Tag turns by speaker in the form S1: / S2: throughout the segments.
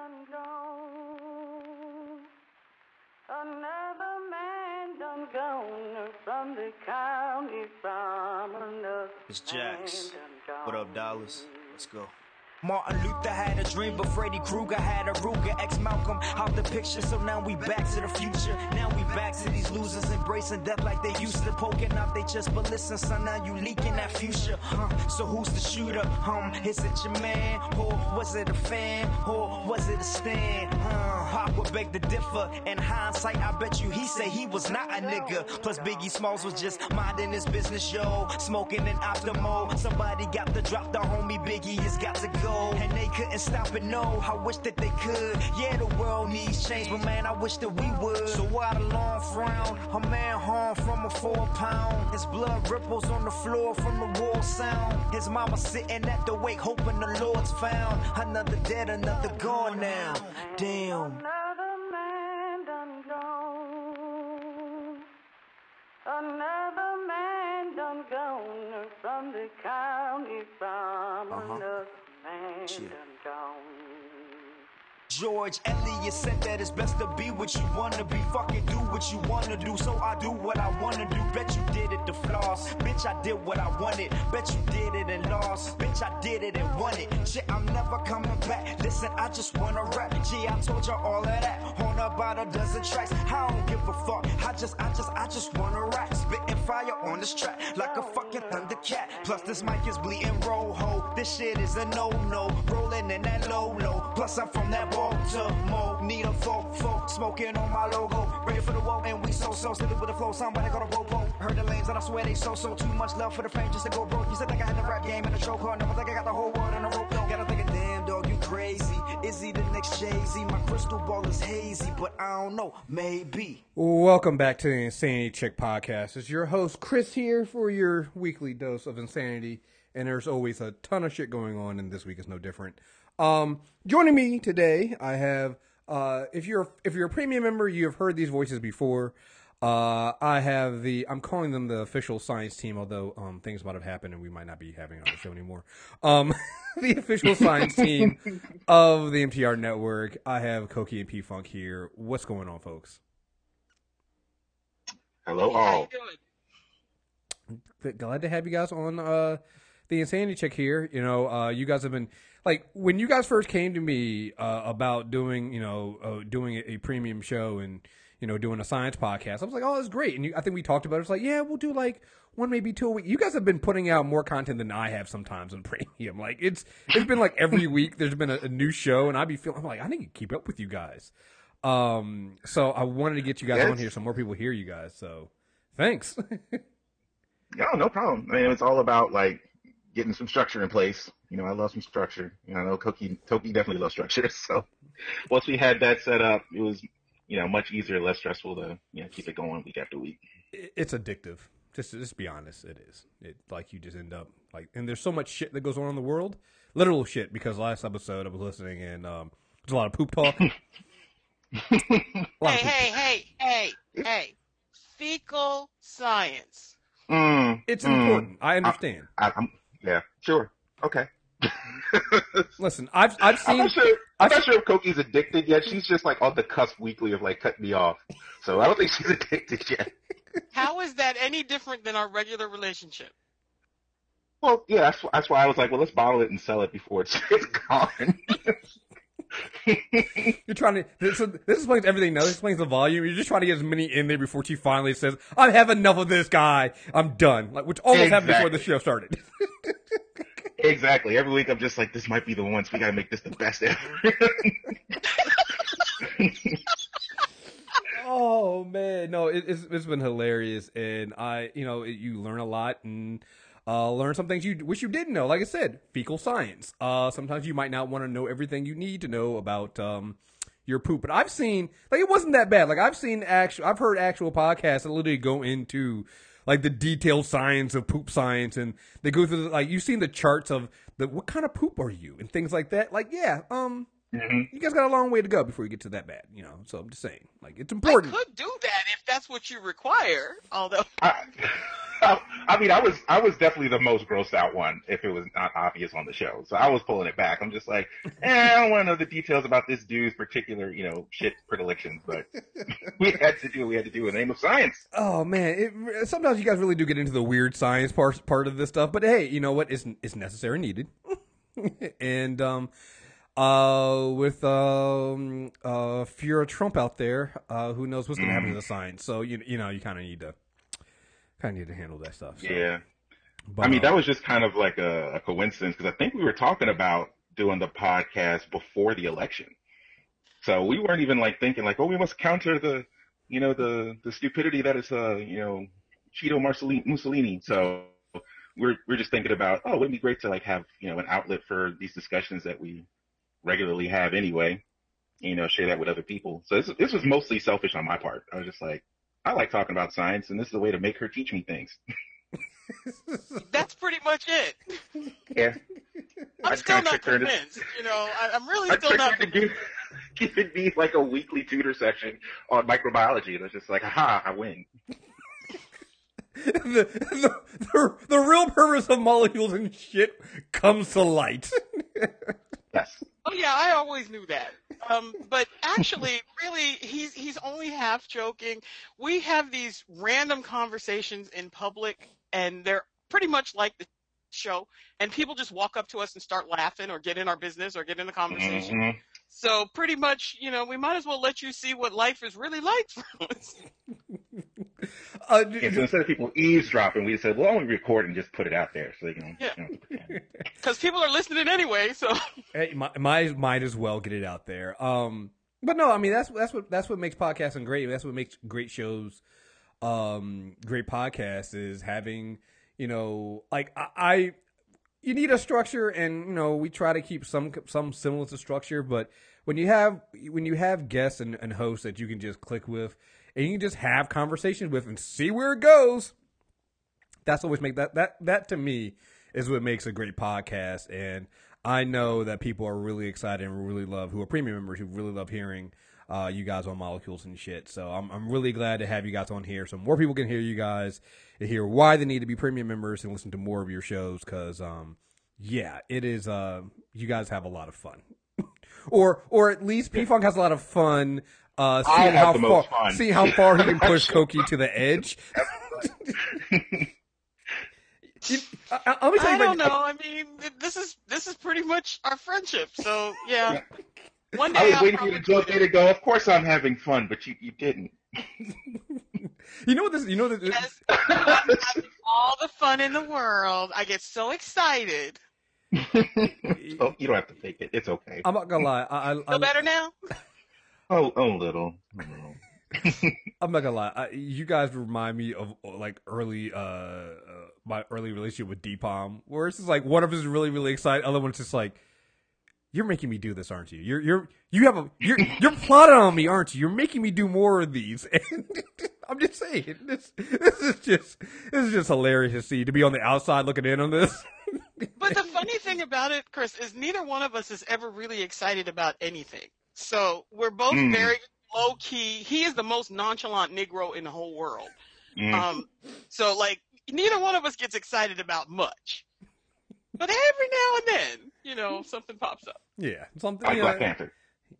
S1: done gone. Another man done gone from the county from another
S2: It's Jax.
S1: man done
S2: What up. Dallas? Let's go.
S3: Martin Luther had a dream, but Freddy Krueger had a Ruger. Ex Malcolm out the picture, so now we back to the future. Now we back to these losers embracing death like they used to, poking out they just. But listen, son, now you leaking that future. Huh? So who's the shooter? Um, is it your man, or was it a fan, or was it a stand? Huh? Pop would beg to differ. In hindsight, I bet you he say he was not a nigga. Plus Biggie Smalls was just minding his business, yo, smoking an Optimo. Somebody got to drop the homie Biggie has got to go, and they couldn't stop it. No, I wish that they could. Yeah, the world needs change, but man, I wish that we would. So why the long frown? A man harmed from a four pound. His blood ripples on the floor from the war sound. His mama sitting at the wake, hoping the Lord's found. Another dead, another gone now. Damn.
S1: County from
S3: Uh-huh. Shit.
S1: done gone.
S3: George Eliot said that it's best to be what you wanna be. Fucking do what you wanna do, so I do what I wanna do. Bet you did it to floss. Bitch, I did what I wanted. Bet you did it and lost. Bitch, I did it and won it. Shit, I'm never coming back. Listen, I just wanna rap. Gee, I told you all of that. On about a dozen tracks. I don't give a fuck. I just, I just, I just wanna rap. Spitting fire on this track like a fucking thundercat. Plus, this mic is bleeding rojo. This shit is a no-no. Rolling in that low-low. Plus, I'm from that Baltimore. Need a folk, folk. Smoking on my logo. Ready for the woe, and we so-so. Still with the flow. Somebody got a robo. Heard the lanes, and I swear they so-so. Too much love for the fame just to go broke. You said think I had the rap game in a chokehold. Never think I got the whole world in a rope. though. Gotta think of damn dog, you crazy. Is he the next Jay-Z? My crystal ball is hazy, but I don't know. Maybe.
S4: Welcome back to the Insanity Check Podcast. It's your host Kriss here for your weekly dose of insanity, and there's always a ton of shit going on, and this week is no different. Um, joining me today, I have uh, if you're if you're a premium member, you have heard these voices before. Uh, I have the I'm calling them the official science team, although um, things might have happened and we might not be having it on the show anymore. Um, the official science team of the MTR network. I have Coqui and P Funk here. What's going on, folks?
S5: Hello, all.
S4: glad to have you guys on uh the insanity check here you know uh you guys have been like when you guys first came to me uh about doing you know uh, doing a, a premium show and you know doing a science podcast i was like oh that's great. And you, i think we talked about it. It's like yeah we'll do like one maybe two a week. You guys have been putting out more content than i have sometimes on premium. Like it's it's been like every week there's been a, a new show and i'd be feeling i'm like i need to keep up with you guys. Um so i wanted to get you guys
S5: Yes.
S4: on here so more people hear you guys so thanks.
S5: No, no problem. I mean, it's all about like getting some structure in place. You know, I love some structure. You know, I know Coqui, Coqui definitely loves structure. So once we had that set up, it was, you know, much easier, less stressful to, you know, keep it going week after week.
S4: it's addictive. Just just be honest, it is. It like you just end up like, and there's so much shit that goes on in the world, literal shit. Because last episode I was listening and um, there's a lot of poop talk. A lot
S6: Hey,
S4: of
S6: hey, hey, hey, hey. Fecal science.
S5: Mm,
S4: It's
S5: mm.
S4: important. I understand.
S5: I, I'm, yeah, sure. Okay.
S4: Listen, I've I've
S5: I'm
S4: seen.
S5: not sure. I'm
S4: I've-
S5: not sure if Coqui's addicted yet. She's just like on the cusp weekly of like cutting me off. So I don't think she's addicted yet.
S6: How is that any different than our regular relationship?
S5: Well, yeah, that's, that's why I was like, well, let's bottle it and sell it before it's, it's gone.
S4: You're trying to. So this explains everything. Now this explains the volume. You're just trying to get as many in there before she finally says, "I have enough of this guy. I'm done." Like which almost happened before the show started.
S5: exactly. Every week I'm just like, this might be the one, so we gotta make this the best ever.
S4: Oh man, no, it, it's it's been hilarious, and I, you know, it, you learn a lot and uh, learn some things you wish you didn't know. Like I said, fecal science. Uh, sometimes you might not want to know everything you need to know about um, your poop, but I've seen like it wasn't that bad. Like I've seen actual, I've heard actual podcasts that literally go into like the detailed science of poop science, and they go through the, like you've seen the charts of the what kind of poop are you and things like that. Like yeah, um,
S5: Mhm.
S4: You guys got a long way to go before you get to that bad, you know. So I'm just saying, like, it's
S6: I
S4: important.
S6: could do that if that's what you require. Although,
S5: I, I mean, I was I was definitely the most grossed out one if it was not obvious on the show. So I was pulling it back. I'm just like, eh, I don't want to know the details about this dude's particular, you know, shit predilections. But we had to do what we had to do in the name of science.
S4: Oh man, it, sometimes you guys really do get into the weird science part part of this stuff, but hey, you know what? It's it's necessary, and needed, and um, uh, with um, uh, of Trump out there, uh, who knows what's going to happen to the science? So you you know you kind of need to kind of need to handle that stuff. So.
S5: Yeah.
S4: but,
S5: I mean,
S4: uh,
S5: that was just kind of like a, a coincidence because I think we were talking about doing the podcast before the election. So we weren't even like thinking like, oh, we must counter the, you know, the, the stupidity that is, uh, you know, Cheeto Mussolini. Mussolini. So we're, we're just thinking about, oh, it'd be great to like have, you know, an outlet for these discussions that we regularly have anyway, you know, share that with other people. So this, this was mostly selfish on my part. I was just like, I like talking about science and this is a way to make her teach me things.
S6: that's pretty much it.
S5: Yeah.
S6: I'm
S5: I
S6: still not
S5: tricked her into-
S6: convinced. You know, I, I'm really
S5: I
S6: still not.
S5: her to give, giving me like a weekly tutor session on microbiology. And it's just like, aha, I win.
S4: the, the, the the real purpose of molecules and shit comes to light.
S5: Yes.
S6: Oh yeah, I always knew that. Um, but actually, really, he's he's only half joking. We have these random conversations in public, and they're pretty much like the show. And people just walk up to us and start laughing, or get in our business, or get in the conversation.
S5: Mhm.
S6: So pretty much, you know, we might as well let you see what life is really like for us.
S4: uh,
S5: Yeah, so instead of people eavesdropping, we said, well, why don't we record and just put it out there so they can,
S6: Yeah.
S5: you know, pretend.
S6: Because people are listening anyway, so
S4: Hey, might, might might as well get it out there. Um, but no, I mean that's that's what that's what makes podcasting great. That's what makes great shows, um, great podcasts is having you know like I, I you need a structure and you know we try to keep some some semblance of structure, but when you have when you have guests and, and hosts that you can just click with and you can just have conversations with and see where it goes. That's always make that that that to me is what makes a great podcast and I know that people are really excited and really love who are premium members who really love hearing uh, you guys on molecules and shit. So I'm I'm really glad to have you guys on here so more people can hear you guys and hear why they need to be premium members and listen to more of your shows cuz um yeah, it is uh you guys have a lot of fun. or or at least P Funk has a lot of fun uh
S5: I
S4: seeing how far
S5: most fun.
S4: seeing how far he can push Coqui to the edge. You- I, I, let me tell
S6: I
S4: you,
S6: don't
S4: like,
S6: know. I mean, this is this is pretty much our friendship. So yeah, one
S5: I
S6: day
S5: was
S6: I'll
S5: waiting for you to
S6: probably-
S5: jump in and go, of course I'm having fun, but you, you didn't.
S4: you know what this you know that
S6: Yes, I'm having all the fun in the world. I get so excited.
S5: oh, you don't have to fake it. It's okay.
S4: I'm not gonna lie. I, I,
S6: Feel
S4: I,
S6: better now?
S5: Oh, oh, little. A little.
S4: I'm not gonna lie. I, you guys remind me of like early, uh, uh my early relationship with Deepom, where it's just like one of us is really, really excited, other one's just like, "You're making me do this, aren't you? You're, you're, you have a, you're, you're plotting on me, aren't you? You're making me do more of these." And I'm just saying, this, this is just, this is just hilarious to see to be on the outside looking in on this.
S6: But the funny thing about it, Kriss, is neither one of us is ever really excited about anything. So we're both
S5: Mm.
S6: very low key. He is the most nonchalant Negro in the whole world.
S5: Mm.
S6: Um, so like neither one of us gets excited about much. But every now and then, you know, something pops up.
S4: yeah, something.
S5: like Black
S4: know,
S5: Panther.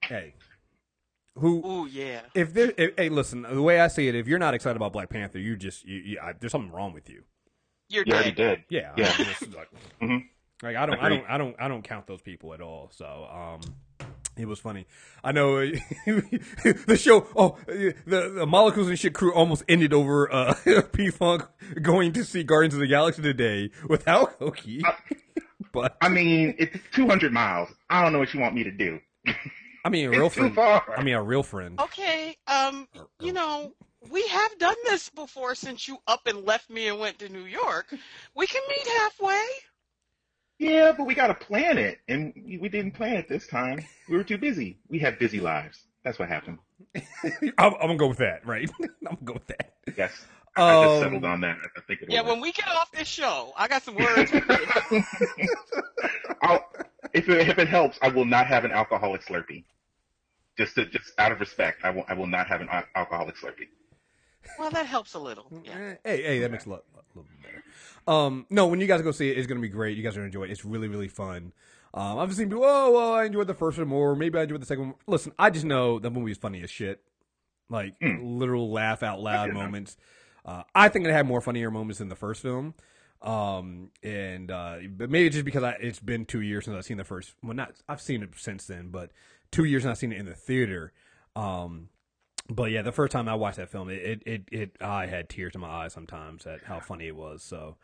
S4: hey, who
S6: Ooh yeah.
S4: if there, if, hey, listen. The way I see it, if you're not excited about Black Panther, you just, you, you, I, there's something wrong with you.
S6: You're
S5: You already
S6: dead.
S5: did.
S4: Yeah,
S5: Yeah.
S4: I'm just like,
S5: Mhm.
S4: like I don't, I don't, I don't, I don't count those people at all. So, um, it was funny. I know the show. Oh, the, the molecules and shit crew almost ended over uh, P Funk going to see Guardians of the Galaxy today without Coqui. But
S5: I mean, it's 200 miles. I don't know what you want me to do.
S4: I mean, a real
S5: It's too
S4: friend.
S5: far.
S4: I mean, a real friend.
S6: Okay, um, you know, we have done this before since you up and left me and went to New York. We can meet halfway.
S5: Yeah, but we got to plan it, and we we didn't plan it this time. We were too busy. We have busy lives. That's what happened.
S4: I'm, I'm gonna go with that, right? I'm gonna go with that.
S5: Yes. I
S4: Um,
S5: just settled on that. I think it
S6: Yeah, when we get off this show, I got some words.
S5: I'll, if it, if it helps, I will not have an alcoholic Slurpee. Just to, just out of respect, I will I will not have an alcoholic Slurpee.
S6: Well, that helps a little. Yeah.
S4: Eh, Hey, hey, that makes a lot, a little bit better. Um, no, when you guys go see it, it's gonna be great. You guys are gonna enjoy it. It's really, really fun. Um, I've seen people, oh, well, I enjoyed the first one more. Maybe I enjoyed the second one. Listen, I just know the movie is funny as shit. Like literal laugh out loud. Moments. Uh, I think it had more funnier moments than the first film. Um, and uh, but maybe just because I, it's been two years since I've seen the first. Well, not I've seen it since then, but two years since I've seen it in the theater. Um, but yeah, the first time I watched that film, it it, it, I had tears in my eyes sometimes at how funny it was. So,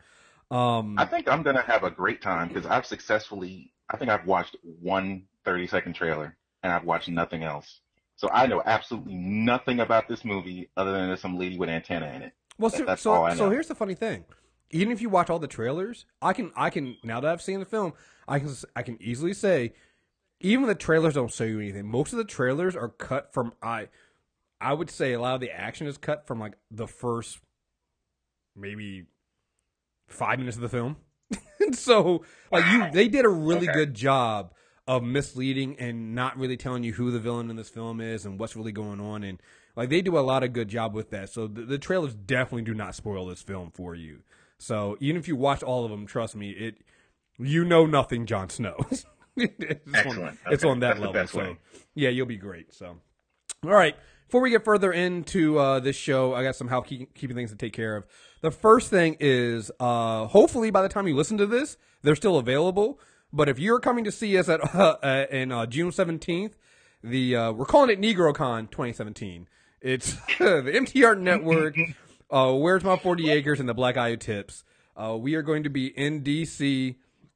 S4: um,
S5: I think I'm gonna have a great time because I've successfully. I think I've watched one 30 second trailer and I've watched nothing else. So I know absolutely nothing about this movie other than there's some lady with antenna in it.
S4: well, so so, so here's the funny thing. Even if you watch all the trailers, I can I can now that I've seen the film, I can I can easily say, even the trailers don't show you anything. Most of the trailers are cut from I. I would say a lot of the action is cut from like the first maybe five minutes of the film. so like you they did a really
S5: Okay.
S4: good job of misleading and not really telling you who the villain in this film is and what's really going on and like they do a lot of good job with that. So the, the trailers definitely do not spoil this film for you. So even if you watch all of them, trust me, it you know nothing Jon Snow. it's On,
S5: Excellent.
S4: it's on that
S5: That's
S4: level. so
S5: way.
S4: yeah, you'll be great. So all right. Before we get further into uh, this show, I got some housekeeping things to take care of. The first thing is, uh, hopefully, by the time you listen to this, they're still available. But if you're coming to see us at uh, in uh, June seventeenth, the uh, we're calling it NegroCon 2017. It's the MTR Network. Uh, Where's my 40 acres and the Black Eye Tips? We are going to be in DC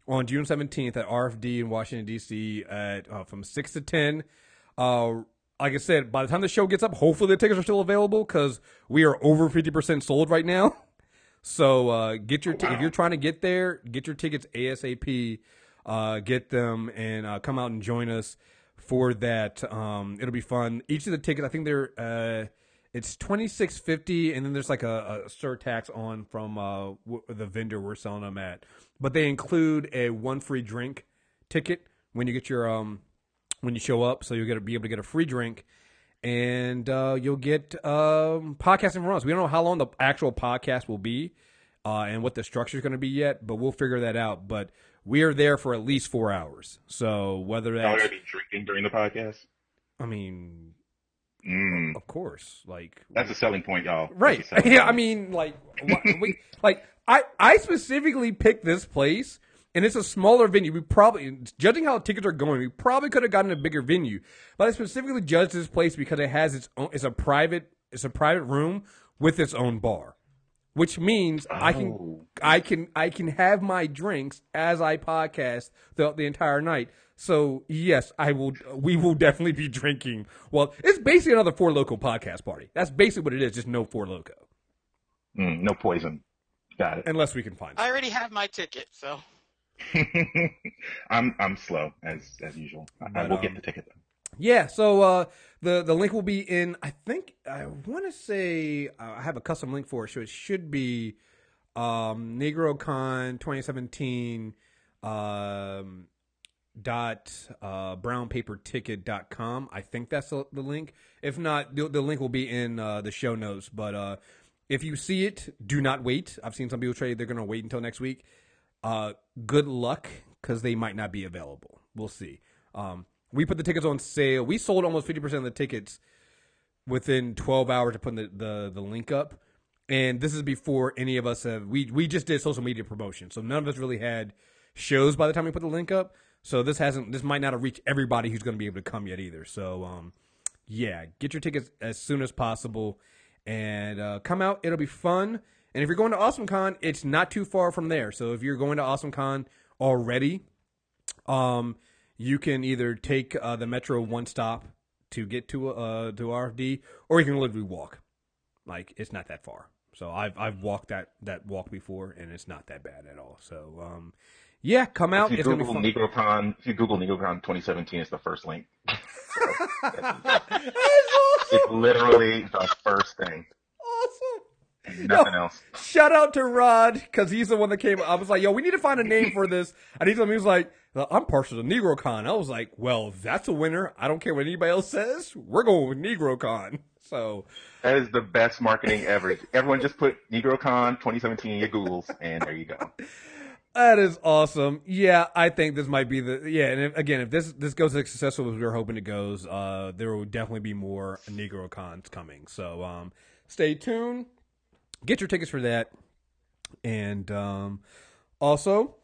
S4: on June 17th at RFD in Washington DC at from six to ten. Like I said, by the time the show gets up, hopefully the tickets are still available because we are over 50% sold right now. So uh, get your t- if you're trying to get there, get your tickets ASAP. Uh, get them and uh, come out and join us for that. Um, it'll be fun. Each of the tickets, I think they're uh, it's twenty six fifty, and then there's like a, a surtax on from uh, w- the vendor we're selling them at. But they include a one free drink ticket when you get your um when you show up, so you'll get to be able to get a free drink, and uh, you'll get um, podcasting from us. We don't know how long the actual podcast will be, uh, and what the structure is going to be yet, but we'll figure that out. But we are there for at least four hours. So whether
S5: Y'all gonna be drinking during the podcast.
S4: I mean,
S5: Mm,
S4: of course, like
S5: that's a selling point, y'all.
S4: Right.
S5: Selling
S4: Yeah, I mean, like, we, like I, I specifically picked this place, and it's a smaller venue. We probably, judging how tickets are going, we probably could have gotten a bigger venue. But I specifically judged this place because it has its own. It's a private. It's a private room with its own bar, which means I can,
S5: Oh.
S4: I can, I can have my drinks as I podcast throughout the entire night. So yes, I will. We will definitely be drinking. Well, it's basically another Four Loco podcast party. That's basically what it is. Just no Four Loco,
S5: Mm, no poison. Got it.
S4: unless we can find.
S6: I already have my ticket, so
S5: I'm I'm slow as as usual. I, I
S4: But,
S5: will
S4: um,
S5: get the ticket though.
S4: Yeah. So uh, the the link will be in. I think I want to say uh, I have a custom link for it, so it should be um, NegroCon 2017. Um, dot uh brownpaperticket.com i think that's the, the link if not the, the link will be in uh the show notes but uh if you see it do not wait i've seen some people say they're gonna wait until next week uh good luck because they might not be available we'll see um we put the tickets on sale we sold almost 50% of the tickets within 12 hours of putting the, the, the link up. And this is before any of us have, we, we just did social media promotion. So none of us really had shows by the time we put the link up. So this hasn't, this might not have reached everybody who's going to be able to come yet either. So, um, yeah, get your tickets as soon as possible and uh, come out. It'll be fun. And if you're going to AwesomeCon, it's not too far from there. So if you're going to AwesomeCon already, um, you can either take uh, the Metro one stop to get to uh to RFD, or you can literally walk. Like it's not that far. So I've I've walked that that walk before, and it's not that bad at all. So um, yeah, come out.
S5: If you Google. NegroCon, if you Google NegroCon 2017, it's the first link.
S4: That's
S5: It's literally the first thing.
S4: awesome.
S5: Nothing
S4: Yo,
S5: else.
S4: Shout out to Rod because he's the one that came. Up. I was like, "Yo, we need to find a name for this." And he's he was like, I'm partial to NegroCon. I was like, well, that's a winner. I don't care what anybody else says. We're going with NegroCon. So
S5: That is the best marketing ever. Everyone just put NegroCon 2017 in your Googles, and there you go.
S4: that is awesome. Yeah, I think this might be the yeah. And if, again, if this this goes as successful as we are hoping it goes, uh, there will definitely be more NegroCons coming. So um, stay tuned. Get your tickets for that, and um, also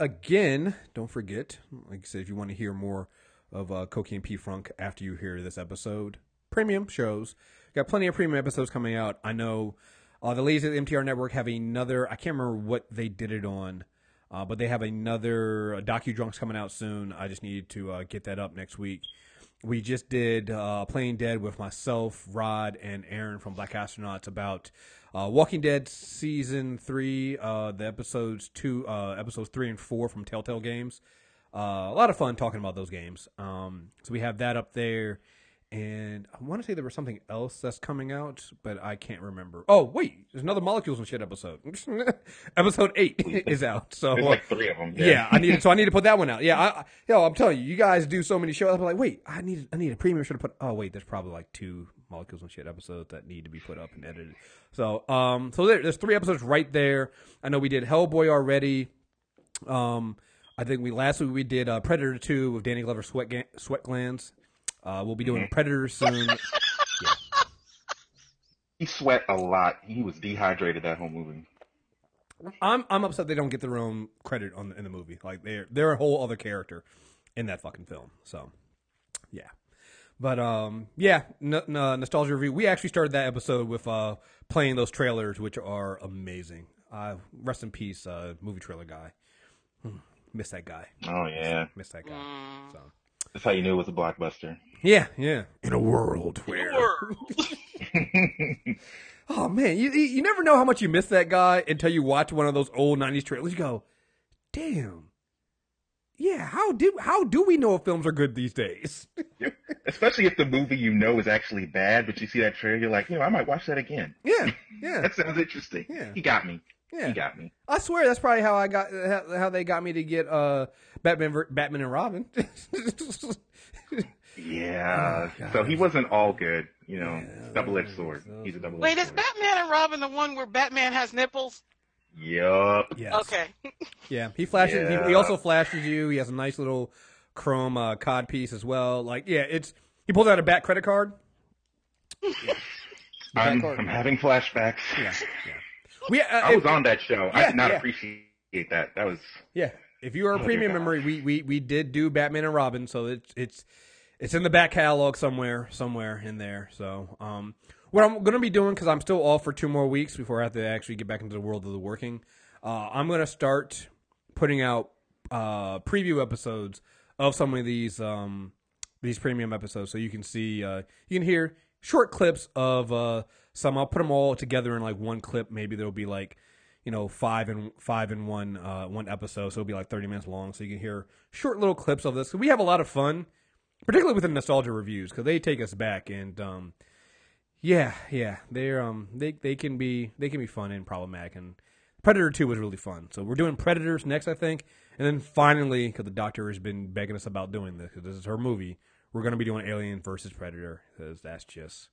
S4: again, don't forget, like I said, if you want to hear more of uh, and P Funk after you hear this episode, premium shows. Got plenty of premium episodes coming out. I know uh, the ladies at the MTR Network have another. I can't remember what they did it on, uh, but they have another uh, docu drunks coming out soon. I just need to uh, get that up next week. We just did uh, Playing Dead with myself, Rod, and Aaron from Black Astronauts about uh, Walking Dead season three, uh, the episodes two, uh, episodes three and four from Telltale Games. Uh, a lot of fun talking about those games. Um, so we have that up there, and I want to say there was something else that's coming out, but I can't remember. Oh wait, there's another Molecules and Shit episode. episode eight is out. So
S5: There's like three of them.
S4: yeah, I need so I need to put that one out. Yeah, I, I, yo, I'm telling you, you guys do so many shows. I'm like, wait, I need I need a premium show to put. Oh wait, there's probably like two molecules and shit episodes that need to be put up and edited. So um, so there, there's three episodes right there. I know we did Hellboy already. Um, I think we last week we did uh, Predator two with Danny Glover sweat ga- sweat glands. Uh, we'll be doing Predator soon.
S5: He sweat a lot. He was dehydrated that whole movie.
S4: I'm I'm upset they don't get their own credit on in the movie. Like they're they're a whole other character in that fucking film. So yeah, but um yeah, n- n- nostalgia review. We actually started that episode with uh playing those trailers, which are amazing. Uh, rest in peace, uh, movie trailer guy. Hmm, miss that guy.
S5: Oh yeah,
S4: Miss that guy. So
S5: that's how you knew it was a blockbuster.
S4: yeah, yeah. In a world where
S6: World.
S4: Oh man, you you you never know how much you miss that guy until you watch one of those old '90s trailers. You go, "Damn, yeah." How do how do we know if films are good these days?
S5: Especially if the movie you know is actually bad, but you see that trailer, you're like, you know, I might watch that again.
S4: yeah, yeah,
S5: That sounds interesting.
S4: Yeah.
S5: He got me.
S4: Yeah.
S5: He got me.
S4: I swear that's probably how I got how, how they got me to get uh Batman Batman and Robin.
S5: Yeah.
S4: Oh,
S5: so he wasn't all good, you know.
S4: Yeah,
S5: double edged sword.
S4: those-
S5: He's a double edged
S6: Wait, is. Batman and Robin the one where Batman has nipples?
S5: Yup.
S4: yes.
S6: Okay.
S4: Yeah, he flashes. He, he also flashes you. He has a nice little chrome uh, cod piece as well. Like, yeah, it's he pulls out a bat credit card.
S5: I'm. I'm having flashbacks.
S4: Yeah, yeah. We, uh,
S5: I was
S4: if-
S5: on that show. I did not
S4: yeah.
S5: appreciate that. That was
S4: Yeah, if you are a
S5: Oh,
S4: premium member, we, we we did do Batman and Robin, so it's it's it's in the back catalog somewhere, somewhere in there. So, um, what I'm going to be doing because I'm still off for two more weeks before I have to actually get back into the world of the working. Uh, I'm going to start putting out uh, preview episodes of some of these um, these premium episodes, so you can see uh, you can hear short clips of uh, some. I'll put them all together in like one clip. Maybe there'll be like you know five and five in one uh, one episode, so it'll be like thirty minutes long. So you can hear short little clips of this. So we have a lot of fun, particularly with the nostalgia reviews because they take us back and um, yeah, yeah, they're um they they can be they can be fun and problematic and. Predator 2 was really fun. So we're doing Predators next, I think. And then finally, because the doctor has been begging us about doing this, because this is her movie, we're going to be doing Alien versus Predator, because that's just.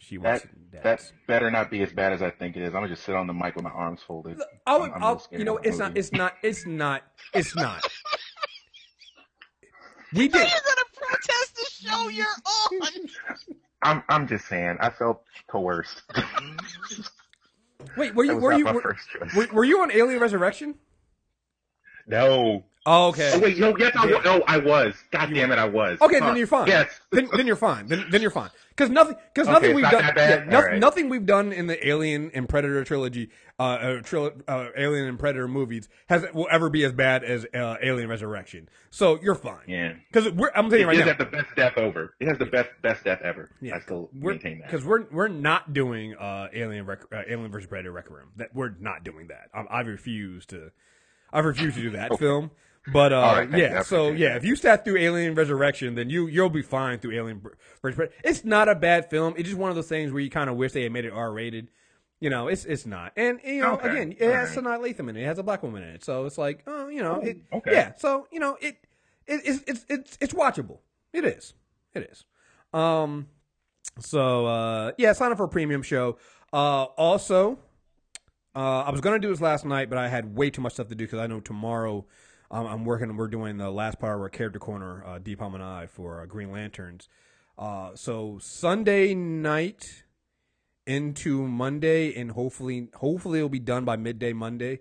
S4: She wants
S5: that. That better not be as bad as I think it is. I'm gonna just sit on the mic with my arms folded.
S4: I would,
S5: I'm- I'm
S4: I'll,
S5: just
S4: you know, it's not, it's not, it's not, it's not. We did.
S6: Are you gonna protest the show you're on?
S5: I'm I'm just saying. I felt coerced.
S4: Wait, were you, were you, were, were, were you on Alien Resurrection?
S5: no.
S4: Oh, okay.
S5: Oh wait, no, yes, I was. No, I was. God damn it, I was.
S4: Okay,
S5: Fuck.
S4: then you're fine.
S5: Yes.
S4: Then, then you're fine. Then, then you're fine. Because nothing, because
S5: Okay,
S4: nothing we've done, yeah,
S5: All right.
S4: nothing we've done in the Alien and Predator trilogy, uh, uh, tril- uh, Alien and Predator movies has will ever be as bad as uh, Alien Resurrection. So you're fine.
S5: Yeah.
S4: Because we're, I'm telling you right
S5: now,
S4: now.
S5: at the best death ever. It has the best best death ever.
S4: Yeah,
S5: I still
S4: we're,
S5: maintain that.
S4: because we're we're not doing uh, Alien Rec- uh, Alien versus Predator Requiem. That we're not doing that. I, I refuse to. I refuse to do that film. But uh,
S5: All right, you.
S4: yeah, so yeah, if you sat through Alien Resurrection, then you you'll be fine through Alien Predator. It's not a bad film. It's just one of those things where you kind of wish they had made it R rated. You know, it's it's not. And you know,
S5: Okay.
S4: again, it has
S5: Alright.
S4: Sanaa Lathan in it. It has a black woman in it. So it's like, oh, you know, it,
S5: okay.
S4: yeah. So you know, it, it it's it's it's it's watchable. It is. It is. Um. So uh, yeah, sign up for a premium show. Uh, also, uh, I was gonna do this last night, but I had way too much stuff to do because I know tomorrow I'm working. We're doing the last part of our character corner, uh, Deepam and I, for uh, Green Lanterns. Uh, so Sunday night into Monday, and hopefully, hopefully it'll be done by midday Monday.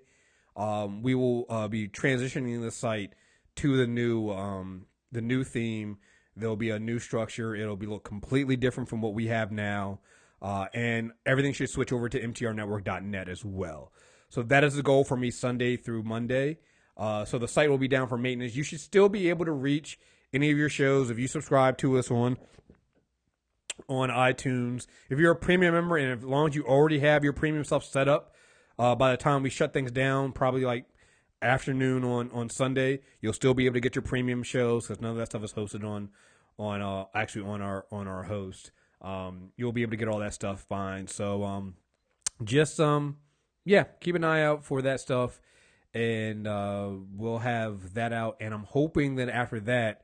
S4: Um, we will uh, be transitioning the site to the new um, the new theme. There'll be a new structure. It'll be look completely different from what we have now, uh, and everything should switch over to mtrnetwork.net as well. So that is the goal for me Sunday through Monday. Uh, so the site will be down for maintenance. You should still be able to reach any of your shows if you subscribe to us on on iTunes. If you're a premium member, and as long as you already have your premium stuff set up, uh, by the time we shut things down, probably like afternoon on on Sunday, you'll still be able to get your premium shows because none of that stuff is hosted on on uh, actually on our on our host. Um, you'll be able to get all that stuff fine. So um, just um, yeah, keep an eye out for that stuff, and uh, we'll have that out. And I'm hoping that after that,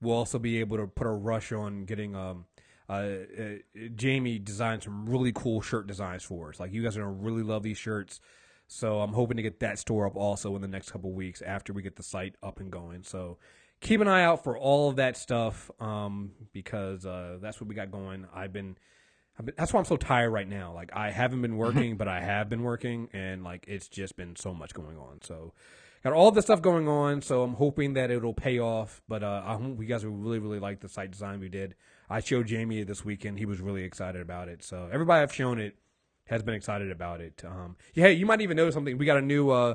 S4: we'll also be able to put a rush on getting um. Uh, uh, Jamie designed some really cool shirt designs for us. Like you guys are gonna really love these shirts. So I'm hoping to get that store up also in the next couple weeks after we get the site up and going. So keep an eye out for all of that stuff um, because uh, that's what we got going. I've been, been, that's why I'm so tired right now. Like I haven't been working, but I have been working, and like it's just been so much going on. So got all this stuff going on. So I'm hoping that it'll pay off. But uh, I hope you guys will really, really like the site design we did. I showed Jamie this weekend. He was really excited about it. So everybody I've shown it has been excited about it. Um, yeah, you might even notice something. We got a new uh,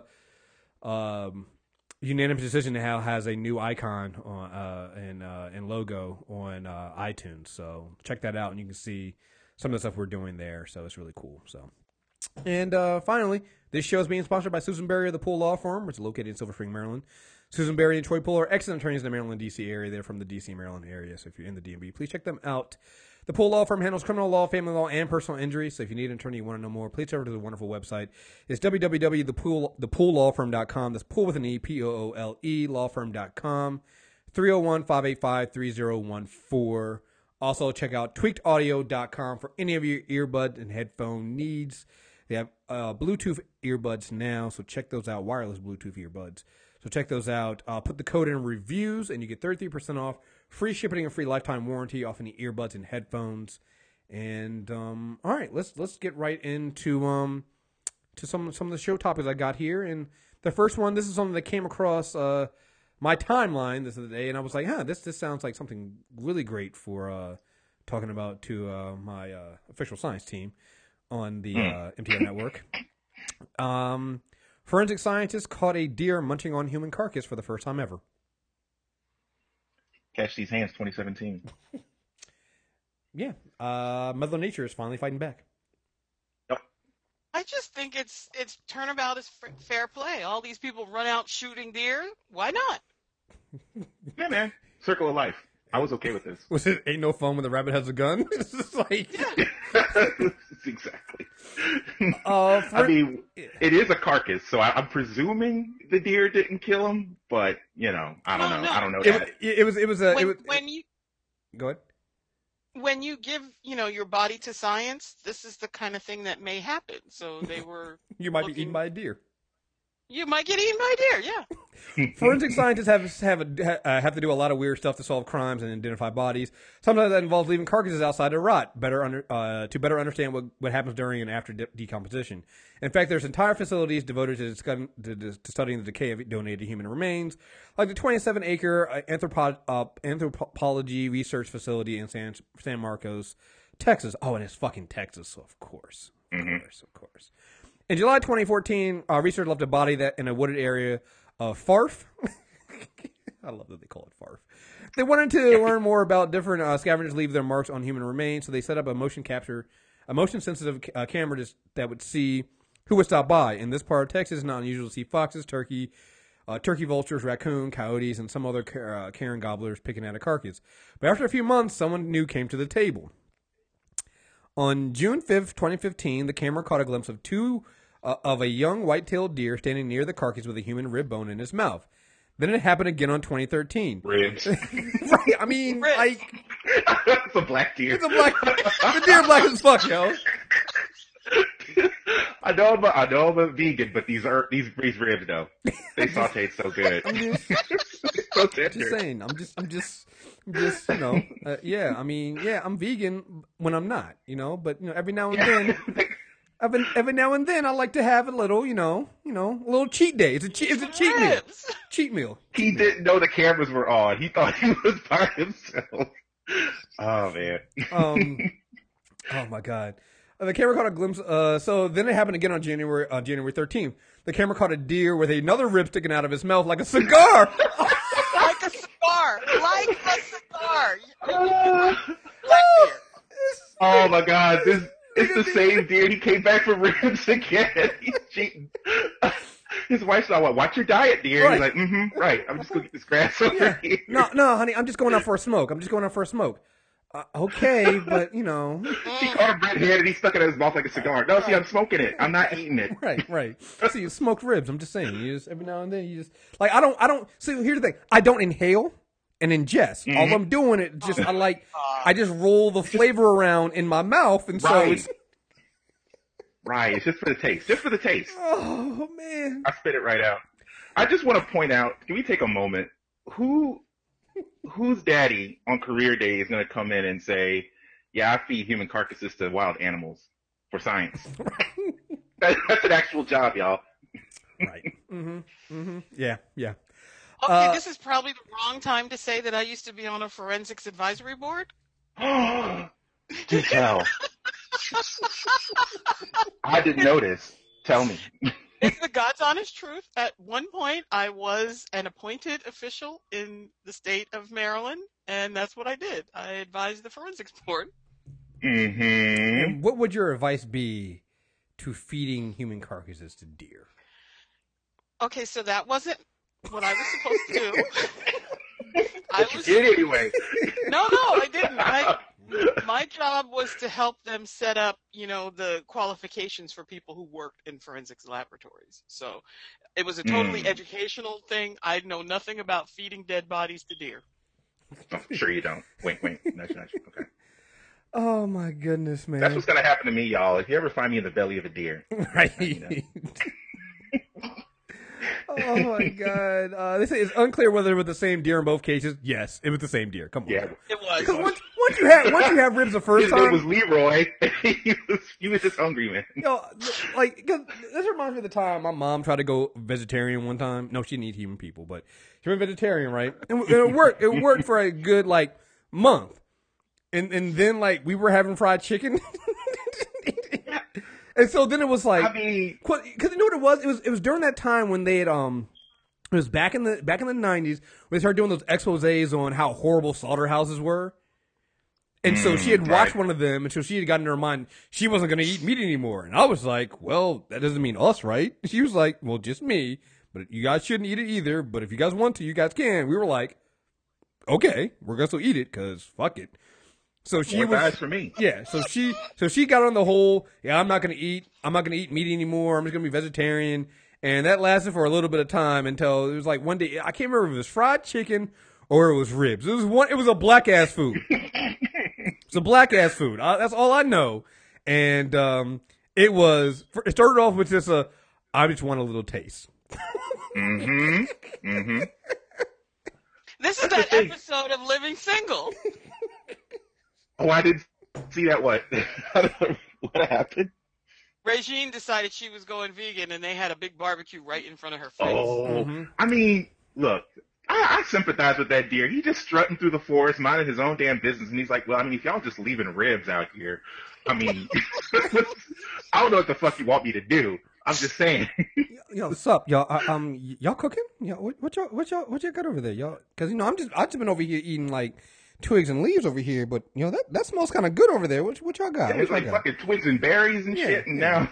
S4: um, unanimous decision now has a new icon on uh, and uh, and logo on uh, iTunes. So check that out, and you can see some of the stuff we're doing there. So it's really cool. So. And uh, finally, this show is being sponsored by Susan Berry of the Poole Law Firm, which is located in Silver Spring, Maryland. Susan Berry and Troy Poole are excellent attorneys in the Maryland, D.C. area. They're from the D.C. Maryland area, so if you're in the DMV, please check them out. The Poole Law Firm handles criminal law, family law, and personal injury. So if you need an attorney, you want to know more, please head over to the wonderful website. It's www.thepoolelawfirm.com. That's pool with an E, P O O L E, lawfirm.com. 301 585 3014. Also, check out tweakedaudio.com for any of your earbud and headphone needs. They have uh, Bluetooth earbuds now, so check those out. Wireless Bluetooth earbuds. So check those out. Uh, put the code in reviews, and you get 33% off, free shipping, and free lifetime warranty off any earbuds and headphones. And um, all right, let's let's get right into um to some some of the show topics I got here. And the first one, this is something that came across uh, my timeline this other day, and I was like, huh, this this sounds like something really great for uh, talking about to uh, my uh, official science team on the uh, MTR network. Um, forensic scientists caught a deer munching on human carcass for the first time ever.
S5: Catch these hands, 2017.
S4: Yeah, uh, Mother Nature is finally fighting back.
S6: I just think it's it's turnabout is f- fair play. All these people run out shooting deer. Why not?
S5: Yeah, man. Circle of life. I was okay with this.
S4: Was it ain't no fun when the rabbit has a gun? it's just like,
S5: exactly.
S4: uh, for,
S5: I mean, it is a carcass, so I, I'm presuming the deer didn't kill him, but you know, I don't
S6: No,
S5: know.
S6: no.
S5: I don't know
S4: it,
S5: that.
S4: it was it was a
S6: When,
S4: it was,
S6: when you
S4: go ahead.
S6: when you give you know your body to science, this is the kind of thing that may happen. So they were
S4: You might be eaten by a deer.
S6: You might get eaten by deer. Yeah.
S4: Forensic scientists have have a, uh, have to do a lot of weird stuff to solve crimes and identify bodies. Sometimes that involves leaving carcasses outside to rot, better under, uh, to better understand what, what happens during and after de- decomposition. In fact, there's entire facilities devoted to, discussing, to, to studying the decay of donated human remains, like the 27 acre uh, anthropo- uh, anthropology research facility in San San Marcos, Texas. Oh, and it's fucking Texas, so of course, of course, of course. In July 2014, uh, researchers left a body that in a wooded area of Farf. I love that they call it Farf. They wanted to learn more about different uh, scavengers leave their marks on human remains, so they set up a motion capture, a motion sensitive uh, camera just, that would see who would stop by. In this part of Texas, it's not unusual to see foxes, turkey, uh, turkey vultures, raccoon, coyotes, and some other uh, carrion gobblers picking at a carcass. But after a few months, someone new came to the table. On June 5th, 2015, the camera caught a glimpse of two uh, of a young white-tailed deer standing near the carcass with a human rib bone in his mouth. Then it happened again on 2013.
S5: Ribs.
S4: right, I mean,
S6: Ribs.
S4: like
S5: it's a black deer.
S4: it's a black the deer black as fuck, yo.
S5: I know I'm a, I know I'm a vegan, but these are these these ribs though. They sauteed so good.
S4: I'm just,
S5: so
S4: just
S5: tender.
S4: saying. I'm just, I'm just, I'm just, you know, uh, yeah. I mean, yeah, I'm vegan when I'm not, you know, but you know, every now and then, every, every now and then, I like to have a little, you know, you know, a little cheat day. It's a cheat, it's a cheat meal, cheat meal.
S5: he didn't know the cameras were on. He thought he was by himself. Oh man.
S4: Um, oh my god. Uh, The camera caught a glimpse. Uh, so then it happened again on January on January 13th. The camera caught a deer with another rib sticking out of his mouth like a cigar.
S6: Like a cigar, like a cigar. Black.
S5: Oh my god, this it's the same deer. He came back from ribs again. He's cheating. His wife's like, "What? Watch your diet, deer."
S4: Right.
S5: He's like, "Mm-hmm, right. I'm just gonna get this grass over
S4: Yeah.
S5: here."
S4: No, no, honey, I'm just going out for a smoke. I'm just going out for a smoke. Uh, okay, but you know,
S5: He caught a redhead and he stuck it in his mouth like a cigar. No, see, I'm smoking it. I'm not eating it.
S4: right, right. See, you smoked ribs. I'm just saying. You just every now and then you just like I don't, I don't. See, here's the thing. I don't inhale and ingest. All mm-hmm. I'm doing it just I like uh, uh. I just roll the flavor around in my mouth, and so
S5: Right.
S4: it's
S5: Right. It's just for the taste. Just for the taste.
S4: oh man.
S5: I spit it right out. I just want to point out. Can we take a moment? Who, whose daddy on career day is going to come in and say, "Yeah, I feed human carcasses to wild animals for science." that, that's an actual job, y'all.
S4: Right. Mm-hmm. Mm-hmm. Yeah. Yeah.
S6: Okay,
S4: Uh,
S6: this is probably the wrong time to say that I used to be on a forensics advisory board.
S5: Do tell. I didn't notice. Tell me.
S6: It's the God's honest truth. At one point, I was an appointed official in the state of Maryland, and that's what I did. I advised the forensics board.
S5: Mm-hmm.
S4: What would your advice be to feeding human carcasses to deer?
S6: Okay, so that wasn't what I was supposed to do. I was
S5: Did anyway.
S6: no, no, I didn't. I, my job was to help them set up, you know, the qualifications for people who worked in forensics laboratories. So it was a totally
S5: Hmm.
S6: educational thing. I know nothing about feeding dead bodies to deer.
S5: Oh, sure you don't. Wink, wink. Nudge, nudge. Okay.
S4: Oh my goodness, man!
S5: That's what's gonna happen to me, y'all. If you ever find me in the belly of a deer,
S4: right.
S5: know.
S4: Oh my god! Uh, they say it's unclear whether it was the same deer in both cases. Yes, it was the same deer. Come on.
S5: yeah.
S6: It was.
S4: Because once, once you have once you have ribs the first
S5: His name was Leroy. he was he was just hungry, man.
S4: you know, like 'cause this reminds me of the time my mom tried to go vegetarian one time. No, she didn't eat human people, but she went vegetarian, right? And it worked. It worked for a good like month, and and then like we were having fried chicken, and so then it was like
S5: I mean,
S4: because you know what it was? It was it was during that time when they had um. It was back in the back in the nineties when they started doing those exposés on how horrible slaughterhouses were. And so she had
S5: Mm,
S4: watched
S5: right.
S4: one of them, and so she had gotten in her mind she wasn't going to eat meat anymore. And I was like, "Well, that doesn't mean us, right?" She was like, "Well, just me, but you guys shouldn't eat it either. But if you guys want to, you guys can." We were like, "Okay, we're gonna still eat it because fuck it." So she
S5: more
S4: was
S5: guys for me.
S4: yeah, so she so she got on the whole, yeah, I'm not gonna eat I'm not gonna eat meat anymore, I'm just gonna be vegetarian. And that lasted for a little bit of time until it was like one day I can't remember if it was fried chicken or it was ribs. It was one it was a black ass food. it's a black ass food. I, that's all I know. And um it was it started off with just a I just want a little taste.
S5: Mm-hmm. Mm-hmm.
S6: This is that episode of Living Single.
S5: Oh, I didn't see that. What? what happened?
S6: Regine decided she was going vegan, and they had a big barbecue right in front of her face.
S5: Oh,
S4: Mhm.
S5: I mean, look, I, I sympathize with that deer. He just strutting through the forest, minding his own damn business, and he's like, "Well, I mean, if y'all just leaving ribs out here, I mean, I don't know what the fuck you want me to do. I'm just saying."
S4: Yo, what's up, y'all? Uh, um, y- y'all cooking? Yeah, what, what y'all, what y'all, what y'all got over there, y'all? Because you know, I'm just, I've just been over here eating like twigs and leaves over here, but you know that that smells kind of good over there. What, what y'all got?
S5: Yeah,
S4: What
S5: it's
S4: y'all
S5: like
S4: got?
S5: fucking twigs and berries and
S4: Yeah,
S5: shit, and
S4: yeah.
S5: now,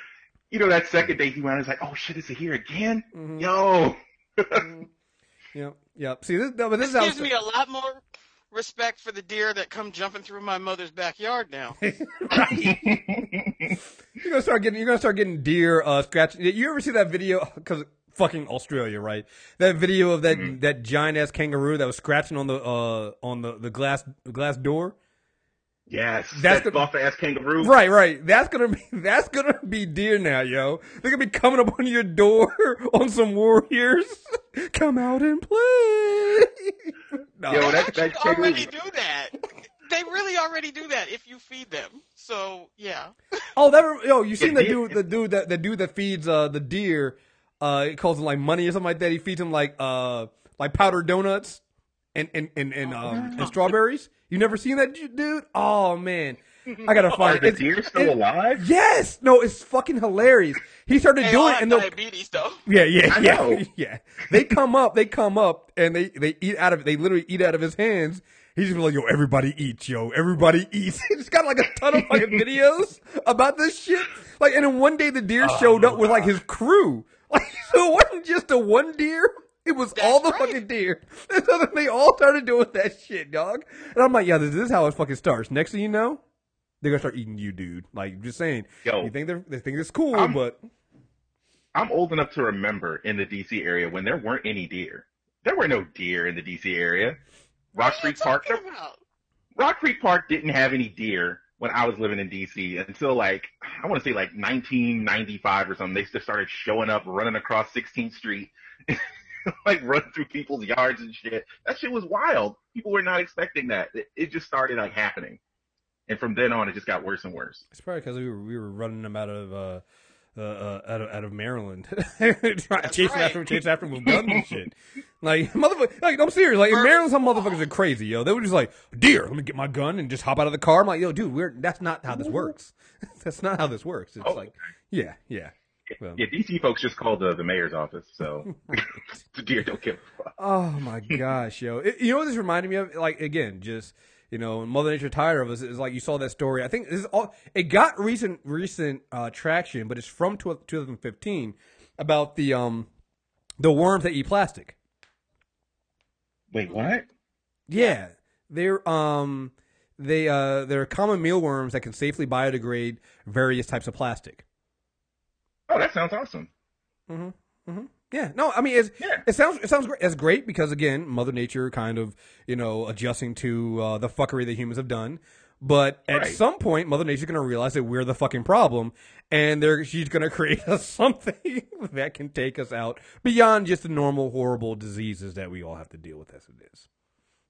S5: you know, that second day he went, he's like, "Oh shit, is it here again?
S4: Mhm.
S5: Yo."
S4: Yep, yep. See, this, no, but this,
S6: This
S4: is how
S6: gives me a lot more. respect for the deer that come jumping through my mother's backyard now.
S4: You're gonna start getting. You're gonna start getting deer uh, scratching. You ever see that video? Because fucking Australia, right? That video of that
S5: Mm-hmm.
S4: that giant ass kangaroo that was scratching on the uh on the the glass glass door.
S5: yes,
S4: That's
S5: that
S4: the-
S5: buff ass kangaroo.
S4: Right, right. That's gonna be that's gonna be deer now, yo. They're gonna be coming up on your door on some warriors. Come out and play. no.
S5: Yo,
S6: They
S5: that-
S6: actually
S5: that kangaroo-
S6: already do that. They really already do that if you feed them. So yeah.
S4: Oh, that yo, you seen
S5: Yeah,
S4: the dude, the dude that the dude that feeds uh the deer, uh, he calls him like money or something like that. He feeds him like uh like powdered donuts and and and, and um and strawberries. You never seen that dude? Oh man, I gotta
S5: Are
S4: find it.
S5: the deer still
S4: it-
S5: alive?
S4: Yes, no, it's fucking hilarious. He started
S6: They
S4: doing it, and the
S6: diabetes though.
S4: yeah, yeah,
S5: I
S4: yeah,
S5: know.
S4: yeah. They come up, they come up, and they they eat out of. They literally eat out of his hands. He's just like, yo, everybody eats, yo, everybody eats. He's got like a ton of fucking videos about this shit. Like, and then one day the deer showed up with like his crew. Like, so it wasn't just a one deer. It was all the
S6: right.
S4: fucking deer. And so then they all started doing that shit, dog. And I'm like, yeah, this, this is how it fucking starts. Next thing you know, they're gonna start eating you, dude. Like, just saying.
S5: Yo.
S4: you think they're they think it's cool,
S5: I'm-
S4: but
S5: I'm old enough to remember in the DC area when there weren't any deer. There were no deer in the DC area. Rock
S6: What are you
S5: Creek Park. Rock Creek Park didn't have any deer when I was living in DC until like I want to say like 1995 or something. They just started showing up, running across 16th Street, like running through people's yards and shit. That shit was wild. People were not expecting that. It, it just started like happening, and from then on, it just got worse and worse.
S4: It's probably because we were we were running them out of uh, uh, uh out of out of Maryland, Trying- chasing
S6: right.
S4: after chasing after with guns and shit. Like motherfucker, like I'm serious. Like in Maryland, some motherfuckers are crazy, yo. They were just like, deer. Let me get my gun and just hop out of the car. I'm like, yo, dude, we're that's not how this works. that's not how this works. It's
S5: Oh.
S4: like, yeah, yeah. Well,
S5: Yeah, DC folks just called the, the mayor's office, so the deer don't give a fuck.
S4: Oh my gosh, yo! It- you know what this reminded me of? Like again, just you know, Mother Nature tired of us. Is like you saw that story. I think this is all. It got recent recent uh, traction, but it's from tw- 2015 about the um the worms that eat plastic.
S5: Wait, what?
S4: Yeah, they're um they uh they're common mealworms that can safely biodegrade various types of plastic.
S5: Oh, that sounds awesome.
S4: Yeah, no, I mean it's,
S5: Yeah.
S4: it sounds it sounds great. Great because again, Mother Nature kind of you know adjusting to uh, the fuckery that humans have done. But at
S5: Right.
S4: some point, Mother Nature's going to realize that we're the fucking problem, and they're, she's going to create us something that can take us out beyond just the normal horrible diseases that we all have to deal with as it is.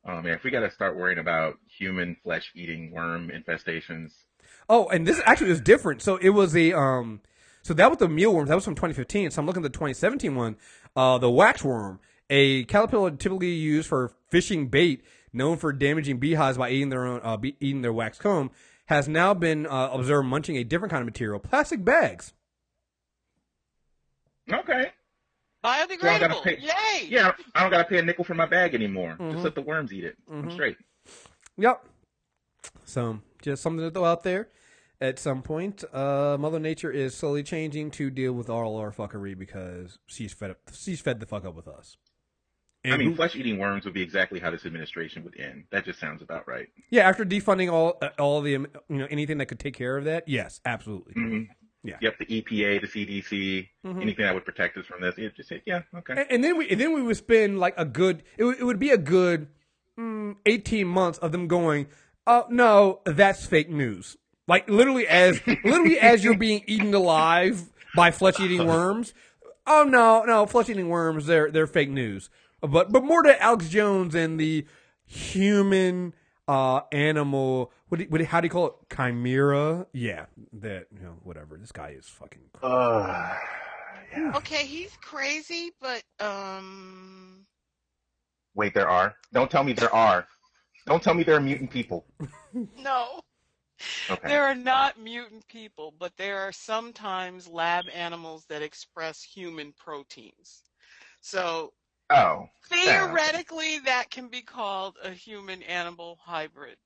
S5: Oh man, if we got to start worrying about human flesh eating worm infestations,
S4: Oh, and this actually is different. So it was a um, so that was the mealworms. That was from 2015. So I'm looking at the 2017 one. Uh, the waxworm, a caterpillar typically used for fishing bait, known for damaging beehives by eating their own uh, be- eating their wax comb, has now been uh, observed munching a different kind of material, plastic bags.
S5: okay.
S6: Biodegradable.
S5: pay-
S6: Yay!
S5: Yeah, I don't gotta pay a nickel for my bag anymore.
S4: Mm-hmm.
S5: Just let the worms eat it. I'm straight.
S4: Yep. So just something to throw out there. At some point, uh, Mother Nature is slowly changing to deal with all our fuckery because she's fed up. She's fed the fuck up with us.
S5: I mean, flesh eating worms would be exactly how this administration would end. That just sounds about right.
S4: Yeah, after defunding all uh, all the you know anything that could take care of that, yes, absolutely.
S5: hmm
S4: Yeah.
S5: Yep, the EPA, the CDC,
S4: Mhm.
S5: anything that would protect us from this. It just yeah, okay.
S4: And, and then we and then we would spend like a good it would, it would be a good mm, eighteen months of them going, oh no, that's fake news. Like literally as literally as you're being eaten alive by flesh eating worms. Oh no, no, flesh eating worms, they're they're fake news. But but more to Alex Jones and the human uh animal what do, you- what do, how do you call it chimera yeah that you know whatever this guy is fucking
S5: Uh,
S6: Okay, he's crazy, but um,
S5: wait, there are. Don't tell me there are. Don't tell me there are mutant people.
S6: no.
S5: Okay.
S6: There are not mutant people, but there are sometimes lab animals that express human proteins. So
S5: Oh,
S6: theoretically, that can be called a human animal hybrid.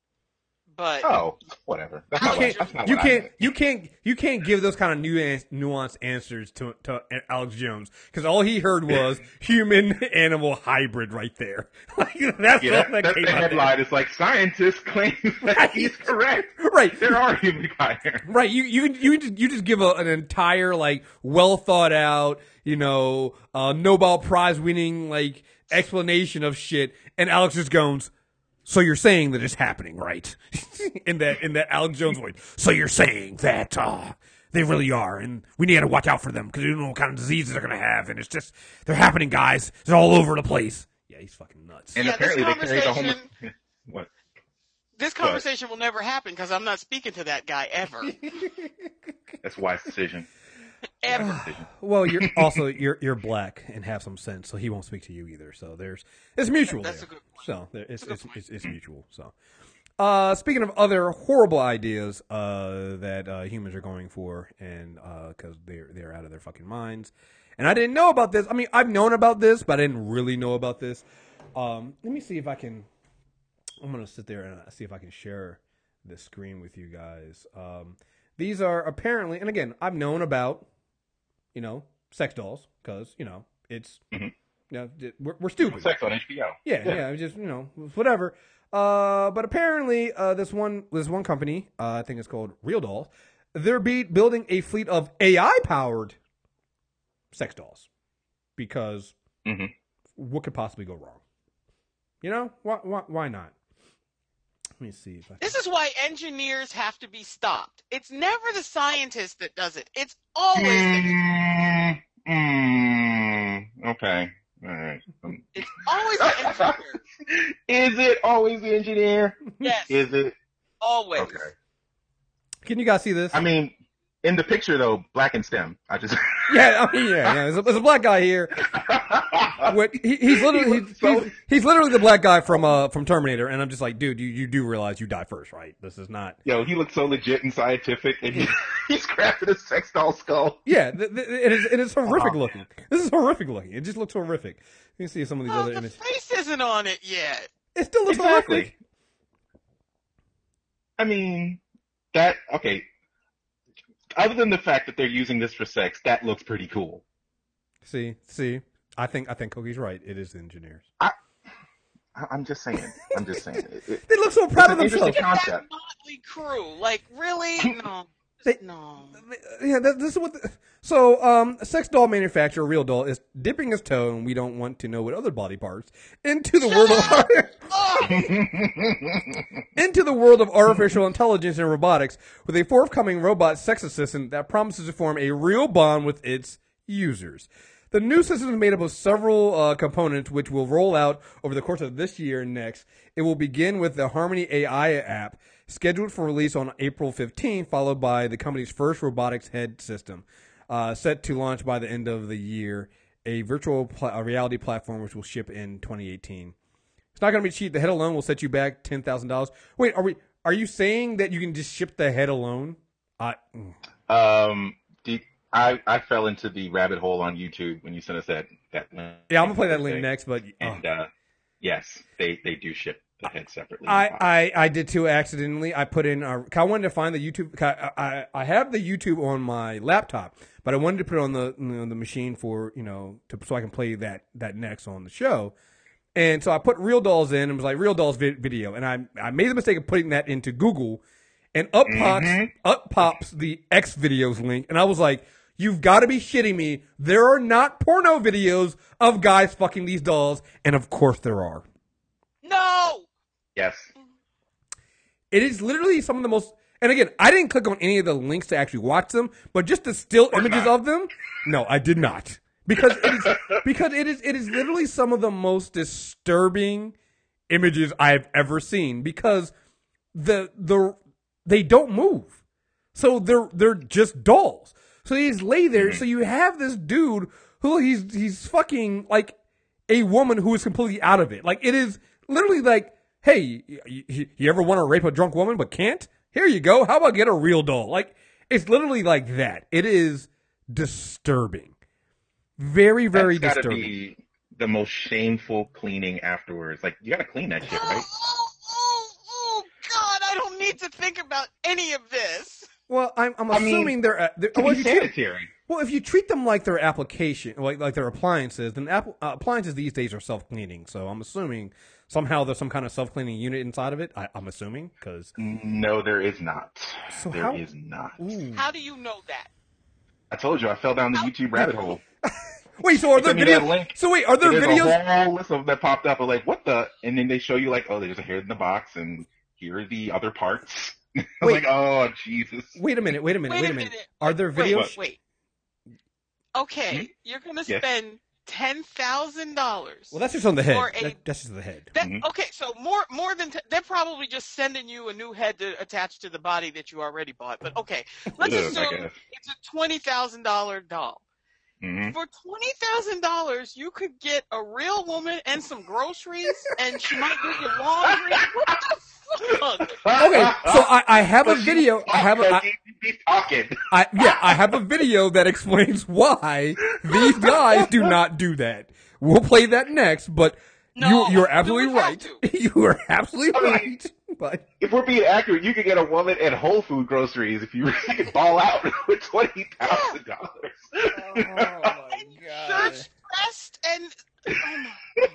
S6: But
S5: Oh, whatever.
S4: You can't,
S5: that's not
S4: you can't, you can't, you can't give those kind of nuanced, nuanced answers to, to Alex Jones because all he heard was human animal hybrid right there. Like that's
S5: Yeah,
S4: all that
S5: that,
S4: came
S5: the headline. It's like scientists claim that
S4: Right.
S5: he's correct.
S4: Right.
S5: There are human fire.
S4: Right, you you you just, you just give a, an entire like well thought out, you know, uh, Nobel Prize winning like explanation of shit, and Alex just goes, "So you're saying that it's happening, right?" in that in that Alex Jones voice. So you're saying that uh, they really are, and we need to watch out for them because we don't know what kind of diseases they're gonna have, and it's just they're happening, guys. They're all over the place. Yeah, he's fucking nuts.
S5: And
S6: Yeah, this
S5: apparently they carry the homeless.
S6: conversation-
S5: What?
S6: this conversation will never happen because I'm not speaking to that guy ever.
S5: That's a wise decision.
S6: ever.
S4: Well, you're also you're you're black and have some sense, so he won't speak to you either. So there's it's mutual.
S6: That's
S4: there.
S6: a good point.
S4: So there, it's, it's, it's it's mutual. So, uh, speaking of other horrible ideas uh, that uh, humans are going for, and because they're they're out of their fucking minds, and I didn't know about this. I mean, I've known about this, but I didn't really know about this. Um, let me see if I can. I'm gonna sit there and uh, see if I can share the screen with you guys. Um, these are apparently, and again, I've known about, you know, sex dolls because you know it's,
S5: Mhm.
S4: you know, we're, we're stupid.
S5: Sex on HBO.
S4: Yeah, yeah, just you know, whatever. Uh, but apparently, uh, this one this one company, uh, I think it's called Real Dolls, they're be building a fleet of AI powered sex dolls because
S5: Mhm.
S4: what could possibly go wrong? You know, why why, why not? Let me see if I.
S6: This is why engineers have to be stopped. It's never the scientist that does it. It's always the,
S5: Mm, mm, okay. All right. Um,
S6: it's always the engineer.
S5: Is it always the engineer?
S6: Yes,
S5: Is it?
S6: always.
S5: Okay.
S4: Can you guys see this?
S5: I mean, in the picture though, black and stem. I just.
S4: yeah, I mean, yeah, yeah. There's a, there's a black guy here. What he, he's literally
S5: He
S4: he's,
S5: so-
S4: he's, he's literally the black guy from uh from Terminator, and I'm just like, dude, you, you do realize you die first, right? This is not.
S5: Yo, he looks so legit and scientific, and he, he's crafted a sex doll skull.
S4: Yeah, th- th- it is it is horrific
S5: Uh-huh.
S4: looking. This is horrific looking. It just looks horrific. You can see some of these
S6: Oh,
S4: other
S6: the
S4: images.
S6: face isn't on it yet.
S4: It still looks
S5: Exactly.
S4: horrific.
S5: I mean, that okay. Other than the fact that they're using this for sex, that looks pretty cool.
S4: See, see, I think I think Coqui's right. It is the engineers.
S5: I, I'm just saying. I'm just saying. It, it,
S4: They look so proud of
S5: It's an
S4: themselves.
S5: interesting
S6: That motley crew, like really? No,
S4: They-
S6: no.
S4: Yeah, that, this is what. The, so, um, a sex doll manufacturer, Real Doll, is dipping his toe, and we don't want to know what other body parts into the world of into the world of artificial intelligence and robotics with a forthcoming robot sex assistant that promises to form a real bond with its users. The new system is made up of several uh, components which will roll out over the course of this year and next. It will begin with the Harmony AI app, scheduled for release on April 15, followed by the company's first robotics head system, uh, set to launch by the end of the year, a virtual pla- a reality platform which will ship in 2018. It's not going to be cheap. The head alone will set you back ten thousand dollars. Wait, are we? Are you saying that you can just ship the head alone? I
S5: um, the, I I fell into the rabbit hole on YouTube when you sent us that that. link.
S4: yeah, I'm gonna play that link next. But oh.
S5: And uh, yes, they they do ship the head separately.
S4: I, I I did too accidentally. I put in. Uh, I wanted to find the YouTube. I, I I have the YouTube on my laptop, but I wanted to put it on the you know, the machine for you know to so I can play that that next on the show. And so I put Real Dolls in and was like Real Dolls vi- video, and I I made the mistake of putting that into Google, and up pops up pops the X videos link, and I was like, you've got to be shitting me! There are not porno videos of guys fucking these dolls, and of course there are.
S6: no.
S5: yes.
S4: It is literally some of the most. And again, I didn't click on any of the links to actually watch them, but just the still images
S5: not.
S4: of them. No, I did not because it is because it is it is literally some of the most disturbing images I've ever seen because the the they don't move, so they're they're just dolls. So they just lay there. Mm-hmm. So you have this dude who he's he's fucking like a woman who is completely out of it. Like it is literally like, hey, you, you, you ever want to rape a drunk woman but can't? Here you go. How about get a real doll? Like it's literally like that. It is disturbing. Very, very
S5: That's gotta
S4: disturbing.
S5: be the most shameful cleaning afterwards. Like you gotta clean that shit,
S6: Oh,
S5: right?
S6: oh, oh, oh, God! I don't need to think about any of this.
S4: Well, I'm, I'm
S5: I mean,
S4: assuming they're, uh, they're well, if you treat,
S5: sanitary.
S4: well, if you treat them like their application, like like their appliances, then app, uh, appliances these days are self cleaning. So I'm assuming somehow there's some kind of self cleaning unit inside of it. I, I'm assuming because
S5: No, there is not.
S4: So
S5: There is
S4: how-
S5: not.
S6: How do you know that?
S5: I told you I fell down the YouTube rabbit hole.
S4: wait, so are there
S5: Send me that
S4: videos?
S5: link.
S4: So wait, are there
S5: There's
S4: videos?
S5: a whole list of that popped up. I'm like, what the? And then they show you like, oh, there's a hair in the box, and here are the other parts. I was
S4: Wait.
S5: like, oh, Jesus.
S4: Wait a minute, wait a minute,
S6: Wait
S4: wait,
S6: a
S4: a minute.
S6: minute.
S4: Are there videos?
S6: wait. Okay,
S5: Hmm?
S6: you're gonna
S5: Yes.
S6: spend ten thousand dollars.
S4: Well, that's just on the head.
S6: A-
S4: That- that's just the head.
S6: That,
S5: Mhm.
S6: Okay, so more more than t- they're probably just sending you a new head to attach to the body that you already bought. But okay, let's
S5: It is, I
S6: assume it's a twenty thousand dollar doll.
S5: Hmm
S6: For twenty thousand dollars, you could get a real woman and some groceries, and she might do your laundry. What the fuck?
S4: Okay, so I, I have a video. I have a, I,
S5: He's talking.
S4: I, yeah, I have a video that explains why these guys do not do that. We'll play that next, but
S6: No,
S4: you, you're absolutely right. You are absolutely
S5: I mean-
S4: right. But
S5: If we're being accurate, you could get a woman at Whole Food groceries if you really could ball out with twenty thousand dollars.
S6: Search oh, pressed and oh my.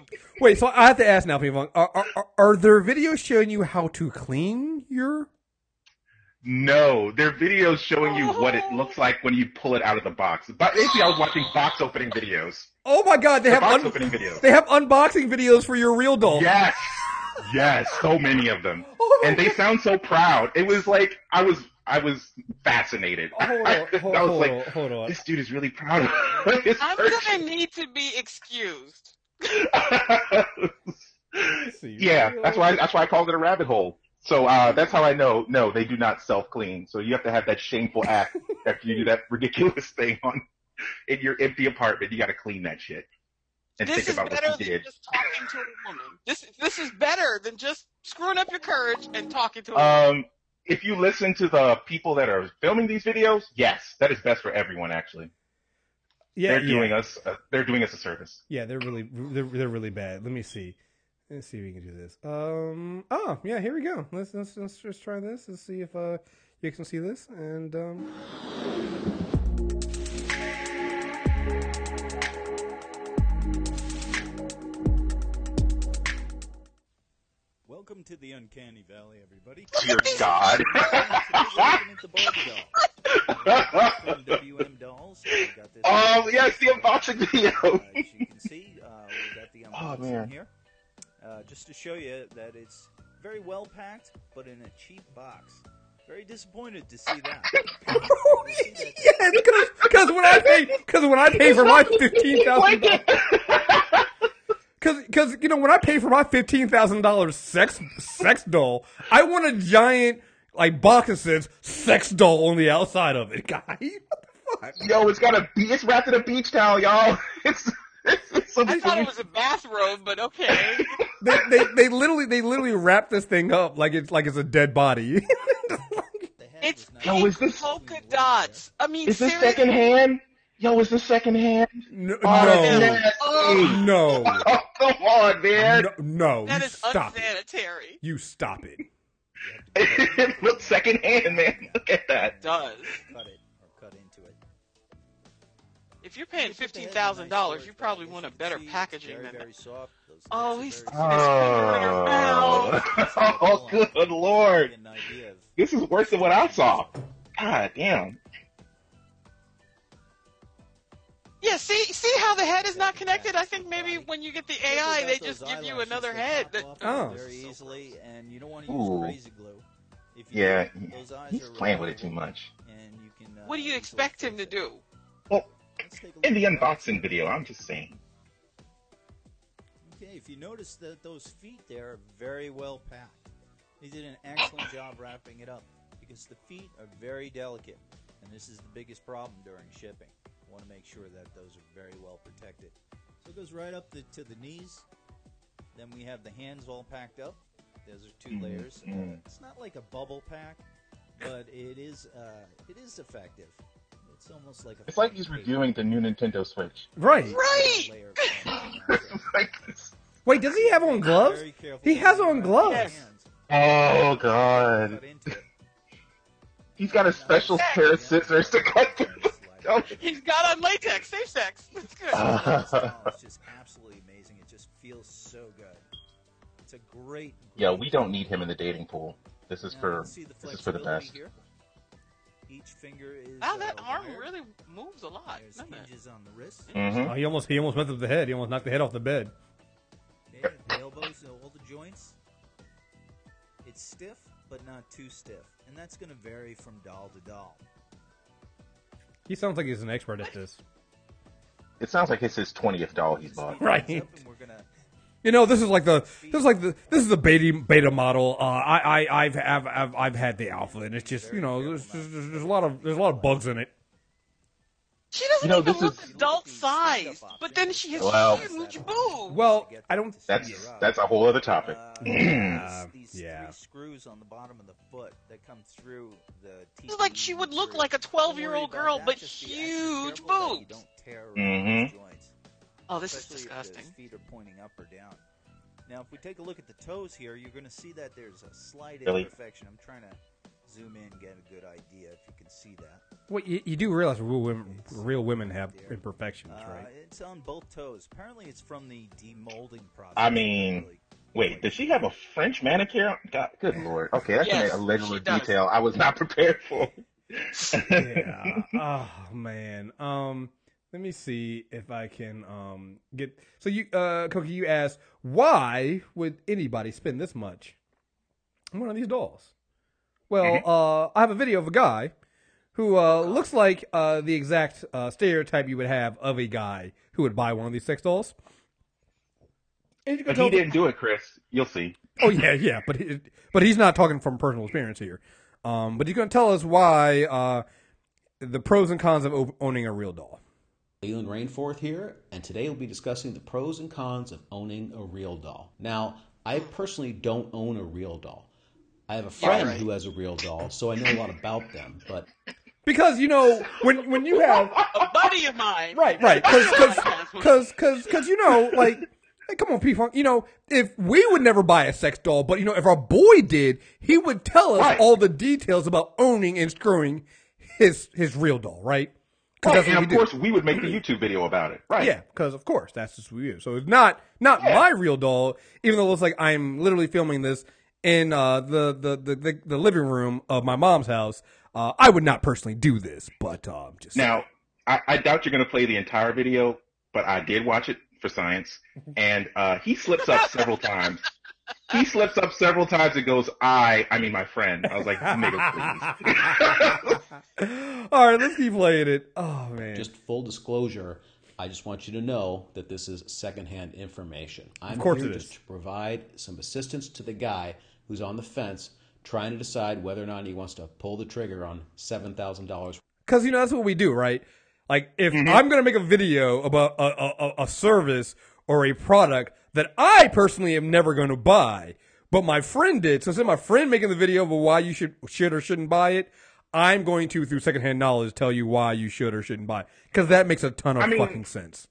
S4: wait, so I have to ask now, people: are, are, are- are there videos showing you how to clean your?
S5: No, there are videos showing you what it looks like when you pull it out of the box. But basically, I was watching box opening videos.
S4: Oh my God, they
S5: The
S4: have
S5: box
S4: un-
S5: opening videos.
S4: they have unboxing videos for your real doll.
S5: Yes, yes, so many of them,
S4: Oh
S5: and they sound so proud. It was like I was, I was fascinated.
S4: Oh, hold on, hold,
S5: I was
S4: hold
S5: like,
S4: on, hold on.
S5: this dude is really proud of his
S6: I'm
S5: purchase.
S6: gonna need to be excused.
S4: See.
S5: yeah, that's why that's why I called it a rabbit hole. So uh, that's how I know. No, they do not self clean. So you have to have that shameful act after you do that ridiculous thing on in your empty apartment. You got to clean that shit and
S6: This
S5: think
S6: is
S5: about
S6: better
S5: what you
S6: than
S5: did.
S6: just talking to a woman. This this is better than just screwing up your courage and talking to a woman.
S5: Um, if you listen to the people that are filming these videos, yes, that is best for everyone. Actually,
S4: Yeah,
S5: they're
S4: yeah.
S5: doing us. Uh, they're doing us a service.
S4: Yeah, they're really they're, they're really bad. Let me see. Let's see if we can do this. Um. Oh, yeah. Here we go. Let's let's, let's just try this. Let's see if uh you can see this. And um.
S2: Welcome to the Uncanny Valley, everybody.
S5: Dear God.
S2: Welcome to From WM Dolls. We got this.
S5: um, yes, the unboxing video.
S2: Uh, as you can see, uh, we got the
S5: Oh,
S2: unboxing
S5: man.
S2: here. Uh, just to show you that it's very well packed, but in a cheap box. Very disappointed to see that.
S4: yes, because when I pay because when I pay for my fifteen thousand because because you know when I pay for my fifteen thousand dollars sex sex doll, I want a giant like box that says sex doll on the outside of it, guy. What the fuck?
S5: Yo, it's got a be- it's wrapped in a beach towel, y'all. It's it's, it's
S6: I thought it was a bathrobe, but okay.
S4: They, they they literally they literally wrap this thing up like it's like it's a dead body.
S6: It's
S2: was not-
S5: Yo,
S6: pink
S5: is this-
S6: polka dots. I mean,
S5: Is this
S6: seriously?
S5: second hand? Yo, is this second hand?
S4: Oh, no,
S5: Oh,
S4: no.
S6: Oh.
S4: no,
S5: Oh, come on, man.
S4: no, no,
S6: That
S4: you
S6: is
S4: stop it.
S6: unsanitary.
S4: You stop it.
S5: it looks second hand, man. Look at that.
S6: It does.
S2: cut it or cut into it.
S6: If you're paying
S2: Put the head
S6: fifteen
S2: in a
S6: thousand
S2: nice
S6: dollars, you probably want a better
S2: can see, it's
S6: packaging
S2: very,
S6: than
S2: very
S6: that.
S2: soft.
S6: Oh, he's-
S2: very
S6: he's-
S2: Oh,
S5: oh good lord.
S2: Get an idea of
S5: This is worse than what I saw. God damn.
S6: Yeah, see, see how the head is not connected. I think maybe when you get the AI, they just give you another head. That,
S4: Oh.
S2: very easily, and you don't want to
S5: Ooh.
S2: use crazy glue. If you
S5: Yeah,
S2: those eyes
S5: he's
S2: are
S5: playing with it too much.
S2: And you can. Uh,
S6: what do you expect him to do?
S5: Well,
S2: Let's take a
S5: in the
S2: look at that.
S5: unboxing video, I'm just saying.
S2: Okay, if you notice that those feet there are very well packed. They did an excellent job wrapping it up because the feet are very delicate, and this is the biggest problem during shipping. You want to make sure that those are very well protected. So it goes right up the, to the knees. Then we have the hands all packed up. Those are 2
S5: Mhm,
S2: layers. Uh, it's not like a bubble pack, but it is uh, it is effective. It's almost like a
S5: It's like he's
S2: paper.
S5: reviewing the new Nintendo Switch.
S4: Right.
S6: Right.
S2: Layer of foam around it.
S5: like this.
S4: Wait, does he have on gloves? He has on gloves.
S5: Oh god.
S2: cut into it.
S5: He's got a special pair of scissors to cut through the
S6: He's got on latex. Safe sex. That's good.
S5: Uh,
S2: This just absolutely amazing. It just feels so good. It's a great.
S5: Yeah, we don't need him in the dating pool. This is for
S2: can see the
S5: this is for the best.
S2: Here. Each finger is.
S6: wow,
S2: uh,
S6: that arm
S2: wired.
S6: really moves a lot,
S2: There's
S6: doesn't it?
S2: hinges on the wrist.
S5: hmm
S4: Oh, he almost he almost went up the head. He almost knocked the head off the bed.
S2: Yeah, the elbows, uh, all the joints. It's stiff, but not too stiff, and that's going to vary from doll to doll.
S4: He sounds like he's an expert at this.
S5: It sounds like it's his twentieth doll he's bought.
S4: Right.
S2: Up and we're gonna
S4: You know, this is like the this is like the this is the beta beta model. Uh, I I I've have I've, I've had the alpha, and it's just you know there's, there's there's a lot of there's a lot of bugs in it.
S6: She doesn't
S5: You know,
S6: even
S5: this
S6: look
S5: is-
S6: adult sized, but then she has
S5: Well-
S6: huge boobs.
S4: Well, I don't.
S5: That's that's a whole other topic.
S2: Uh,
S4: Yeah,
S2: these, these
S4: yeah.
S2: three screws on the bottom of the foot that come through the.
S6: It's like she would look like a 12-year-old girl, but huge boobs.
S5: Mm-hmm.
S6: Oh, this is
S2: Especially if
S6: disgusting.
S2: those feet are pointing up or down. Now, if we take a look at the toes here, you're going to see that there's a slight
S5: Really?
S2: imperfection. I'm trying to zoom in, get a good idea if you can see that.
S4: Well, you, you do realize real women real women have imperfections,
S2: Uh,
S4: right?
S2: It's on both toes. Apparently, it's from the demolding process.
S5: I mean,
S2: Really
S5: wait, does she have a French manicure? God, good lord. Okay, that's
S6: Yes,
S5: a level of
S6: does.
S5: detail I was not prepared for.
S4: yeah. oh man. Um. Let me see if I can um get. So you, uh, Coqui, you asked why would anybody spend this much on one of these dolls? Well, uh, I have a video of a guy who uh, looks like uh, the exact uh, stereotype you would have of a guy who would buy one of these sex dolls. And you
S5: But he
S4: tell-
S5: didn't do it, Kriss. You'll see.
S4: Oh yeah, yeah, but he, but he's not talking from personal experience here. Um, but he's going to tell us why uh, the pros and cons of o- owning a real doll.
S7: Leland Rainforth here, and today we'll be discussing the pros and cons of owning a real doll. Now, I personally don't own a real doll. I have a friend
S6: right.
S7: who has a real doll, so I know a lot about them. But
S4: Because you know when when you have
S6: A buddy of mine.
S4: right right because because because because you know like hey, come on P Funk you know if we would never buy a sex doll but you know if our boy did he would tell us
S5: Right.
S4: all the details about owning and screwing his his real doll right. 'Cause
S5: Right,
S4: that's what
S5: and
S4: we
S5: of
S4: do.
S5: course, we would make the YouTube video about it. Right.
S4: Yeah, because of course that's just what we do. So it's not not
S5: Yeah.
S4: my real doll, even though it looks like I'm literally filming this in uh, the, the, the the the living room of my mom's house. Uh, I would not personally do this, but um, just
S5: Now, I, I doubt you're going to play the entire video, but I did watch it for science, and uh, he slips up several times. He slips up several times and goes, "I, I mean my friend." I was like, "Nigga, please."
S4: all right, let's keep playing it. Oh man,
S7: just full disclosure, I just want you to know that this is secondhand information. I'm
S4: course
S7: here
S4: it
S7: just
S4: is.
S7: to provide some assistance to the guy who's on the fence trying to decide whether or not he wants to pull the trigger on $7,000
S4: because you know that's what we do, right? Like if mm-hmm. I'm gonna make a video about a, a, a- a service or a product that I personally am never going to buy, but my friend did. So instead of my friend making the video of why you should should or shouldn't buy it, I'm going to through secondhand knowledge tell you why you should or shouldn't buy because that makes a ton of
S5: I mean-
S4: fucking sense.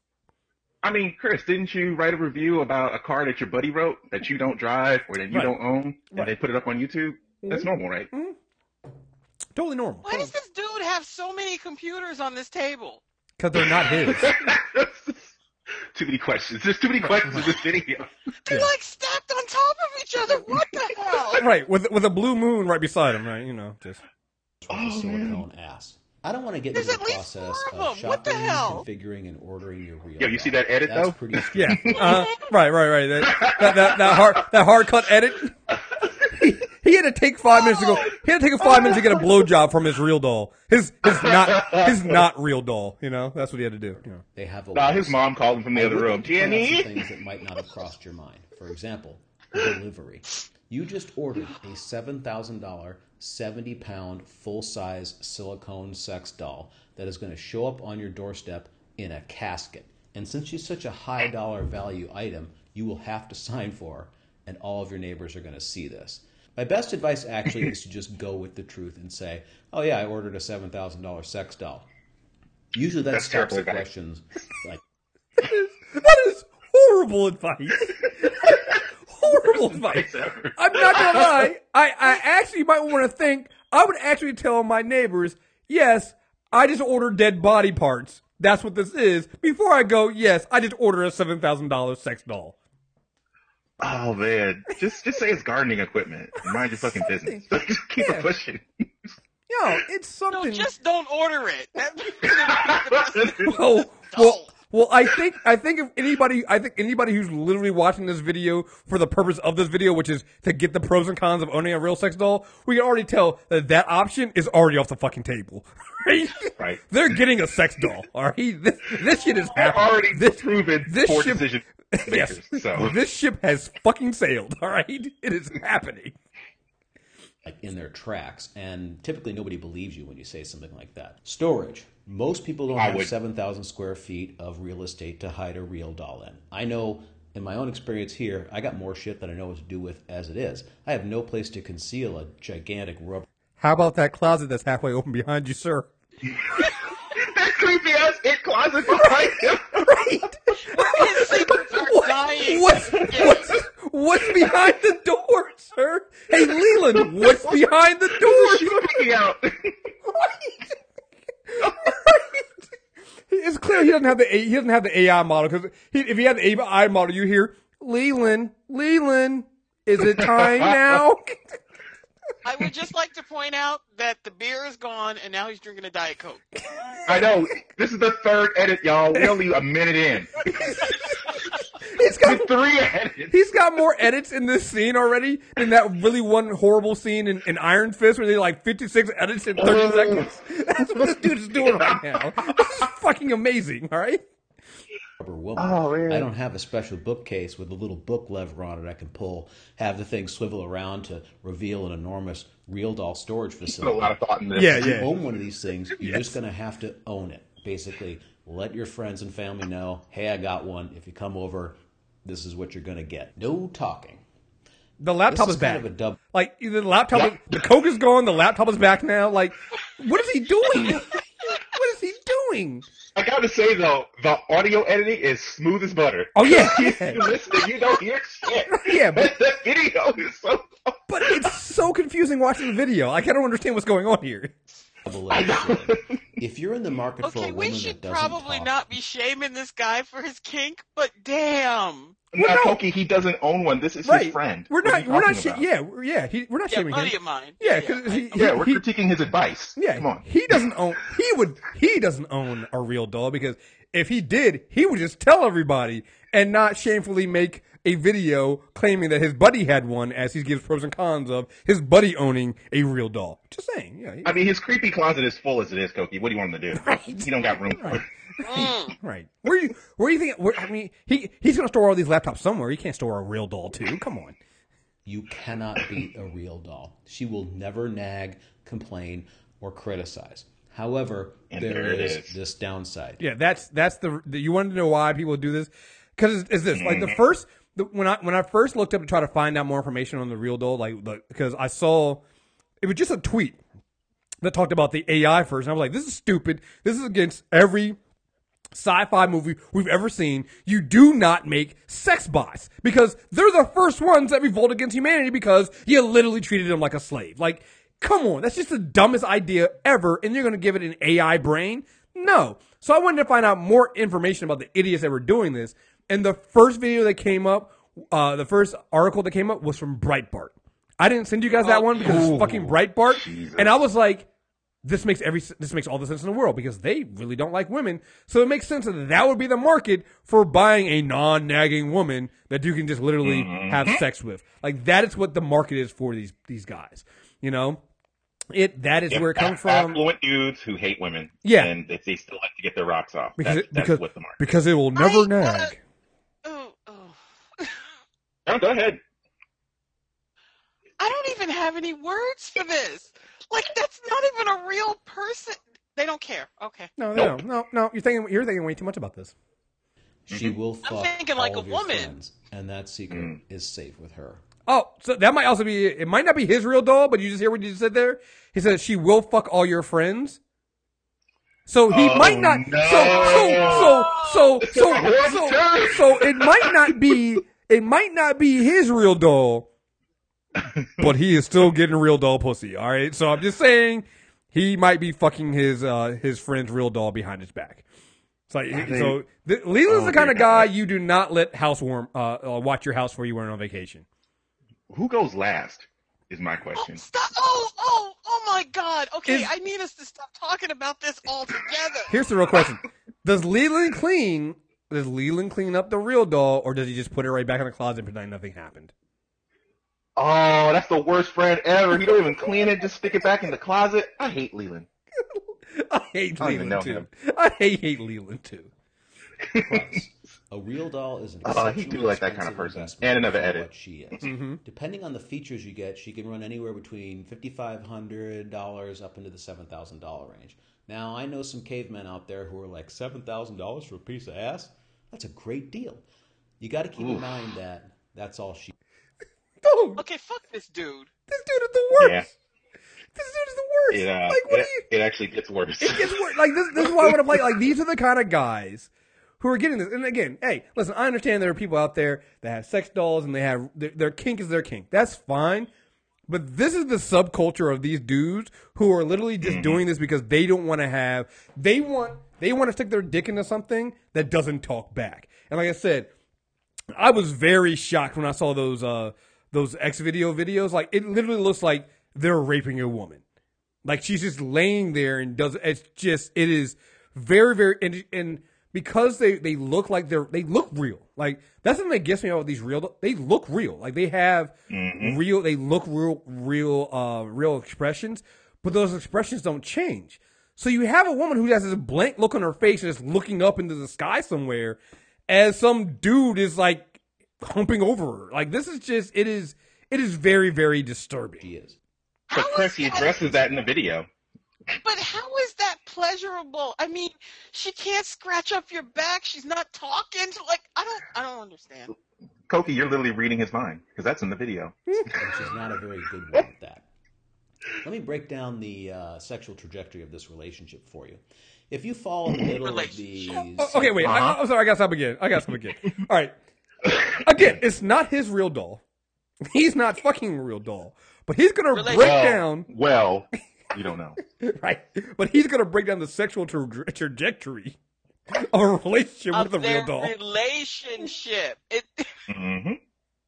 S5: I mean, Kriss, didn't you write a review about a car that your buddy wrote that you don't drive or that you
S4: Right.
S5: don't own, and
S4: Right.
S5: they put it up on YouTube? That's mm-hmm. normal, right? Mm-hmm.
S4: Totally normal
S6: Why does this dude have so many computers on this table?
S4: because they're not his.
S5: too many questions. There's too many questions in this video.
S6: They're
S4: Yeah.
S6: like stacked on top of each other. What the hell?
S4: right, with with a blue moon right beside him, right? You know, just oh,
S7: worth of silicone ass. I don't want to get
S6: There's
S7: into the process of
S6: of them. What the
S7: shopping,
S6: hell?
S7: configuring, and ordering your real
S5: Yo, you
S7: doll.
S5: see that edit,
S7: That's
S5: though?
S7: pretty
S4: yeah, uh, right, right, right. That that that, that hard that hard cut edit. He, he had to take five minutes to go. He had to take a five minutes to get a blowjob from his real doll. His his not his not real doll. You know, that's what he had to do. You know.
S7: They have a
S5: Nah, his mom called him from the
S7: I
S5: other room.
S7: like to point out some
S5: Jenny.
S7: things that might not have crossed your mind. For example, delivery. You just ordered a seven thousand dollar, seventy pound, full size silicone sex doll that is going to show up on your doorstep in a casket. And since she's such a high dollar value item, you will have to sign for her, and all of your neighbors are going to see this. My best advice actually is to just go with the truth and say, "Oh yeah, I ordered a seven thousand dollar sex doll." Usually that
S5: That's
S7: stops the questions like
S4: That is horrible advice. horrible advice.
S5: ever.
S4: I'm not gonna lie. I, I actually might want to think. I would actually tell my neighbors, yes, I just ordered dead body parts. That's what this is. Before I go, yes, I just ordered a seven thousand dollars sex doll.
S5: Oh man, just just say it's gardening equipment. Mind your fucking business. Just keep
S4: Yeah.
S5: it pushing.
S4: Yo, it's
S6: No,
S4: something.
S6: just don't order it. That-
S4: well, well, well, I think I think if anybody, I think anybody who's literally watching this video for the purpose of this video, which is to get the pros and cons of owning a real sex doll, we can already tell that that option is already off the fucking table. Right?
S5: Right.
S4: They're getting a sex doll. All right. This, this shit is
S5: They're
S4: happening.
S5: already
S4: This,
S5: proven
S4: this
S5: poor
S4: ship-
S5: decision
S4: yes.
S5: So
S4: This ship has fucking sailed. All right. It is happening.
S7: like in their tracks, and typically nobody believes you when you say something like that. Storage. Most people don't
S5: I
S7: have
S5: would-
S7: 7,000 square feet of real estate to hide a real doll in. I know in my own experience here, I got more shit than I know what to do with as it is. I have no place to conceal a gigantic rubber
S4: How about that closet that's halfway open behind you, sir?
S5: that creepy ass it closet behind him.
S6: His secrets are dying.
S4: What's, what's, what's behind the door, sir? Hey, Leland, what's behind the door?
S5: Peeking out.
S4: It's clear he doesn't have the A- he doesn't have the AI model because if he had the AI model, you hear Leland, Leland, is it time now?
S6: I would just like to point out that the beer is gone and now he's drinking a Diet Coke.
S5: I know. This is the third edit, y'all. We're only a minute in.
S4: He's got
S5: Three edits.
S4: he's got more edits in this scene already than that really one horrible scene in, in Iron Fist where they like fifty six edits in
S5: 30
S4: seconds. That's what this dude is doing right now. This is fucking amazing. All right.
S7: Woman.
S5: Oh, man.
S7: I don't have a special bookcase with a little book lever on it I can pull, have the thing swivel around to reveal an enormous real doll storage
S5: Put a
S7: facility.
S5: lot of thought in this.
S4: Yeah,
S7: If
S4: yeah.
S7: you own one of these things, you're just going to have to own it. Basically, let your friends and family know, hey, I got one. If you come over, this is what you're going to get. No talking.
S4: The laptop
S7: This
S4: is
S7: is kind
S4: back.
S7: of a dub-
S4: Like the laptop,
S5: Yep.
S4: is, the coke is gone. The laptop is back now. Like, what is he doing? what is he doing?
S5: I gotta say though, the audio editing is smooth as butter.
S4: Oh yeah, yeah.
S5: you listening, you don't hear shit.
S4: Yeah, but-
S5: the video is so.
S4: but it's so confusing watching the video. Like I don't understand what's going on here.
S7: Double-edged sword. If you're in the market for
S6: Okay,
S7: a
S6: we
S7: woman
S6: should
S7: that doesn't
S6: probably
S7: talk,
S6: not be shaming this guy for his kink, but damn.
S5: Now,
S4: no.
S5: Coqui, he doesn't own one. This is
S4: Right?
S5: his friend.
S4: We're not.
S5: you
S4: We're not. Sh- yeah. we're- Yeah. He, we're not
S6: Yeah,
S4: shaming
S6: buddy
S4: him.
S6: of mine.
S4: Yeah, because
S6: I-
S4: he,
S5: Yeah,
S4: he-
S5: we're
S4: he-
S5: critiquing his advice.
S4: Yeah,
S5: Come on.
S4: he doesn't own. He would. He doesn't own a real doll because if he did, he would just tell everybody and not shamefully make a video claiming that his buddy had one, as he gives pros and cons of his buddy owning a real doll. Just saying. Yeah. he-
S5: I mean, his creepy closet is full as it is, Coqui. What do you want him to do?
S4: Right.
S5: He don't got room for it.
S6: Mm.
S4: right. Where you? Where you think? Where, I mean, he he's gonna store all these laptops somewhere. He can't store a real doll too. Come on.
S7: you cannot beat a real doll. She will never nag, complain, or criticize. However,
S5: And
S7: there
S5: there it
S7: is,
S5: is.
S7: this downside.
S4: Yeah, that's that's the, the you wanted to know why people do this because it's, it's this like
S5: Mm-hmm.
S4: the first the, when I when I first looked up to try to find out more information on the real doll like because I saw it was just a tweet that talked about the AI first and I was like this is stupid. This is against every sci-fi movie we've ever seen. You do not make sex bots because they're the first ones that revolt against humanity because you literally treated them like a slave. Like come on. That's just the dumbest idea ever and you're to give it an ai brain? No. So i wanted to find out more information about the idiots that were doing this and the first video that came up uh, the first article that came up was from breitbart i didn't send you guys that one because it's fucking breitbart and i was like this makes every this makes all the sense in the world because they really don't like women. So it makes sense that that would be the market for buying a non-nagging woman that you can just literally have sex with. Like that is what the market is for these these guys. You know, it that is where it comes from
S5: Affluent dudes who hate women.
S4: Yeah.
S5: And they, they still like to get their rocks off.
S4: because
S5: that's,
S4: it,
S5: that's
S4: because
S5: what the market.
S4: because it will never
S6: I-
S4: nag.
S5: No, go ahead.
S6: I don't even have any words for this. Like that's not even a real person. They don't care. Okay.
S4: No, no, no, no. You're thinking you're thinking way too much about this.
S7: She mm-hmm. will fuck I'm
S6: thinking
S7: all
S6: like a
S7: of your
S6: woman.
S7: friends, and that secret mm. is safe with her.
S4: Oh, so that might also be. It might not be his real doll, but you just hear what you just said there. He says she will fuck all your friends. So he
S5: Oh,
S4: might not.
S5: no.
S4: So so so so so so, so it might not be. It might not be his real doll, but he is still getting real doll pussy. All right. So I'm just saying he might be fucking his uh his friend's real doll behind his back. So, so th- Leland's
S5: Oh,
S4: the kind of guy you do not let housewarm uh, uh watch your house for you when on vacation.
S5: Who goes last? Is my
S6: Oh,
S5: question.
S6: stop! Oh, oh, oh my God! Okay,
S4: Is-
S6: I need us to stop talking about this altogether.
S4: Here's the real question: Does Leland clean? Does Leland clean up the real doll, or does he just put it right back in the closet and pretend nothing happened?
S5: Oh, that's the worst friend ever. He don't even clean it, just stick it back in the closet. I hate Leland.
S4: I hate
S5: I don't even
S4: Leland
S5: know
S4: too.
S5: him.
S4: I hate, hate Leland too.
S7: Price. A real doll is an
S5: Oh, he do like that kind of person. And another
S7: for
S5: edit.
S7: She is.
S4: Mm-hmm.
S7: Depending on the features you get, she can run anywhere between fifty-five hundred dollars up into the seven thousand dollar range. Now, I know some cavemen out there who are like seven thousand dollars for a piece of ass. That's a great deal. You got to keep in mind that that's all she.
S4: Dude,
S6: Okay, fuck this dude.
S4: this dude is the worst.
S5: Yeah.
S4: This dude is the worst.
S5: It, uh,
S4: like, what
S5: it,
S4: are you?
S5: it actually gets worse.
S4: It gets worse. Like this. This is why I want to play. Like these are the kind of guys who are getting this. And again, hey, listen. I understand there are people out there that have sex dolls and they have their, their kink is their kink. That's fine. But this is the subculture of these dudes who are literally just doing this because they don't want to have. They want. They want to stick their dick into something that doesn't talk back. And like I said, I was very shocked when I saw those uh those X video videos. Like it literally looks like they're raping a woman. Like she's just laying there and does it's just it is very very and, and because they they look like they're they look real. Like that's something that gets me about these real. They look real. Like they have real. They look real real uh real expressions, but those expressions don't change. So you have a woman who has this blank look on her face and is looking up into the sky somewhere, as some dude is like humping over her. Like this is just it is it is very very disturbing.
S7: She is.
S5: but
S6: How
S5: Kriss,
S6: is
S5: he
S6: that-
S5: addresses that in the video.
S6: But how is that pleasurable? I mean, she can't scratch up your back. She's not talking. To, like, I don't, I don't understand.
S5: Coqui, you're literally reading his mind because that's in the video. Hmm.
S7: and she's not a very good one at that. Let me break down the uh, sexual trajectory of this relationship for you. If you fall in the middle of these,
S4: Oh, okay, wait. I,
S5: Uh-huh.
S4: I'm sorry. I got to stop again. I got to stop again. All right. Again, it's not his real doll. He's not fucking a real doll. But he's gonna
S6: Relation-
S4: break
S5: well,
S4: down,
S5: Well, you don't know.
S4: right? But he's gonna break down the sexual tra- trajectory of a relationship
S6: Of
S4: with a real doll.
S6: relationship, it,
S5: hmm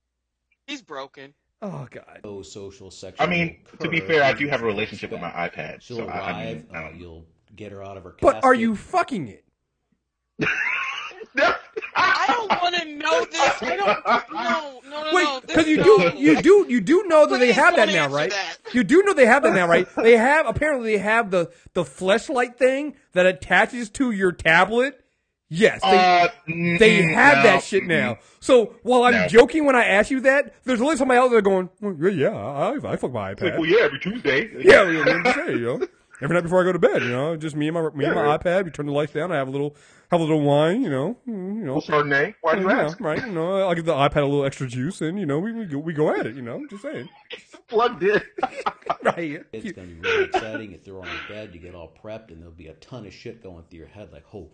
S6: he's broken.
S4: Oh god.
S7: no social sexual.
S5: I mean, to be fair, I do have a relationship with my iPad.
S7: She'll
S5: So I, I
S7: arrive.
S5: mean,
S7: uh,
S5: um,
S7: you'll get her out of her.
S4: But are you fucking it?
S6: I don't want to know this. I don't. No, no, no,
S4: Wait,
S6: no.
S4: because you
S6: no.
S4: do, you do, you do know that they have that now, right?
S6: that.
S4: You do know they have that now, right? They have apparently they have the the fleshlight thing that attaches to your tablet. Yes, they,
S5: Uh,
S4: They
S5: mm,
S4: have
S5: no,
S4: that shit now. So while I'm
S5: No.
S4: joking when I ask you that, there's always somebody out there going, well, yeah, yeah, I, I fuck my
S5: It's like,
S4: iPad.
S5: well, yeah, every Tuesday.
S4: yeah, you know, I'm you know, every night before I go to bed, you know, just me and my me and my
S5: Yeah.
S4: iPad. We turn the lights down. I have a little have a little wine, you know, mm, you know.
S5: Well, Chardonnay. Why do you
S4: yeah,
S5: ask?
S4: right, you know, I'll give the iPad a little extra juice, and you know, we we go, we go at it, you know. Just saying,
S5: Plugged in.
S4: right?
S7: It's going to be really exciting. You throw her on the bed, you get all prepped, and there'll be a ton of shit going through your head. Like, oh,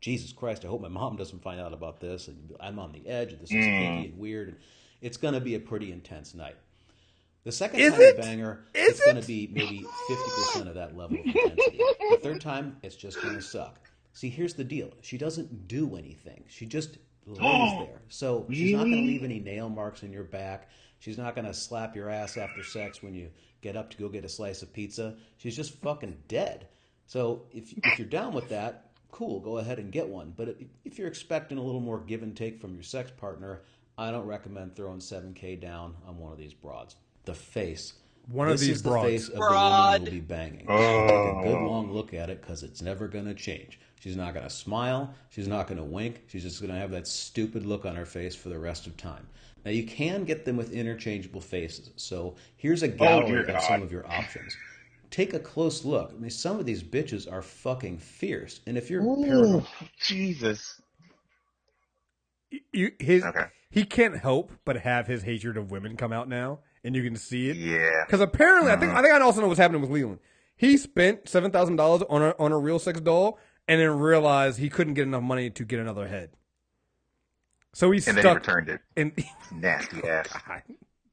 S7: Jesus Christ! I hope my mom doesn't find out about this. And I'm on the edge. And this is hmm. kinky and weird. And it's going to be a pretty intense night. The second
S4: Is
S7: time
S4: it?
S7: you bang her,
S4: Is
S7: it's going to be maybe fifty percent of that level of intensity. The third time, it's just going to suck. See, here's the deal: she doesn't do anything. She just lays there. So she's not going to leave any nail marks in your back. She's not going to slap your ass after sex when you get up to go get a slice of pizza. She's just fucking dead. So if if you're down with that, cool, go ahead and get one. But if, if you're expecting a little more give and take from your sex partner, I don't recommend throwing 7K down on one of these broads. The face.
S4: One of
S7: this
S4: these
S7: is the face of the woman you'll be banging.
S5: Oh.
S7: Take a good long look at it because it's never going to change. She's not going to smile. She's not going to wink. She's just going to have that stupid look on her face for the rest of time. Now you can get them with interchangeable faces. So here's a oh, gallery
S5: dear
S7: of some of your options. Take a close look. I mean, some of these bitches are fucking fierce. And if you're paranoid,
S5: Jesus.
S4: You, his
S5: Okay.
S4: he can't help but have his hatred of women come out now, and you can see it.
S5: Yeah.
S4: Because apparently, I think
S5: Uh-huh.
S4: I think I also know what's happening with Leland. He spent seven thousand dollars on a on a real sex doll, and then realized he couldn't get enough money to get another head. So he's
S5: and then he returned it.
S4: And
S5: Nasty ass.
S4: God,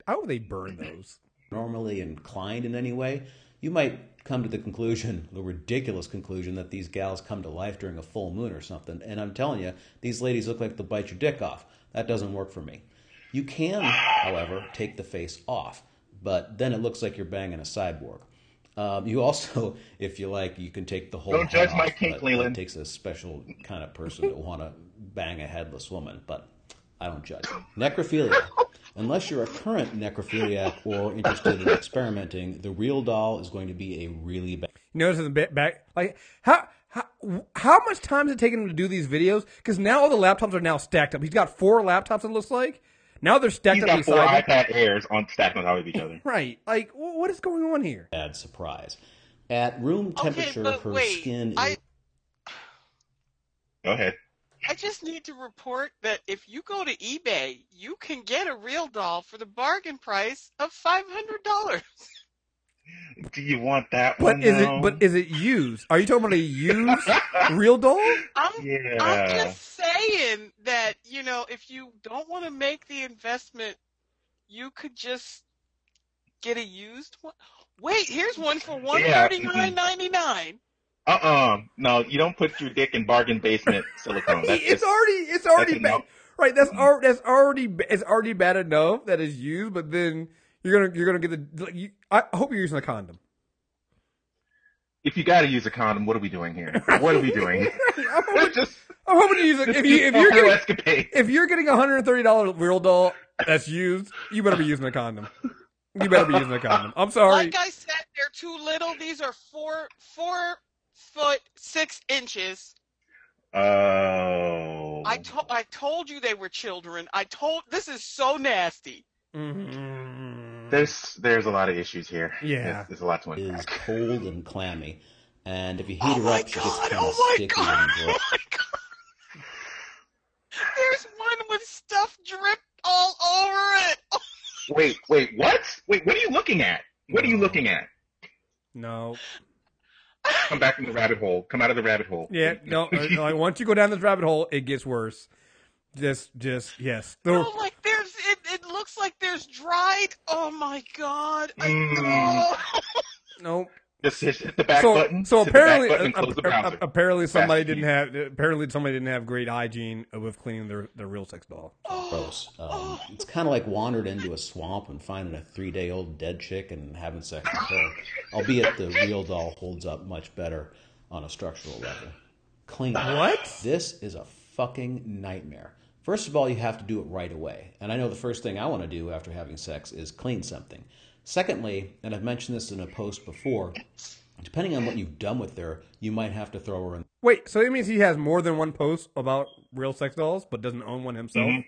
S4: how would they burn those?
S7: normally inclined in any way, you might come to the conclusion, the ridiculous conclusion, that these gals come to life during a full moon or something. And I'm telling you, these ladies look like they'll bite your dick off. That doesn't work for me. You can, however, take the face off, but then it looks like you're banging a cyborg. Um, you also, if you like, you can take the whole.
S5: Don't judge my
S7: off, but
S5: Leland.
S7: It takes a special kind of person to want to bang a headless woman, but I don't judge. Necrophilia. Unless you're a current necrophiliac or interested in experimenting, the real doll is going to be a really bad.
S4: You notice in the ba- back, like how how how much time has it taken him to do these videos? Because now all the laptops are now stacked up. He's got four laptops. It looks like now they're stacked
S5: He's
S4: up
S5: got four
S4: beside him.
S5: iPad Airs on stacked on top of each other.
S4: Right? Like what is going on here?
S7: bad surprise. At room
S6: Okay,
S7: temperature,
S6: but
S7: her
S6: wait,
S7: skin is.
S5: Go ahead.
S6: I just need to report that if you go to eBay, you can get a real doll for the bargain price of five hundred dollars.
S5: Do you want that
S4: But
S5: one?
S4: is
S5: though?
S4: it but is it used? Are you talking about a used real doll?
S6: I'm
S5: yeah.
S6: I'm just saying that you know if you don't want to make the investment, you could just get a used one. Wait, here's one for one thirty nine ninety nine.
S5: Uh-uh. No, you don't put your dick in bargain basement silicone. That's
S4: it's
S5: just,
S4: already it's already bad.
S5: no.
S4: Right? That's al- that's already it's already bad enough that it's used. But then you're gonna you're gonna get the. like, You, I hope you're using a condom.
S5: if you got to use a condom, what are we doing here? What are we doing?
S4: I'm hoping,
S5: It's just
S4: I'm hoping you use it. If you, if you're getting
S5: escapade.
S4: if you're getting a hundred and thirty dollar real doll that's used, you better be using a condom. You better be using a condom. I'm sorry.
S6: Like I said, they're too little. These are four four foot six inches.
S5: Oh.
S6: I told I told you they were children. I told this is so nasty.
S4: Mhm.
S5: There's there's a lot of issues here.
S4: Yeah.
S5: There's, there's a lot to
S7: is
S5: unpack.
S7: cold and clammy, and if you heat
S6: Oh
S7: her
S6: my
S7: up, she gets
S6: god!
S7: kind of
S6: Oh my
S7: sticky
S6: god!
S7: and
S6: Oh my god! There's one with stuff drip all over it.
S5: Wait, wait, what? Wait, what are you looking at? What are you looking at?
S4: No.
S5: Come back in the rabbit hole. Come out of the rabbit hole.
S4: Yeah. No. uh, like, once you go down this rabbit hole, it gets worse. Just just yes. The-
S6: Oh, like there's it. It looks like there's dried. Oh my god! I,
S5: Mm.
S6: oh.
S4: no.
S5: Just hit, hit the back
S4: so,
S5: button.
S4: so
S5: hit the back
S4: apparently,
S5: button and
S4: uh, uh, apparently somebody
S5: Fast
S4: didn't have apparently somebody didn't have great hygiene with cleaning their their real sex doll.
S7: gross. Um, it's kind of like wandering into a swamp and finding a three-day-old dead chick and having sex with her. Albeit the real doll holds up much better on a structural level. Clean.
S4: What?
S7: This is a fucking nightmare. First of all, you have to do it right away. And I know the first thing I want to do after having sex is clean something. Secondly, and I've mentioned this in a post before, depending on what you've done with her, you might have to throw her in
S4: Wait, so it means he has more than one post about real sex dolls, but doesn't own one himself.
S5: Mhm.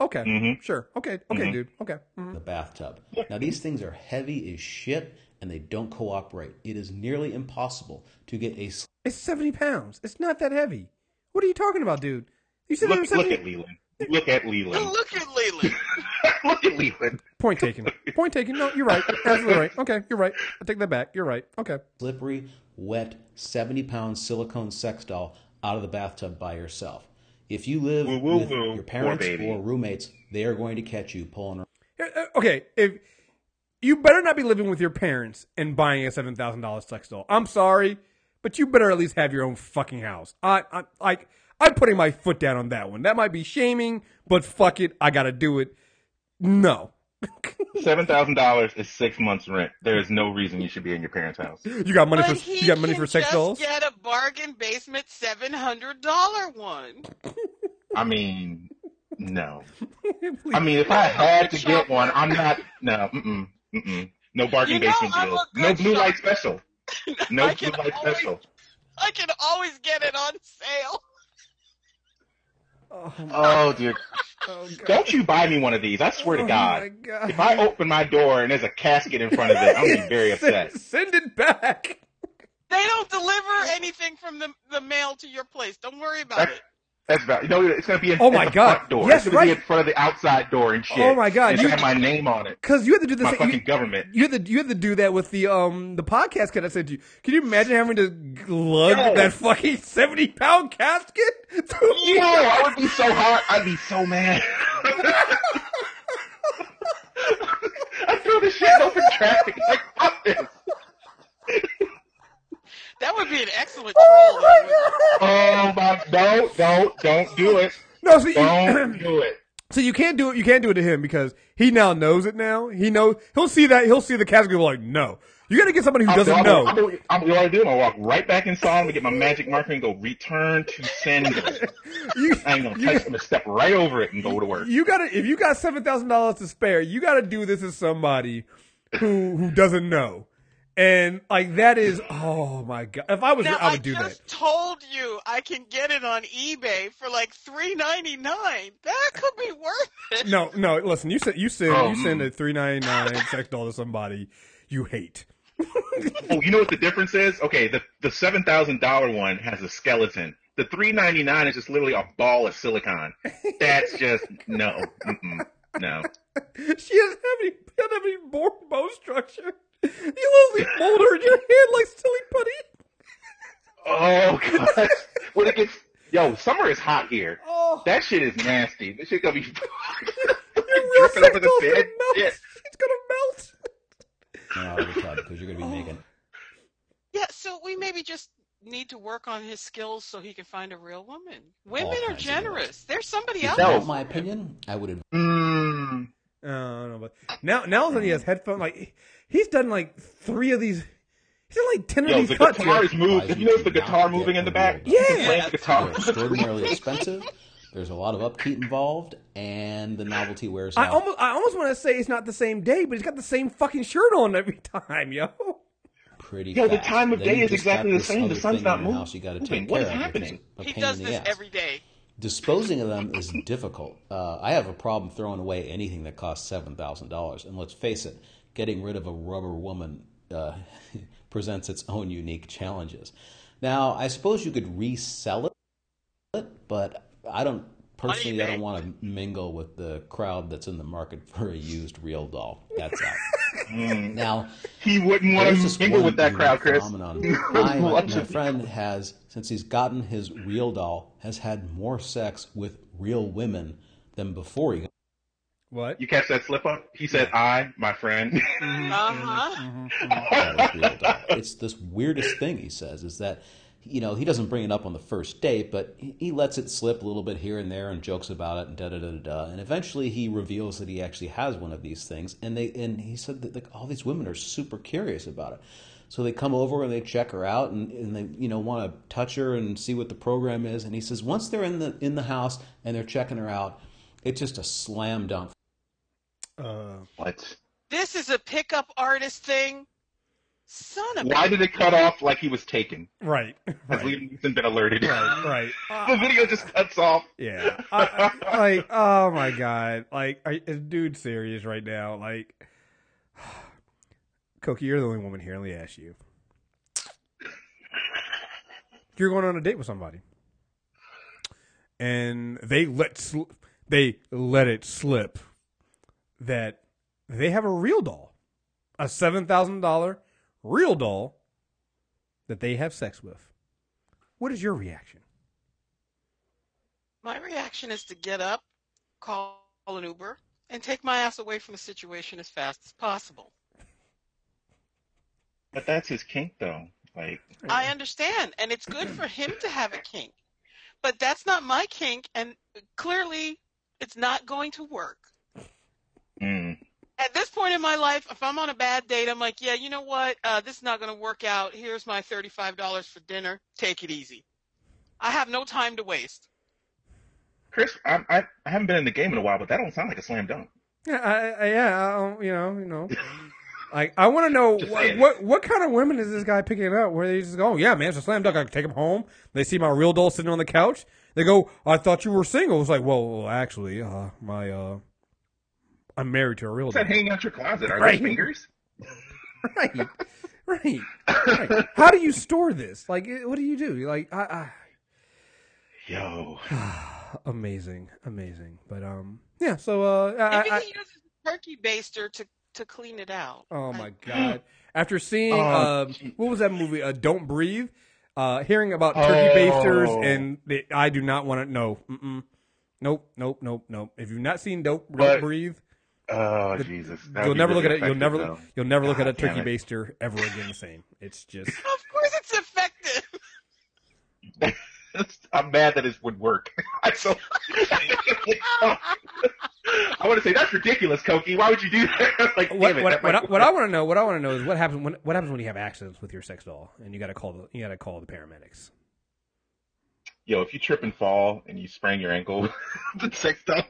S4: Okay,
S5: Mhm.
S4: sure. Okay, okay,
S5: Mhm.
S4: dude. Okay. Mhm.
S7: the bathtub. Now, these things are heavy as shit and they don't cooperate. It is nearly impossible to get a
S4: It's seventy pounds. It's not that heavy. What are you talking about, dude? You said it
S5: Look,
S4: was
S5: look at Leland. Look at Leland.
S6: Look at Leland.
S5: look at Leland.
S4: Point taken. Point taken. No, you're right. Absolutely right. Okay, you're right. I take that back. You're right. Okay.
S7: slippery, wet, 70 pound silicone sex doll out of the bathtub by yourself. If you live
S5: Woo, woo,
S7: with
S5: woo.
S7: your parents or roommates, they are going to catch you pulling her
S4: Uh, Okay, if you better not be living with your parents and buying a seven thousand dollars sex doll. I'm sorry, but you better at least have your own fucking house. I, I like. I'm putting my foot down on that one. That might be shaming, but fuck it, I gotta do it. No,
S5: Seven thousand dollars is six months' rent. There is no reason you should be in your parents' house.
S4: you got money
S6: but
S4: for
S6: he
S4: you got money for sex
S6: just
S4: dolls.
S6: Get a bargain basement seven hundred dollar one.
S5: I mean, no. I mean, if I had to get one, I'm not. No, mm-mm, mm-mm. No bargain
S6: You know
S5: basement
S6: I'm
S5: deal. No blue
S6: shot.
S5: light special. No blue light
S6: always-
S5: special.
S6: I can always get it on sale.
S4: Oh, my,
S5: Oh dear!
S4: oh,
S5: Don't you buy me one of these? I swear
S4: Oh,
S5: to God.
S4: God.
S5: If I open my door and there's a casket in front of it, I'm gonna be very upset.
S4: Send it back.
S6: They don't deliver anything from the the mail to your place. Don't worry about
S5: That's,
S6: it.
S5: That's about. You know, it's gonna be in,
S4: Oh my
S5: the
S4: God.
S5: front door.
S4: Yes,
S5: it's gonna
S4: right.
S5: be in front of the outside door and shit.
S4: Oh my God,
S5: It's
S4: you-
S5: have my name on it.
S4: Because you had to do this.
S5: My
S4: you,
S5: fucking government.
S4: you had to you had to do that with the um the podcast kit I sent you. Can you imagine having to lug
S5: Yo.
S4: that fucking seventy pound casket?
S5: Yo, I would be so hot. I'd be so mad. I throw this shit open traffic. Like fuck this.
S6: That would be an excellent oh troll. though, wouldn't it?
S5: Oh my! Don't, don't, don't do it.
S4: no, so you,
S5: Don't do it.
S4: so you can't do it. You can't do it to him because he now knows it. Now he knows. He'll see that. He'll see the casket. and be like, no. You got to get somebody who doesn't
S5: I'm,
S4: know.
S5: I'm, I'm, I'm, what I do? I'm gonna walk right back inside. I'm gonna get my magic marker and go return to sender.
S4: You,
S5: I ain't gonna
S4: you-
S5: touch. I'm gonna step right over it and go to work.
S4: you gotta if you got seven thousand dollars to spare, you gotta do this as somebody who who doesn't know. And like that is oh my god. If I was
S6: Now,
S4: I
S6: I
S4: would do
S6: just
S4: that.
S6: told you I can get it on eBay for like three ninety nine. That could be worth it.
S4: No, no, listen, you send you send
S5: Oh,
S4: you send a mm. three ninety nine sex doll to somebody you hate.
S5: Oh, you know what the difference is? Okay, the the seven thousand dollar one has a skeleton. The three ninety nine is just literally a ball of silicon. That's just no, Mm-mm, no.
S4: She doesn't have any doesn't have any bone, bone structure. You literally mold her in your hand like silly putty.
S5: Oh god, when it gets yo, summer is hot here.
S4: Oh,
S5: That shit is nasty. This shit gonna be
S4: your real
S5: dripping
S4: sex
S5: over the bed.
S4: gonna melt.
S5: Shit.
S4: It's gonna melt.
S7: No, Todd, because you're going to
S4: Oh.
S7: be making.
S6: Yeah, so we maybe just need to work on his skills so he can find a real woman. Women are generous. There's somebody out
S5: No.
S6: there.
S7: In my opinion, I would
S5: Mm,
S4: I don't know, but now now that he has headphones, like he's done like three of these. He's done like ten
S5: yo,
S4: of
S5: the
S4: these cuts.
S5: guitar
S4: here.
S5: is moved. If you notice the guitar moving in the back,
S4: Yeah.
S5: he's playing the guitar.
S7: They're extraordinarily expensive. There's a lot of upkeep involved, and the novelty wears
S4: I
S7: out.
S4: almost I almost want to say it's not the same day, but he's got the same fucking shirt on every time, yo.
S7: pretty
S5: Yo, the time of
S7: Then
S5: day is exactly the same. The sun's not moving.
S7: house you got to take
S5: What
S7: care
S5: is
S7: of, which
S5: happening?
S6: He does this every day.
S7: Disposing of them is difficult. Uh, I have a problem throwing away anything that costs seven thousand dollars. And let's face it, getting rid of a rubber woman uh, presents its own unique challenges. Now, I suppose you could resell it, but I don't personally. I don't want to mingle with the crowd that's in the market for a used real doll. That's out. Mm. Now,
S5: He wouldn't want to mingle with that crowd, Kriss.
S7: phenomenon.
S5: He
S7: I, my,
S5: wants
S7: my friend has, since he's gotten his real doll, has had more sex with real women than before he got
S4: What?
S5: You catch that slip up? He said, "I, my friend."
S6: Mm-hmm, uh-huh.
S7: Mm-hmm, mm-hmm, his real doll. It's this weirdest thing he says is that, you know, he doesn't bring it up on the first date, but he, he lets it slip a little bit here and there and jokes about it and da da da da da. And eventually he reveals that he actually has one of these things. And they and he said that like, all these women are super curious about it. So they come over and they check her out and, and they you know want to touch her and see what the program is. And he says once they're in the in the house and they're checking her out, it's just a slam dunk.
S4: Uh,
S5: what?
S6: This is a pickup artist thing. Son of
S5: Why
S6: a
S5: did it cut off like he was taken?
S4: right,
S5: Has
S4: right,
S5: Liam Neeson been alerted?
S4: right, right.
S5: the video just cuts off.
S4: Yeah. I, I, like, oh my god. Like, are, dude serious right now? Like, Coqui, you're the only woman here. Let me ask you. You're going on a date with somebody, and they let sl- they let it slip that they have a real doll, a seven thousand dollar real doll that they have sex with. What is your reaction?
S6: My reaction is to get up, call an Uber, and take my ass away from the situation as fast as possible.
S5: But that's his kink, though. Like,
S6: I understand, and it's good for him to have a kink. But that's not my kink, and clearly it's not going to work.
S5: mm,
S6: At this point in my life, if I'm on a bad date, I'm like, yeah, you know what? Uh, this is not going to work out. Here's my $35 for dinner. Take it easy. I have no time to waste.
S5: Kriss, I, I, I haven't been in the game in a while, but that don't sound like a slam dunk.
S4: Yeah, I, I, yeah, I don't- you know, you know. Like, I want to know what, what what kind of women is this guy picking up? Where they just go, oh, yeah, man, it's a slam dunk. I can take him home. They see my real doll sitting on the couch. They go, I thought you were single. It's like, well, well, actually, uh, my, uh, I'm married to a real
S5: What's
S4: doll.
S5: that hanging out your closet? Are
S4: Right.
S5: those fingers?
S4: right, right, right. How do you store this? Like, eh, what do you do? Like, I, I
S5: Yo.
S4: amazing, amazing. But um, yeah. So uh, I,
S6: Maybe
S4: I,
S6: he uses a turkey baster to to clean it out.
S4: oh my god! After seeing
S5: Oh,
S4: uh, what was that movie? Uh, Don't Breathe. Uh, hearing about turkey basters
S5: Oh.
S4: and the, I do not want to know. Mm-mm. Nope, nope, nope, nope. If you've not seen Don't, Don't
S5: But-
S4: Breathe,
S5: Oh Jesus. That would
S4: you'll
S5: be
S4: never look at it. You'll never,
S5: though.
S4: you'll never look at a turkey baster ever again the same. It's just
S6: Of course, it's effective.
S5: I'm mad that it would work. I'm so. I want to say that's ridiculous, Coqui. Why would you do that? like,
S4: what,
S5: damn it,
S4: what,
S5: that
S4: what, I, what I want to know. What I want to know is what happens when what happens when you have accidents with your sex doll and you got to call the you got to call the paramedics.
S5: Yo, if you trip and fall and you sprain your ankle, the sex doll.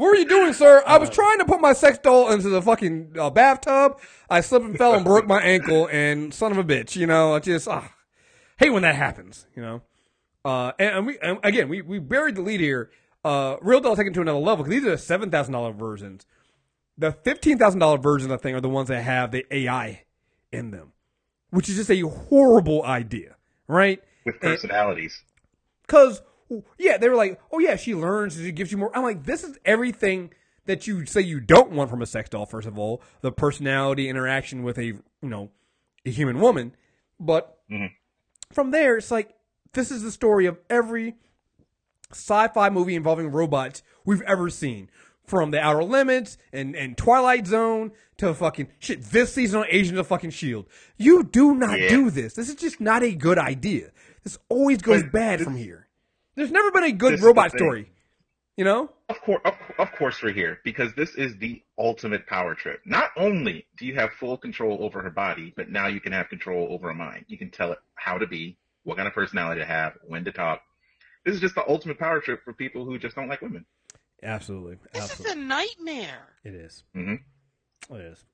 S4: What were you doing, sir? I was
S5: Uh,
S4: trying to put my sex doll into the fucking uh, bathtub. I slipped and fell and broke my ankle, and son of a bitch, you know, I just ah, hate when that happens, you know. Uh, and, and we and again we we buried the lead here. Uh, Real doll taken to another level because these are the seven thousand dollar versions. The fifteen thousand dollar versions, I think, are the ones that have the AI in them, which is just a horrible idea, right?
S5: with personalities.
S4: Cause yeah, they were like, oh yeah, she learns, she gives you more. I'm like, this is everything that you say you don't want from a sex doll. First of all, the personality interaction with a you know a human woman, but
S5: Mhm.
S4: from there, it's like this is the story of every sci-fi movie involving robots we've ever seen. From the Outer Limits and, and Twilight Zone to fucking shit. This season on Agents of fucking Shield, you do not
S5: Yeah.
S4: do this. This is just not a good idea. This always goes
S5: But
S4: bad
S5: this-
S4: from here. There's never been a good
S5: This
S4: robot story. You know?
S5: Of course, of, of course, we're here because this is the ultimate power trip. Not only do you have full control over her body, but now you can have control over her mind. You can tell it how to be, what kind of personality to have, when to talk. This is just the ultimate power trip for people who just don't like women.
S4: Absolutely.
S6: This is a nightmare.
S4: It is.
S5: Mm-hmm.
S4: It is.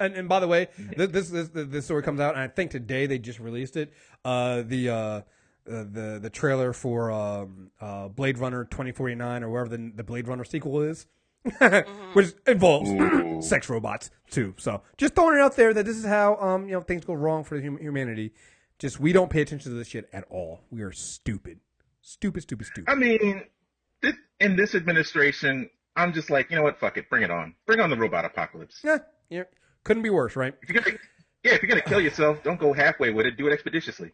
S4: And and by the way, this this this, this story comes out, and I think today they just released it. Uh, the uh, uh, the the trailer for um, uh, Blade Runner twenty forty nine or wherever the the Blade Runner sequel is, which involves sex robots too. So just throwing it out there that this is how um you know things go wrong for hum- humanity. Just we don't pay attention to this shit at all. We are stupid, stupid, stupid, stupid.
S5: I mean, this, in this administration, I'm just like, you know what? Fuck it, bring it on. Bring on the robot apocalypse.
S4: yeah, yeah, couldn't be worse, right?
S5: If you're gonna, yeah, if you're gonna kill yourself, don't go halfway with it. Do it expeditiously.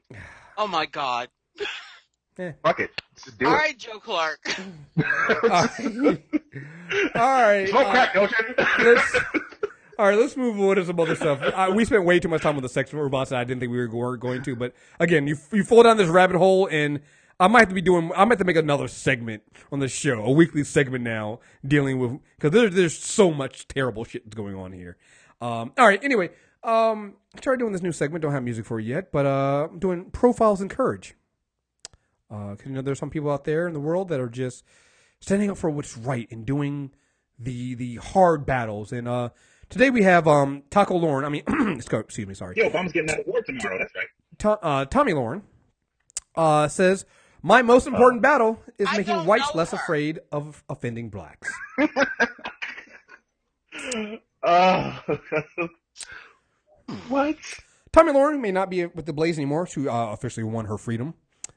S6: Oh my God.
S5: Fuck it, Let's just do
S6: All
S5: it.
S6: right, Joe Clark.
S4: all right, all right.
S5: Smoke
S4: uh,
S5: crack, don't you?
S4: let's all right. Let's move on to some other stuff. Uh, we spent way too much time with the sex robots that I didn't think we were going to. But again, you you fall down this rabbit hole, and I might have to be doing. I might have to make another segment on the show, a weekly segment now, dealing with because there's there's so much terrible shit that's going on here. Um, all right. Anyway, um, I started doing this new segment. Don't have music for it yet, but uh, I'm doing profiles and courage. Uh, 'cause, you know, there's some people out there in the world that are just standing up for what's right and doing the the hard battles. And uh, today we have um, Taco Lahren. I mean, excuse me, sorry.
S5: Yo, Obama's getting that award tomorrow. That's right.
S4: To- uh, Tomi Lahren uh, says, "My most important battle is
S6: I
S4: making whites less
S6: her."
S4: afraid of offending blacks."
S5: Oh. what?
S4: Tomi Lahren may not be with the Blaze anymore. She uh, officially won her freedom.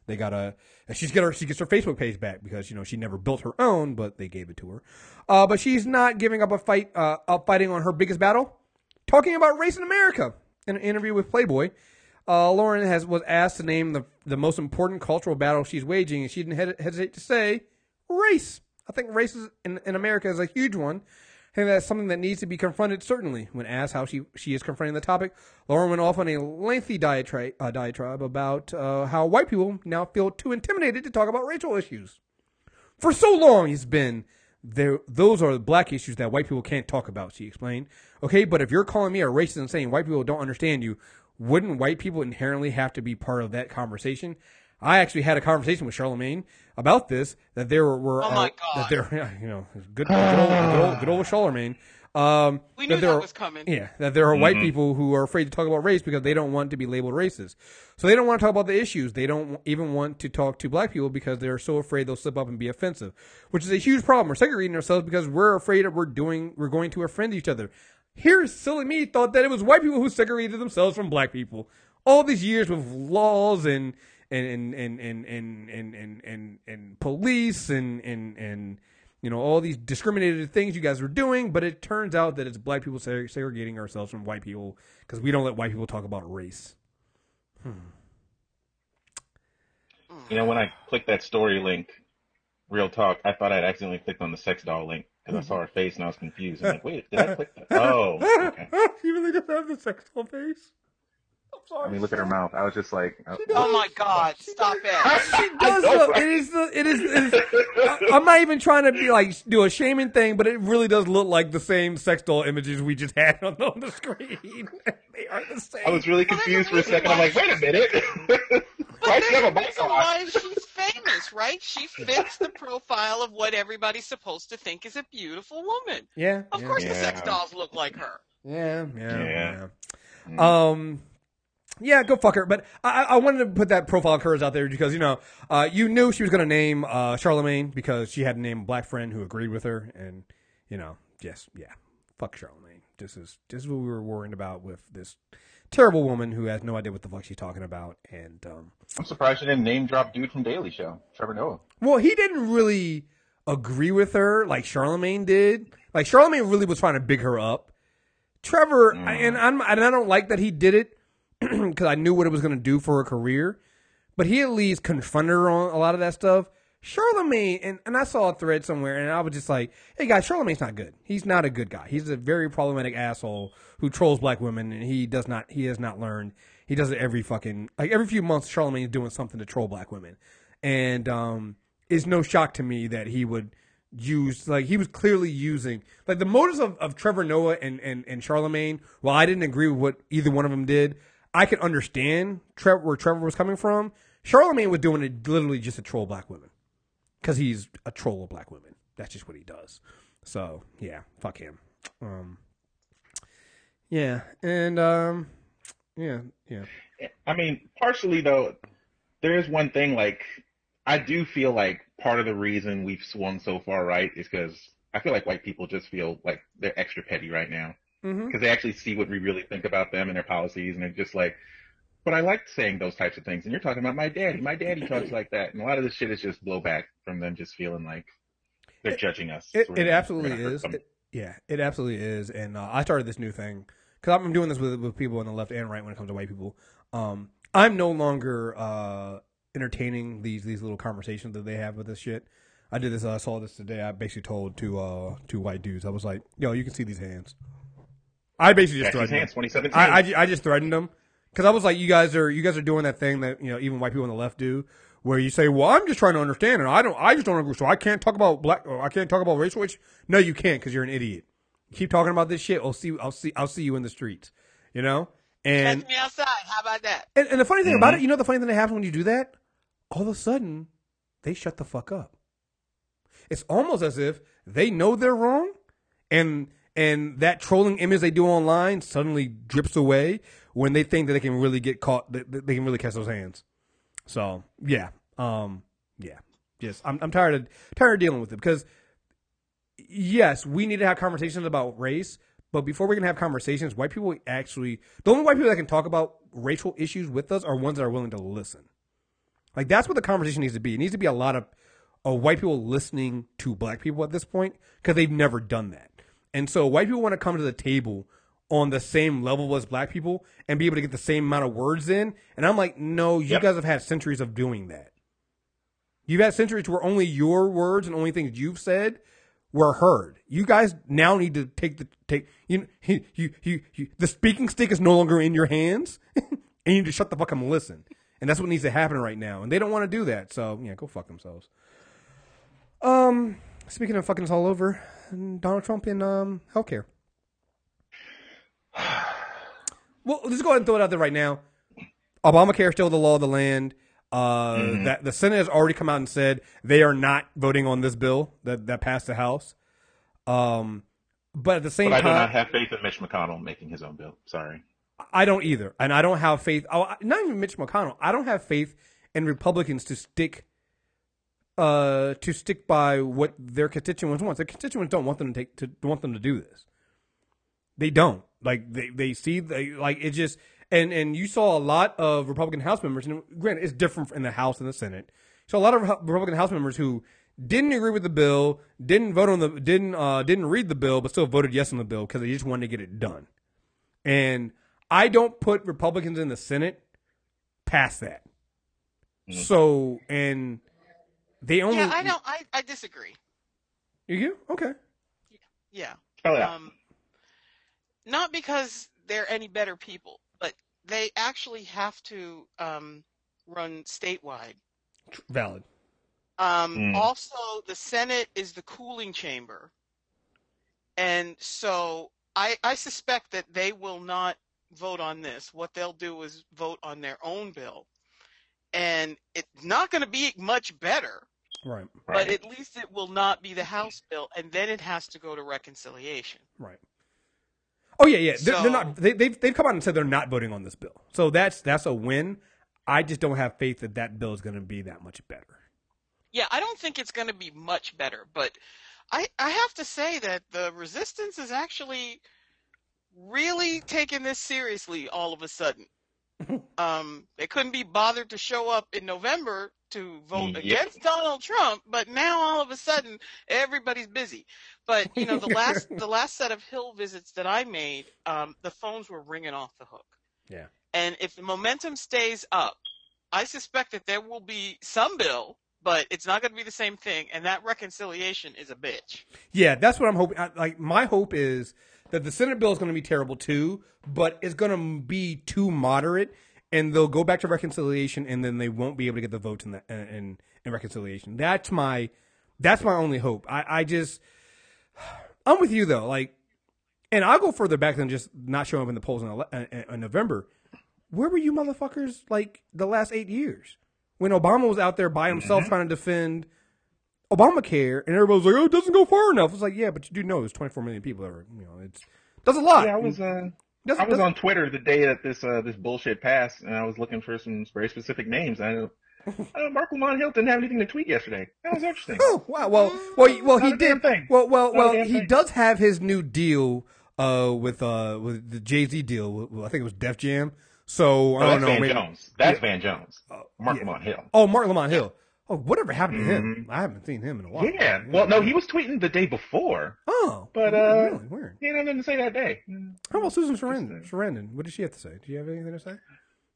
S4: They got a she's get her she gets her Facebook page back because you know she never built her own, but they gave it to her. Uh, but she's not giving up a fight, uh, up fighting on her biggest battle, talking about race in America. In an interview with Playboy, uh, Lahren has was asked to name the the most important cultural battle she's waging, and she didn't hesitate to say race. I think race is, in, in America is a huge one. Think that's something that needs to be confronted, certainly. When asked how she, she is confronting the topic, Lahren went off on a lengthy diatri- uh, diatribe about uh, how white people now feel too intimidated to talk about racial issues. For so long, it's been there. Those are black issues that white people can't talk about. She explained. Okay, but if you're calling me a racist and saying white people don't understand you, wouldn't white people inherently have to be part of that conversation? I actually had a conversation with Charlamagne about this. That there were,
S6: Oh my
S4: uh,
S6: God.
S4: that there, you know, good, good old, good old, good old Charlamagne. Um,
S6: We knew
S4: there
S6: that
S4: are-
S6: was coming.
S4: Yeah, that there are white people who are afraid to talk about race because they don't want to be labeled racist. So they don't want to talk about the issues. They don't even want to talk to black people because they're so afraid they'll slip up and be offensive, which is a huge problem. We're segregating ourselves because we're afraid that we're doing, we're going to offend each other. Here, silly me thought that it was white people who segregated themselves from black people. all these years with laws and and and and and and and and, and, and police and and and you know all these discriminated things you guys were doing, but it turns out that it's black people segregating ourselves from white people because we don't let white people talk about race. Hmm.
S5: You know, when I clicked that story link, real talk, I thought I'd accidentally clicked on the sex doll link because I saw her face and I was confused. I'm like, wait, did I click that? Oh, okay.
S4: she really does have the sex doll face. I'm sorry.
S5: I mean, look at her mouth. I was just like, oh,
S6: Oh my God! Stop it!
S4: She does. Though. It is. The, it is. It is I, I'm not even trying to be like do a shaming thing, but it really does look like the same sex doll images we just had on the, on the screen. they are the same.
S5: I was really confused for a second. I'm like, wait a minute. Why does she have a
S6: That's
S5: mic on?
S6: why she's famous, right? She fits the profile of what everybody's supposed to think is a beautiful woman.
S4: yeah.
S6: Of
S4: yeah,
S6: course, the sex dolls look like her.
S4: Yeah. Yeah.
S5: Yeah.
S4: yeah. Um. Yeah, go fuck her. But I, I wanted to put that profile of hers out there because you know, uh, you knew she was going to name uh, Charlamagne because she had named a black friend who agreed with her, and you know, yes, yeah, fuck Charlamagne. This is this is what we were worrying about with this terrible woman who has no idea what the fuck she's talking about. And um,
S5: I'm surprised she didn't name drop dude from Daily Show, Trevor Noah.
S4: well, he didn't really agree with her like Charlamagne did. Like Charlamagne really was trying to big her up. Trevor, I- and I'm and I don't like that he did it because I knew what it was going to do for her career. But he at least confronted her on a lot of that stuff. Charlamagne, and, and I saw a thread somewhere, and I was just like, "Hey guys, Charlamagne's not good. He's not a good guy. He's a very problematic asshole who trolls black women, and he does not. He has not learned. He does it every fucking like every few months. Charlamagne is doing something to troll black women, and um, it's no shock to me that he would use like he was clearly using like the motives of, of Trevor Noah and, and and Charlamagne. While I didn't agree with what either one of them did, I could understand Trevor where Trevor was coming from. Charlamagne was doing it literally just to troll black women because he's a troll of black women. That's just what he does. So yeah, fuck him. Um, yeah, and um, yeah, yeah.
S5: I mean, partially though, there is one thing like I do feel like part of the reason we've swung so far right is because I feel like white people just feel like they're extra petty right now
S4: Mm-hmm.
S5: because they actually see what we really think about them and their policies, and they're just like. But I like saying those types of things, and you're talking about my daddy. My daddy talks like that, and a lot of this shit is just blowback from them just feeling like they're judging us.
S4: It, it absolutely
S5: we're gonna hurt
S4: is. It- yeah, it absolutely is. And uh, I started this new thing because I'm doing this with with people on the left and right when it comes to white people. Um, I'm no longer uh, entertaining these these little conversations that they have with this shit. I did this. I saw this today. I basically told two uh two white dudes. I was like, "Yo, you can see these hands." I basically just
S5: Jackie's
S4: threatened
S5: hands,
S4: them.
S5: 2017.
S4: I, I, I just threatened them because I was like, you guys are you guys are doing that thing that you know even white people on the left do, where you say, well, I'm just trying to understand, and I don't, I just don't agree, so I can't talk about black, or I can't talk about racial issues. No, you can't because you're an idiot. Keep talking about this shit. I'll see, I'll see, I'll see you in the streets. You know, and
S6: Catch me outside. How about that?
S4: and, and the funny thing about mm-hmm. it, you know, the funny thing that happens when you do that, all of a sudden, they shut the fuck up. It's almost as if they know they're wrong, and and that trolling image they do online suddenly drips away when they think that they can really get caught, they can really catch those hands. So yeah, um, yeah, yes, I'm I'm tired of tired of dealing with it because yes, we need to have conversations about race, but before we can have conversations, white people actually the only white people that can talk about racial issues with us are ones that are willing to listen. Like that's what the conversation needs to be. It needs to be a lot of, of white people listening to black people at this point because they've never done that. And so white people want to come to the table on the same level as black people and be able to get the same amount of words in. And I'm like, no, you
S5: Yep.
S4: guys have had centuries of doing that. You've had centuries where only your words and only things you've said were heard. You guys now need to take the take you you you, you, you the speaking stick is no longer in your hands, and you need to shut the fuck up and listen. And that's what needs to happen right now. And they don't want to do that. So yeah, go fuck themselves. Um, speaking of fucking all over, Donald Trump in um healthcare. Well, let's go ahead and throw it out there right now. Obamacare is still the law of the land. Uh,
S5: Mm-hmm.
S4: That the Senate has already come out and said they are not voting on this bill that that passed the House. Um, but at the same time
S5: But I do not have faith in Mitch McConnell making his own bill. Sorry.
S4: I don't either, and I don't have faith. Oh, not even Mitch McConnell. I don't have faith in Republicans to stick, uh, to stick by what their constituents want. Their constituents don't want them to take to want them to do this. They don't like they they see they like it just and and you saw a lot of Republican House members, and granted, it's different in the House and the Senate. So a lot of Republican House members who didn't agree with the bill, didn't vote on the, didn't uh, didn't read the bill, but still voted yes on the bill because they just wanted to get it done. And I don't put Republicans in the Senate past that.
S5: Mm-hmm.
S4: So and they only
S6: Yeah, I don't. I, I disagree.
S4: You do? Okay.
S6: Yeah.
S5: Oh yeah.
S6: Um, not because they're any better people, but they actually have to um, run statewide.
S4: Valid.
S6: Um,
S5: Mm.
S6: Also, the Senate is the cooling chamber, and so I, I suspect that they will not vote on this. What they'll do is vote on their own bill, and it's not going to be much better.
S4: Right.
S6: But at least it will not be the House bill, and then it has to go to reconciliation.
S4: Right. Oh yeah, yeah. They're, they're
S6: So-
S4: not. They, they've they've come out and said they're not voting on this bill. So that's that's a win. I just don't have faith that that bill is going to be that much better.
S6: Yeah, I don't think it's going to be much better, but I I have to say that the resistance is actually really taking this seriously all of a sudden. um, they couldn't be bothered to show up in November to vote
S5: Yep.
S6: against Donald Trump, but now all of a sudden everybody's busy. But you know, the last the last set of Hill visits that I made, um, the phones were ringing off the hook.
S4: Yeah.
S6: And if the momentum stays up, I suspect that there will be some bill, but it's not going to be the same thing. And that reconciliation is a bitch.
S4: Yeah, that's what I'm hoping. I- Like my hope is that the Senate bill is going to be terrible too, but it's going to be too moderate, and they'll go back to reconciliation, and then they won't be able to get the votes in the uh, in, in reconciliation. That's my that's my only hope. I, I just I'm with you though. Like, and I'll go further back than just not showing up in the polls in, in, uh, uh, in November. Where were you motherfuckers like the last eight years when Obama was out there by himself mm-hmm. trying to defend Obamacare, and everybody was like, "Oh, it doesn't go far enough." It's like, yeah, but you do know there's 24 million people ever. You know, it's does a lot.
S5: Yeah, I was uh,
S4: Does-
S5: I was on Twitter the day that this uh, this bullshit passed, and I was looking for some very specific names. I know uh, Marc Lamont Hill didn't have anything to tweet yesterday. That was interesting.
S4: Oh wow! Well, well, well, he
S5: Not
S4: did.
S5: thing.
S4: Well, well,
S5: Not
S4: well, he
S5: thing.
S4: does have his new deal uh, with uh, with the Jay Z deal. I think it was Def Jam. So I
S5: Oh,
S4: don't
S5: that's
S4: know.
S5: Van
S4: maybe-
S5: Jones. That's
S4: Yeah.
S5: Van Jones. Marc
S4: yeah.
S5: Lamont Hill.
S4: Oh, Marc Lamont Hill. Oh, whatever happened to him? I haven't seen him in a while.
S5: Mm-hmm. Yeah. Well, no, he was tweeting the day before,
S4: Oh,
S5: but uh,
S4: really weird.
S5: he had nothing to say that day.
S4: How about Susan Sarandon? Sarandon, what did she have to say? Do you have anything to say?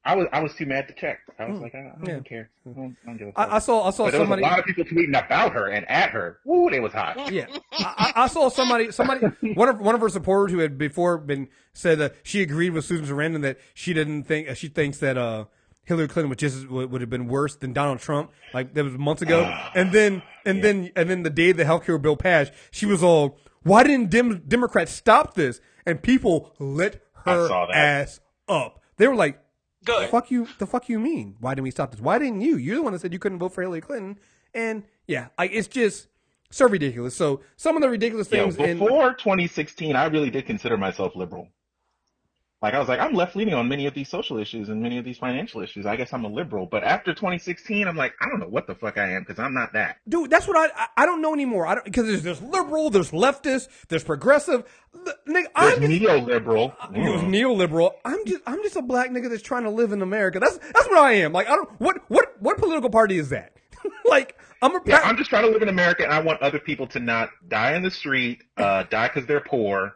S5: I was I was too mad to check. I was like, I, I don't.
S4: Yeah.
S5: care. I don't, I don't give a fuck.
S4: I, I saw I saw
S5: but
S4: somebody.
S5: a lot of people tweeting about her and at her. Woo, they was hot.
S4: Yeah, I, I I saw somebody, somebody, one of one of her supporters who had before been said that she agreed with Susan Sarandon that she didn't think she thinks that uh, Hillary Clinton would just would, would have been worse than Donald Trump, like that was months ago. and then and then and then the day the healthcare bill passed, she was all, "Why didn't Dem- Democrats stop this?" And people lit her ass up. They were like,
S6: Good.
S4: the fuck you the fuck you mean? Why didn't we stop this? Why didn't you? You're the one that said you couldn't vote for Hillary Clinton. And yeah, like it's just so ridiculous. So some of the ridiculous
S5: Yeah,
S4: things in
S5: before 2016, I really did consider myself liberal. Like I was like, I'm left leaning on many of these social issues and many of these financial issues. I guess I'm a liberal. But after 2016, I'm like, I don't know what the fuck I am because I'm not that.
S4: dude, that's what I I, I don't know anymore. I don't because there's there's liberal, there's leftist, there's progressive. The- Nigga,
S5: There's
S4: I'm just,
S5: neoliberal.
S4: there's
S5: Mm.
S4: neoliberal. I'm just I'm just a black nigga that's trying to live in America. That's that's what I am. Like I don't what what what political party is that? like I'm a
S5: Yeah, I'm just trying to live in America, and I want other people to not die in the street, uh, die because they're poor,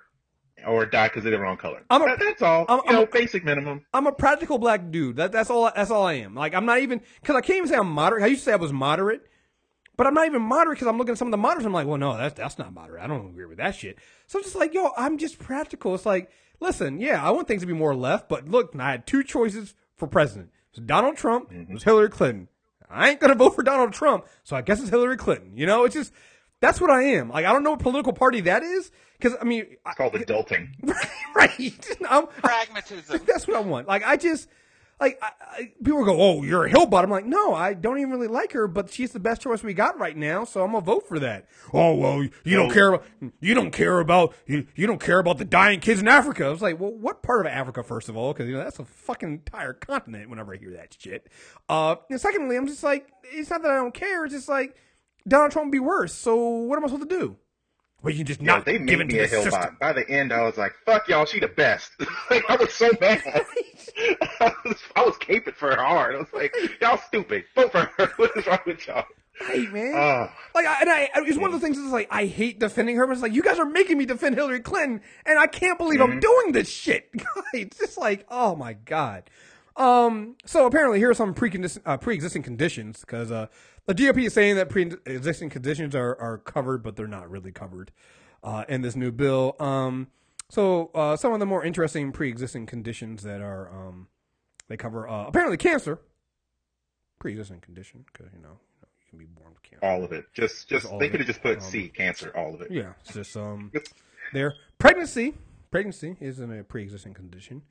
S5: or die because they're the wrong color.
S4: I'm a-
S5: That- that's all.
S4: I'm-
S5: you
S4: I'm a-
S5: basic minimum.
S4: I'm a practical black dude. That, that's all. That's all I am. Like I'm not even because I can't even say I'm moderate. I used to say I was moderate, but I'm not even moderate because I'm looking at some of the moderates. I'm like, well, no, that's that's not moderate. I don't agree with that shit. So I'm just like, yo, I'm just practical. It's like, listen, yeah, I want things to be more left, but look, I had two choices for president. It was Donald Trump. It mm-hmm. was Hillary Clinton. I ain't gonna vote for Donald Trump, so I guess it's Hillary Clinton. You know, it's just that's what I am. Like I don't know what political party that is because I mean,
S5: It's called adulting.
S4: right? I'm,
S6: Pragmatism.
S4: that's what I want. Like I just like I, I, people go, "Oh, you're a hill bottom." I'm like, no, I don't even really like her, but she's the best choice we got right now, so I'm gonna vote for that. Oh well, you don't care. About, you don't care about you, you don't care about the dying kids in Africa. I was like, well, what part of Africa, first of all? Because you know that's a fucking entire continent. Whenever I hear that shit. Uh, and secondly, I'm just like, it's not that I don't care. It's just like Donald Trump would be worse. So what am I supposed to do? Where you just
S5: Yeah,
S4: not
S5: they made me a
S4: the system.
S5: hillbot. By the end, I was like, "Fuck y'all, she the best." like I was so mad. I was, I was caping for her hard. I was like, "Y'all stupid. Vote for her. what is wrong with y'all?"
S4: Right, man.
S5: Uh,
S4: Like, I, and I, it's one of the things that's like, I hate defending her, but it's like, you guys are making me defend Hillary Clinton, and I can't believe I'm doing this shit. it's just like, oh my god. Um, so apparently here are some pre uh, pre-existing conditions, because, uh, the GOP is saying that pre-existing conditions are, are covered, but they're not really covered, uh, in this new bill. Um, so, uh, some of the more interesting pre-existing conditions that are, um, they cover, uh, apparently cancer, pre-existing condition, because, you know, you can be born with cancer.
S5: all of it. Just, just
S4: all
S5: they could have just put
S4: Um,
S5: C, cancer, all of it.
S4: Yeah, it's just um, there. Pregnancy, pregnancy isn't a pre-existing condition.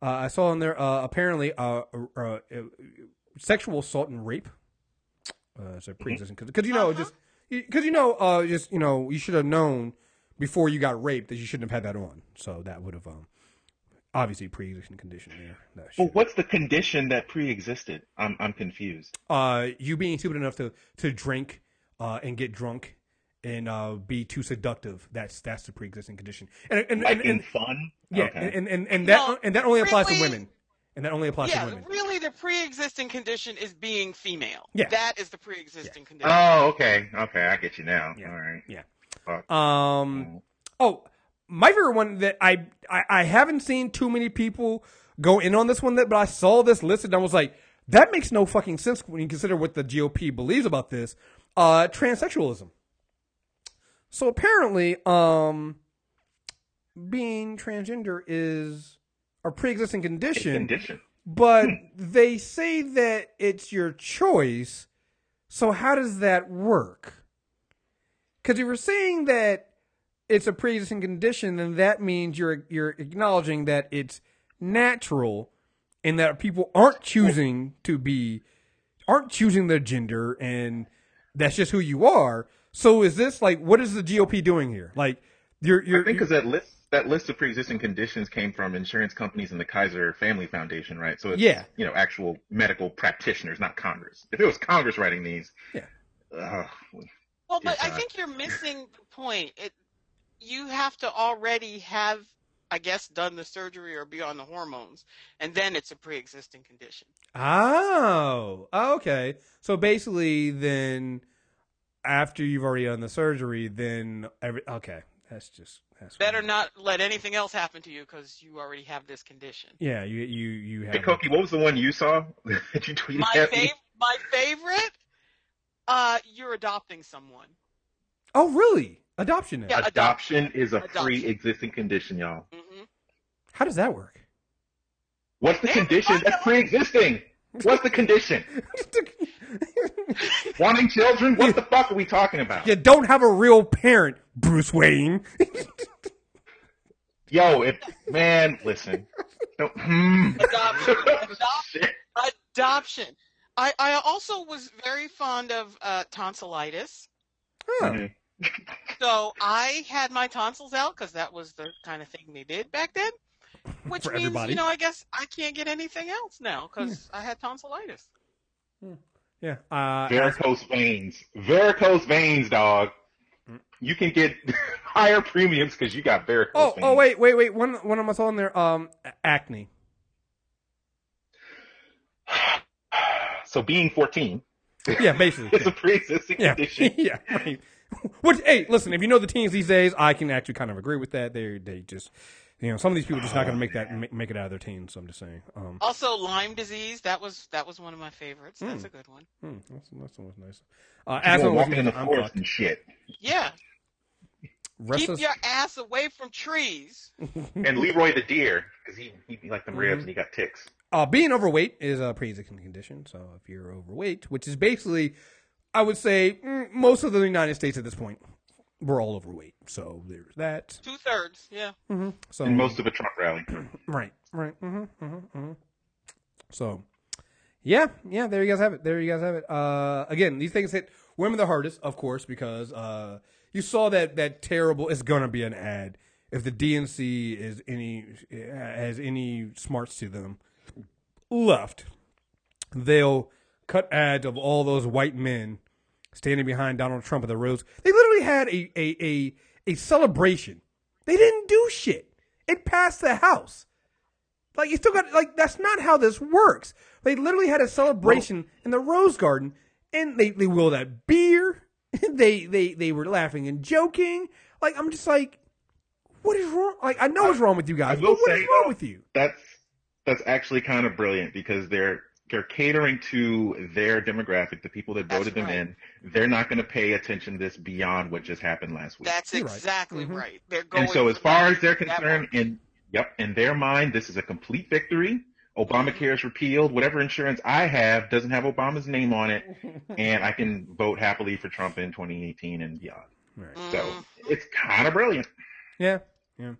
S4: Uh, I saw in there uh, apparently uh, uh, sexual assault and rape. Uh, it's a pre-existing because you know just because you know uh, just you know you should have known before you got raped that you shouldn't have had that on. So that would have um, obviously pre-existing condition there. That
S5: Well, what's the condition that pre-existed? I'm, I'm confused.
S4: uh, you being stupid enough to to drink uh, and get drunk and uh, be too seductive. That's that's the pre-existing condition. And and,
S5: Like
S4: and,
S5: in
S4: and
S5: fun?
S4: yeah,
S5: Okay.
S4: and, and and that
S6: No,
S4: and that only applies to women. And that only applies
S6: Yeah,
S4: to women.
S6: really, the pre-existing condition is being female.
S4: Yeah.
S6: That is the pre-existing condition.
S5: Oh, okay, okay, I get you now.
S4: Yeah.
S5: All right.
S4: Yeah.
S5: Fuck.
S4: Um. Oh, my favorite one that I, I I haven't seen too many people go in on this one that, but I saw this listed and I was like, that makes no fucking sense when you consider what the GOP believes about this. Uh, transsexualism. So apparently, um, being transgender is a pre-existing condition
S5: Condition.
S4: but hmm. they say that it's your choice. So how does that work? Because if you're saying that it's a pre-existing condition, then that means you're you're acknowledging that it's natural, and that people aren't choosing to be, aren't choosing their gender, and that's just who you are. So is this like what is the GOP doing here? Like you're you're,
S5: I think because that list that list of pre-existing conditions came from insurance companies and the Kaiser Family Foundation, right? So it's
S4: Yeah.
S5: you know actual medical practitioners, not Congress. If it was Congress writing these,
S4: Yeah.
S5: uh,
S6: Well, but I think you're missing the point. It, you have to already have, I guess, done the surgery or be on the hormones, and then it's a pre-existing condition.
S4: Oh, okay. So basically, then after you've already done the surgery, then every okay. That's just that's
S6: Better not let anything else happen to you because you already have this condition.
S4: Yeah, you you you have.
S5: hey Coqui, what was the one you saw that you tweeted
S6: My
S5: at me?
S6: fav- my favorite, uh, you're adopting someone.
S4: oh, really? Adoption. Now.
S6: Yeah.
S5: Adoption is a
S6: Adoption.
S5: pre-existing condition, y'all.
S6: hmm
S4: How does that work?
S5: What's the
S6: Yeah,
S5: condition? That's pre-existing. What's the condition? Wanting children? What the fuck are we talking about?
S4: you don't have a real parent, Bruce Wayne.
S5: Yo, if man, listen. Don't, hmm.
S6: Adoption. Adoption. I, I also was very fond of uh, tonsillitis.
S4: Huh.
S5: Mhm.
S6: So I had my tonsils out because that was the kind of thing they did back then. Which
S4: For
S6: means,
S4: everybody.
S6: you know, I guess I can't get anything else now because I had tonsillitis.
S4: Yeah. Uh,
S5: Varicose veins. Varicose veins, dog. You can get higher premiums because you got varicose
S4: oh,
S5: veins.
S4: oh, wait, wait, wait. One, one of my on there. Um, acne.
S5: So being 14
S4: Yeah, basically.
S5: is a pre-existing
S4: yeah,
S5: condition.
S4: yeah. Right. Which, hey, listen, if you know the teens these days, I can actually kind of agree with that. They, they just, you know, some of these people are just not going to make that make, make it out of their teens. So I'm just saying. Um,
S6: Also, Lyme disease. That was that was one of my favorites. That's a good one.
S4: hmm, that's that's always nice. Uh,
S5: People
S4: asthma was
S5: walking in the forest and shit.
S6: Yeah,
S4: Restless.
S6: keep your ass away from trees.
S5: And Leroy the deer, because he, he he like them
S4: Mm-hmm.
S5: ribs and he got ticks.
S4: Uh, being overweight is a pre-existing condition. So if you're overweight, which is basically, I would say, mm, most of the United States at this point, we're all overweight. So there's that.
S6: Two thirds. Yeah.
S4: So
S5: And most of a Trump rally.
S4: Right, right. Mm-hmm, mm-hmm, mm-hmm. So, yeah, yeah. There you guys have it. There you guys have it. Uh, again, these things hit women the hardest, of course, because uh, you saw that that terrible. It's gonna be an ad if the DNC is any has any smarts to them left. They'll cut ads of all those white men standing behind Donald Trump at the roads. They literally had a a a, a celebration. They didn't do shit. It passed the House. Like you still got like that's not how this works. They literally had a celebration in the Rose Garden, and they they willed out beer. they they they were laughing and joking. Like I'm just like, what is wrong? Like I know what's wrong with you guys, but what is
S5: say,
S4: wrong
S5: though,
S4: with you?
S5: That's that's actually kind of brilliant because they're they're catering to their demographic, the people that
S6: That's
S5: voted them
S6: right.
S5: in. They're not going to pay attention to this beyond what just happened last week.
S6: That's
S4: You're
S6: exactly
S4: Mhm.
S6: right. They're going.
S5: and so, as far as they're concerned, in yep, in their mind, this is a complete victory. Obamacare is repealed. Whatever insurance I have doesn't have Obama's name on it, and I can vote happily for Trump in 2018 and beyond. Right. So
S6: Mhm.
S5: it's kind of brilliant.
S4: Yeah, yeah.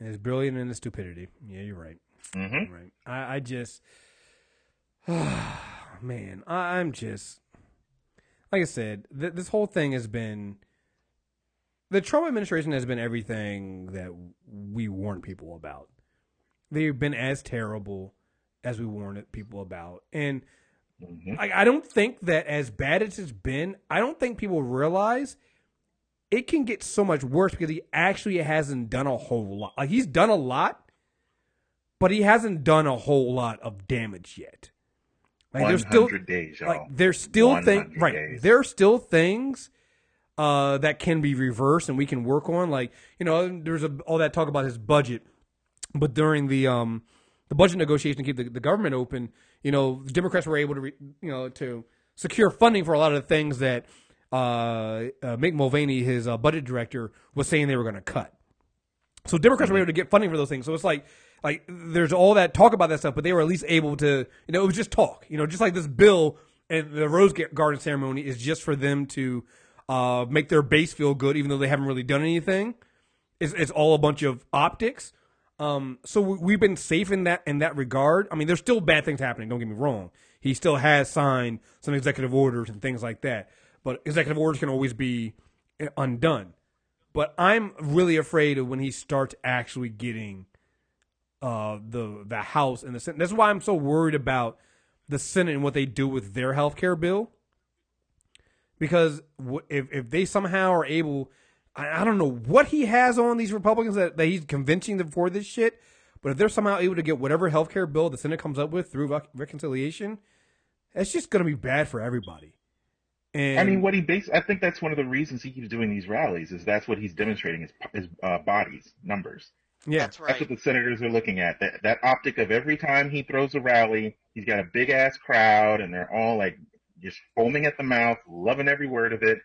S4: It's brilliant in the stupidity. Yeah, you're right.
S5: hmm
S4: Right. I, I just, man, I'm just, like I said, th- this whole thing has been, the Trump administration has been everything that we warned people about. They've been as terrible as we warned people about. And
S5: hmm
S4: I, I don't think that as bad as it's been, I don't think people realize it can get so much worse because he actually hasn't done a whole lot. Like he's done a lot, but he hasn't done a whole lot of damage yet. Like there's still
S5: days, y'all.
S4: like there's still things right.
S5: days.
S4: There's still things uh, that can be reversed and we can work on. Like you know, there's a, all that talk about his budget, but during the um the budget negotiation to keep the, the government open, you know, the Democrats were able to re, you know to secure funding for a lot of the things that uh, uh Mick Mulvaney, his uh, budget director, was saying they were going to cut. So Democrats were able to get funding for those things. So it's like like there's all that talk about that stuff, but they were at least able to you know it was just talk. You know, just like this bill and the Rose Garden ceremony is just for them to uh, make their base feel good, even though they haven't really done anything. It's, it's all a bunch of optics. Um, so we- we've been safe in that in that regard. I mean, there's still bad things happening. Don't get me wrong. He still has signed some executive orders and things like that. But executive orders can always be uh, undone. But I'm really afraid of when he starts actually getting uh, the the House and the Senate. That's why I'm so worried about the Senate and what they do with their health care bill. Because if if they somehow are able, I, I don't know what he has on these Republicans that, that he's convincing them for this shit. But if they're somehow able to get whatever health care bill the Senate comes up with through rec- reconciliation, it's just going to be bad for everybody. And
S5: I mean, what he base I think that's one of the reasons he keeps doing these rallies is that's what he's demonstrating his his uh, bodies numbers.
S4: Yeah,
S6: That's right.
S5: That's what the senators are looking at. That that optic of every time he throws a rally, he's got a big ass crowd, and they're all like just foaming at the mouth, loving every word of it.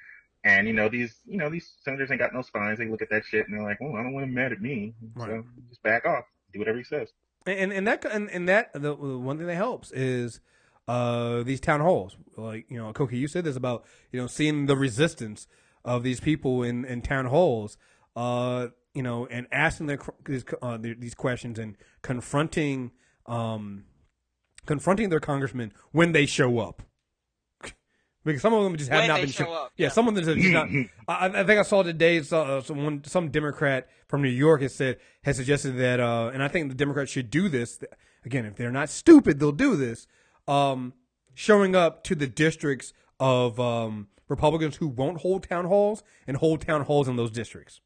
S5: And you know these, you know these senators ain't got no spines. They look at that shit and they're like, "Well, I don't want him mad at me, so just back off, do whatever he says."
S4: and and that and, and that the, the one thing that helps is uh these town halls like you know Coqui you said this about you know seeing the resistance of these people in in town halls uh you know and asking their these uh, their- these questions and confronting um confronting their congressmen when they show up because some of them just have
S6: When
S4: not
S6: they
S4: been
S6: show
S4: show-
S6: up,
S4: yeah,
S6: yeah.
S4: some of them just not I, I think I saw today so, someone some Democrat from New York has said has suggested that uh, and I think the Democrats should do this again if they're not stupid they'll do this um, showing up to the districts of um, Republicans who won't hold town halls and hold town halls in those districts.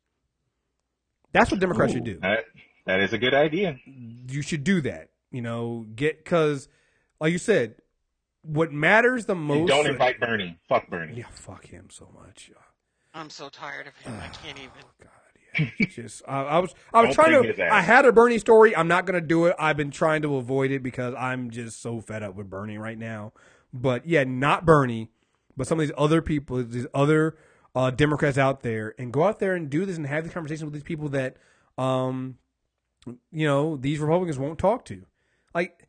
S4: That's what Democrats should do.
S5: That that is a good idea.
S4: You should do that. You know, get because like you said, what matters the most.
S5: And don't invite Bernie. Fuck Bernie.
S4: Yeah, fuck him so much.
S6: I'm so tired of him. I can't even.
S4: Oh, God, yeah. Just I, I was I was
S5: Don't
S4: trying to. I had a Bernie story. I'm not gonna do it. I've been trying to avoid it because I'm just so fed up with Bernie right now. But yeah, not Bernie, but some of these other people, these other uh, Democrats out there, and go out there and do this and have these conversations with these people that, um, you know, these Republicans won't talk to. Like,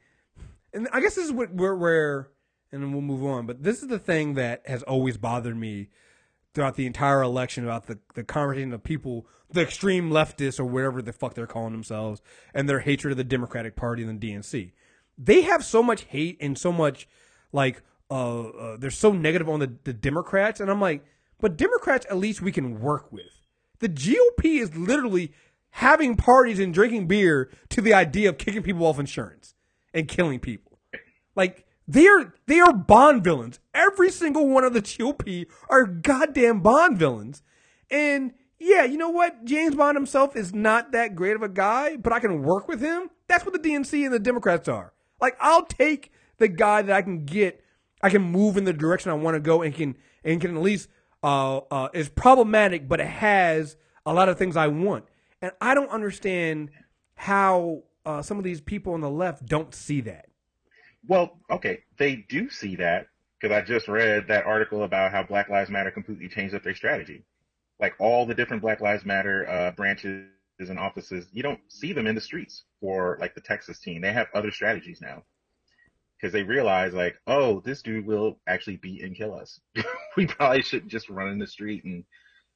S4: and I guess this is what where, where and then we'll move on. But this is the thing that has always bothered me throughout the entire election about the, the conversation of people, the extreme leftists or whatever the fuck they're calling themselves, and their hatred of the Democratic Party and the DNC. They have so much hate and so much like uh, uh they're so negative on the, the Democrats, and I'm like, but Democrats at least we can work with. The GOP is literally having parties and drinking beer to the idea of kicking people off insurance and killing people. Like they are they are Bond villains. Every single one of the GOP are goddamn Bond villains. And yeah, you know what? James Bond himself is not that great of a guy, but I can work with him. That's what the DNC and the Democrats are. Like, I'll take the guy that I can get, I can move in the direction I want to go and can, and can at least, uh, uh, is problematic, but it has a lot of things I want. And I don't understand how, uh, some of these people on the left don't see that.
S5: Well, okay, they do see that because I just read that article about how Black Lives Matter completely changed up their strategy. Like all the different Black Lives Matter uh, branches and offices, you don't see them in the streets for like the Texas team. They have other strategies now because they realize like, oh, this dude will actually beat and kill us. we probably shouldn't just run in the street and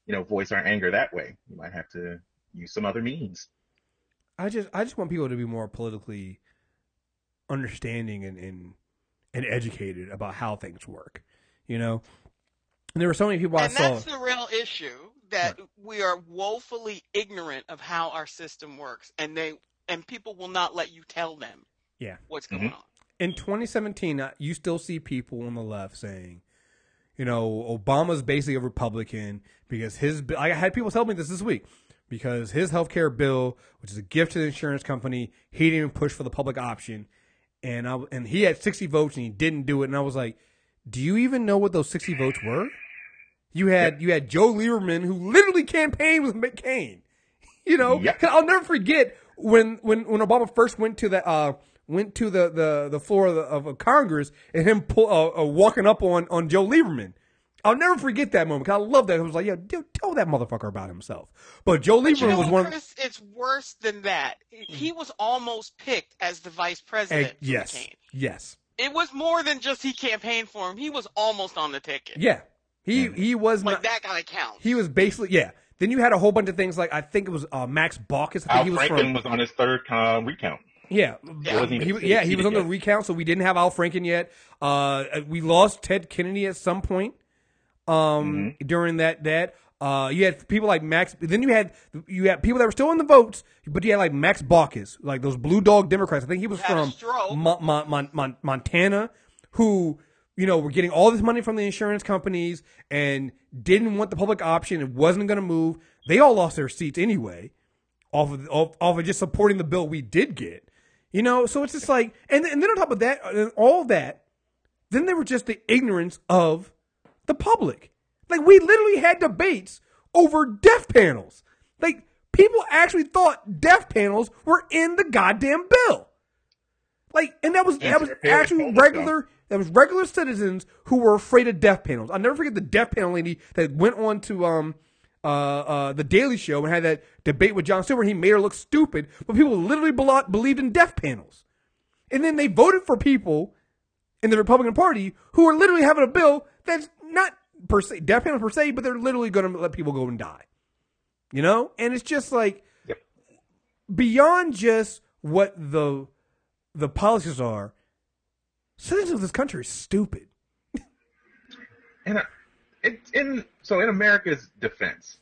S5: you know voice our anger that way. We might have to use some other means.
S4: I just I just want people to be more politically understanding and and, and educated about how things work. You know, and there were so many people I
S6: and
S4: saw.
S6: that's the real issue that we are woefully ignorant of how our system works, and they and people will not let you tell them
S4: Yeah.
S6: what's going
S5: Mhm.
S6: on.
S4: In 2017, uh, you still see people on the left saying, you know, Obama's basically a Republican because his. I had people tell me this this week because his health care bill, which is a gift to the insurance company, he didn't even push for the public option, and I and he had 60 votes and he didn't do it, and I was like, do you even know what those 60 votes were? You had you had Joe Lieberman who literally campaigned with McCain. You know, I'll never forget when when when Obama first went to the uh went to the the, the floor of, the, of Congress and him pull, uh, uh, walking up on on Joe Lieberman. I'll never forget that moment. 'cause I love that. I was like, yeah, dude, tell that motherfucker about himself. But Joe
S6: But
S4: Lieberman
S6: you know
S4: was
S6: what,
S4: one. Of,
S6: Kriss? It's worse than that. He was almost picked as the vice president.
S4: yes,
S6: McCain.
S4: yes,
S6: It was more than just he campaigned for him. He was almost on the ticket.
S4: yeah. He he was
S6: Like
S4: not.
S6: that kind of counts.
S4: He was basically yeah. Then you had a whole bunch of things like I think it was uh, Max Baucus. I think
S5: Al
S4: he was
S5: Franken
S4: from
S5: was on his third uh, recount.
S4: Yeah,
S6: Yeah.
S4: He, was- yeah, he was on the
S5: yet.
S4: recount, so we didn't have Al Franken yet. Uh, we lost Ted Kennedy at some point um,
S5: Mm-hmm.
S4: during that. That uh, you had people like Max. Then you had you had people that were still in the votes, but you had like Max Baucus, like those Blue Dog Democrats. I think he was from
S6: stroke.
S4: Mon- Mon- Mon- Mon- Montana, who you know were getting all this money from the insurance companies and didn't want the public option. It wasn't going to move. They all lost their seats anyway off of off, off of just supporting the bill we did get. You know, so it's just like, and and then on top of that, uh, all that, then there was just the ignorance of the public. Like we literally had debates over death panels. Like people actually thought death panels were in the goddamn bill. Like, and that was that was actually regular. That was regular citizens who were afraid of death panels. I'll never forget the death panel lady that went on to um uh uh the Daily Show and had that debate with Jon Stewart. He made her look stupid, but people literally belo- believed in death panels, and then they voted for people in the Republican Party who are literally having a bill that's not per se death panel per se, but they're literally going to let people go and die. You know, and it's just like
S5: Yep.
S4: beyond just what the the policies are. Citizens of this country are stupid.
S5: And uh, it, in so in America's defense,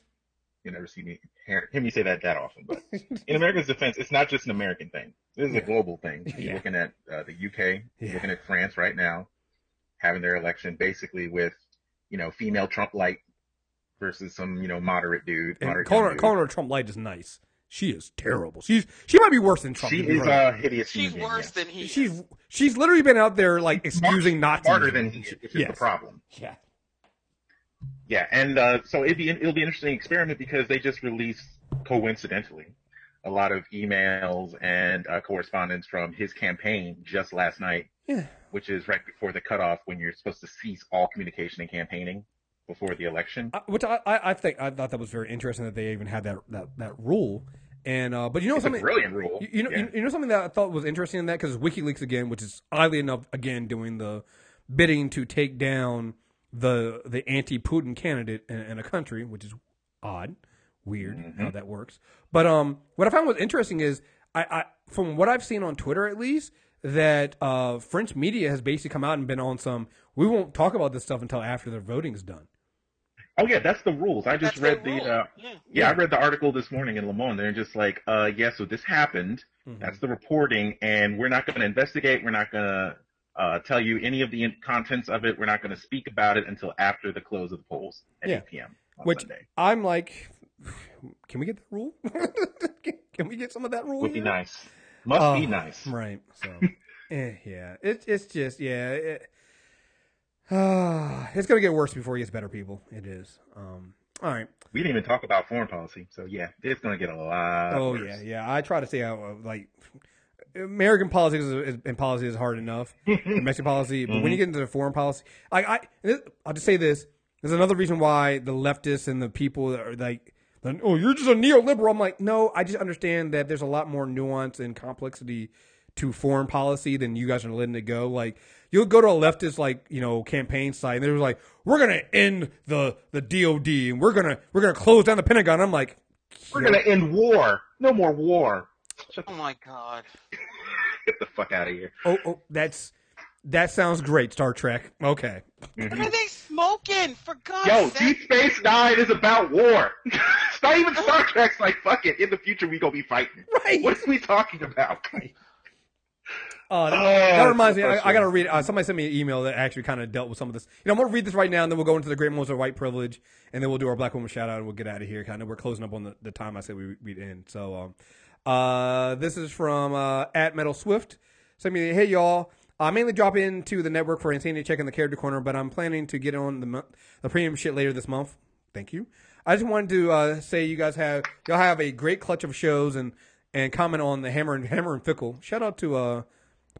S5: you never see me hear, hear me say that that often, but in America's defense, it's not just an American thing. This is a global thing. You're
S4: Yeah.
S5: looking at uh, the UK,
S4: Yeah.
S5: looking at France right now, having their election basically with you know female Trump light versus some you know moderate dude.
S4: And
S5: Moderate
S4: calling her,
S5: dude.
S4: calling her Trump light is nice. She is terrible. She's she might be worse than Trump.
S5: She is
S4: honest.
S5: a hideous.
S6: She's
S5: human
S6: worse
S5: yes.
S6: than he.
S4: she's
S6: is.
S4: she's literally been out there like excusing Nazis.
S5: smarter than he is, which is the problem.
S4: Yeah.
S5: Yeah, and uh, so it'd be it'll be an interesting experiment because they just released coincidentally a lot of emails and uh, correspondence from his campaign just last night,
S4: Yeah.
S5: which is right before the cutoff when you're supposed to cease all communication and campaigning before the election.
S4: I- which I, I think I thought that was very interesting that they even had that that, that rule. And uh, but you know
S5: It's a
S4: something
S5: brilliant rule.
S4: You, you know,
S5: Yeah.
S4: you, you know something that I thought was interesting in that because WikiLeaks again, which is oddly enough again doing the bidding to take down the the anti-Putin candidate in, in a country, which is odd, weird
S5: Mm-hmm.
S4: how that works. But um, what I found was interesting is I, I from what I've seen on Twitter at least that uh, French media has basically come out and been on some. We won't talk about this stuff until after the voting's done.
S5: Oh yeah, that's the rules. I just
S6: That's
S5: read
S6: their
S5: the
S6: rule.
S5: uh,
S6: Yeah.
S5: yeah, I read the article this morning in Le Monde. They're just like, uh, yeah, so this happened.
S4: Mm-hmm.
S5: That's the reporting, and we're not going to investigate. We're not going to uh, tell you any of the in- contents of it. We're not going to speak about it until after the close of the polls at
S4: Yeah.
S5: 8 p.m. on
S4: Which
S5: Sunday.
S4: I'm like, can we get that rule? can we get some of that rule?
S5: Would be nice. Must
S4: Oh,
S5: be nice.
S4: Right. So, eh, yeah, it's it's just yeah, it, uh, it's gonna get worse before it gets better. People, it is. Um, all right.
S5: We didn't even talk about foreign policy, so yeah, it's gonna get a lot.
S4: Oh
S5: worse.
S4: yeah, yeah. I try to stay out of like American politics is, and policy is hard enough. Mexican policy, but when you mm-hmm. get into the foreign policy, like I, this, I'll just say this: there's another reason why the leftists and the people that are like, oh, you're just a neoliberal. I'm like, no, I just understand that there's a lot more nuance and complexity to foreign policy than you guys are letting it go. Like you'll go to a leftist like you know campaign site and they're like, we're gonna end the the DoD and we're gonna we're gonna close down the Pentagon. I'm like,
S5: We're gonna end war. No more war.
S6: Oh my God.
S5: Get the fuck out of here.
S4: Oh, oh, that's that sounds great, Star Trek. Okay,
S6: What are they smoking? For God's
S5: Yo,
S6: sake.
S5: Deep Space Nine is about war. it's not even Star Trek's like, fuck it. In the future, we gonna be fighting.
S4: Right.
S5: What are we talking about?
S4: uh, that,
S5: Oh,
S4: that reminds me. I, I got to read. Uh, somebody sent me an email that actually kind of dealt with some of this. You know, I'm gonna read this right now, and then we'll go into the great moments of white privilege, and then we'll do our black woman shout out, and we'll get out of here. Kind of, we're closing up on the, the time I said we we'd end. So, um, uh, this is from uh, at Metal Swift. Send me, hey y'all. I mainly drop into the network for Insanity Check in the Character Corner, but I'm planning to get on the the premium shit later this month. Thank you. I just wanted to uh, say you guys have y'all have a great clutch of shows and and comment on the Hammer and Hammer and Fickle. Shout out to uh,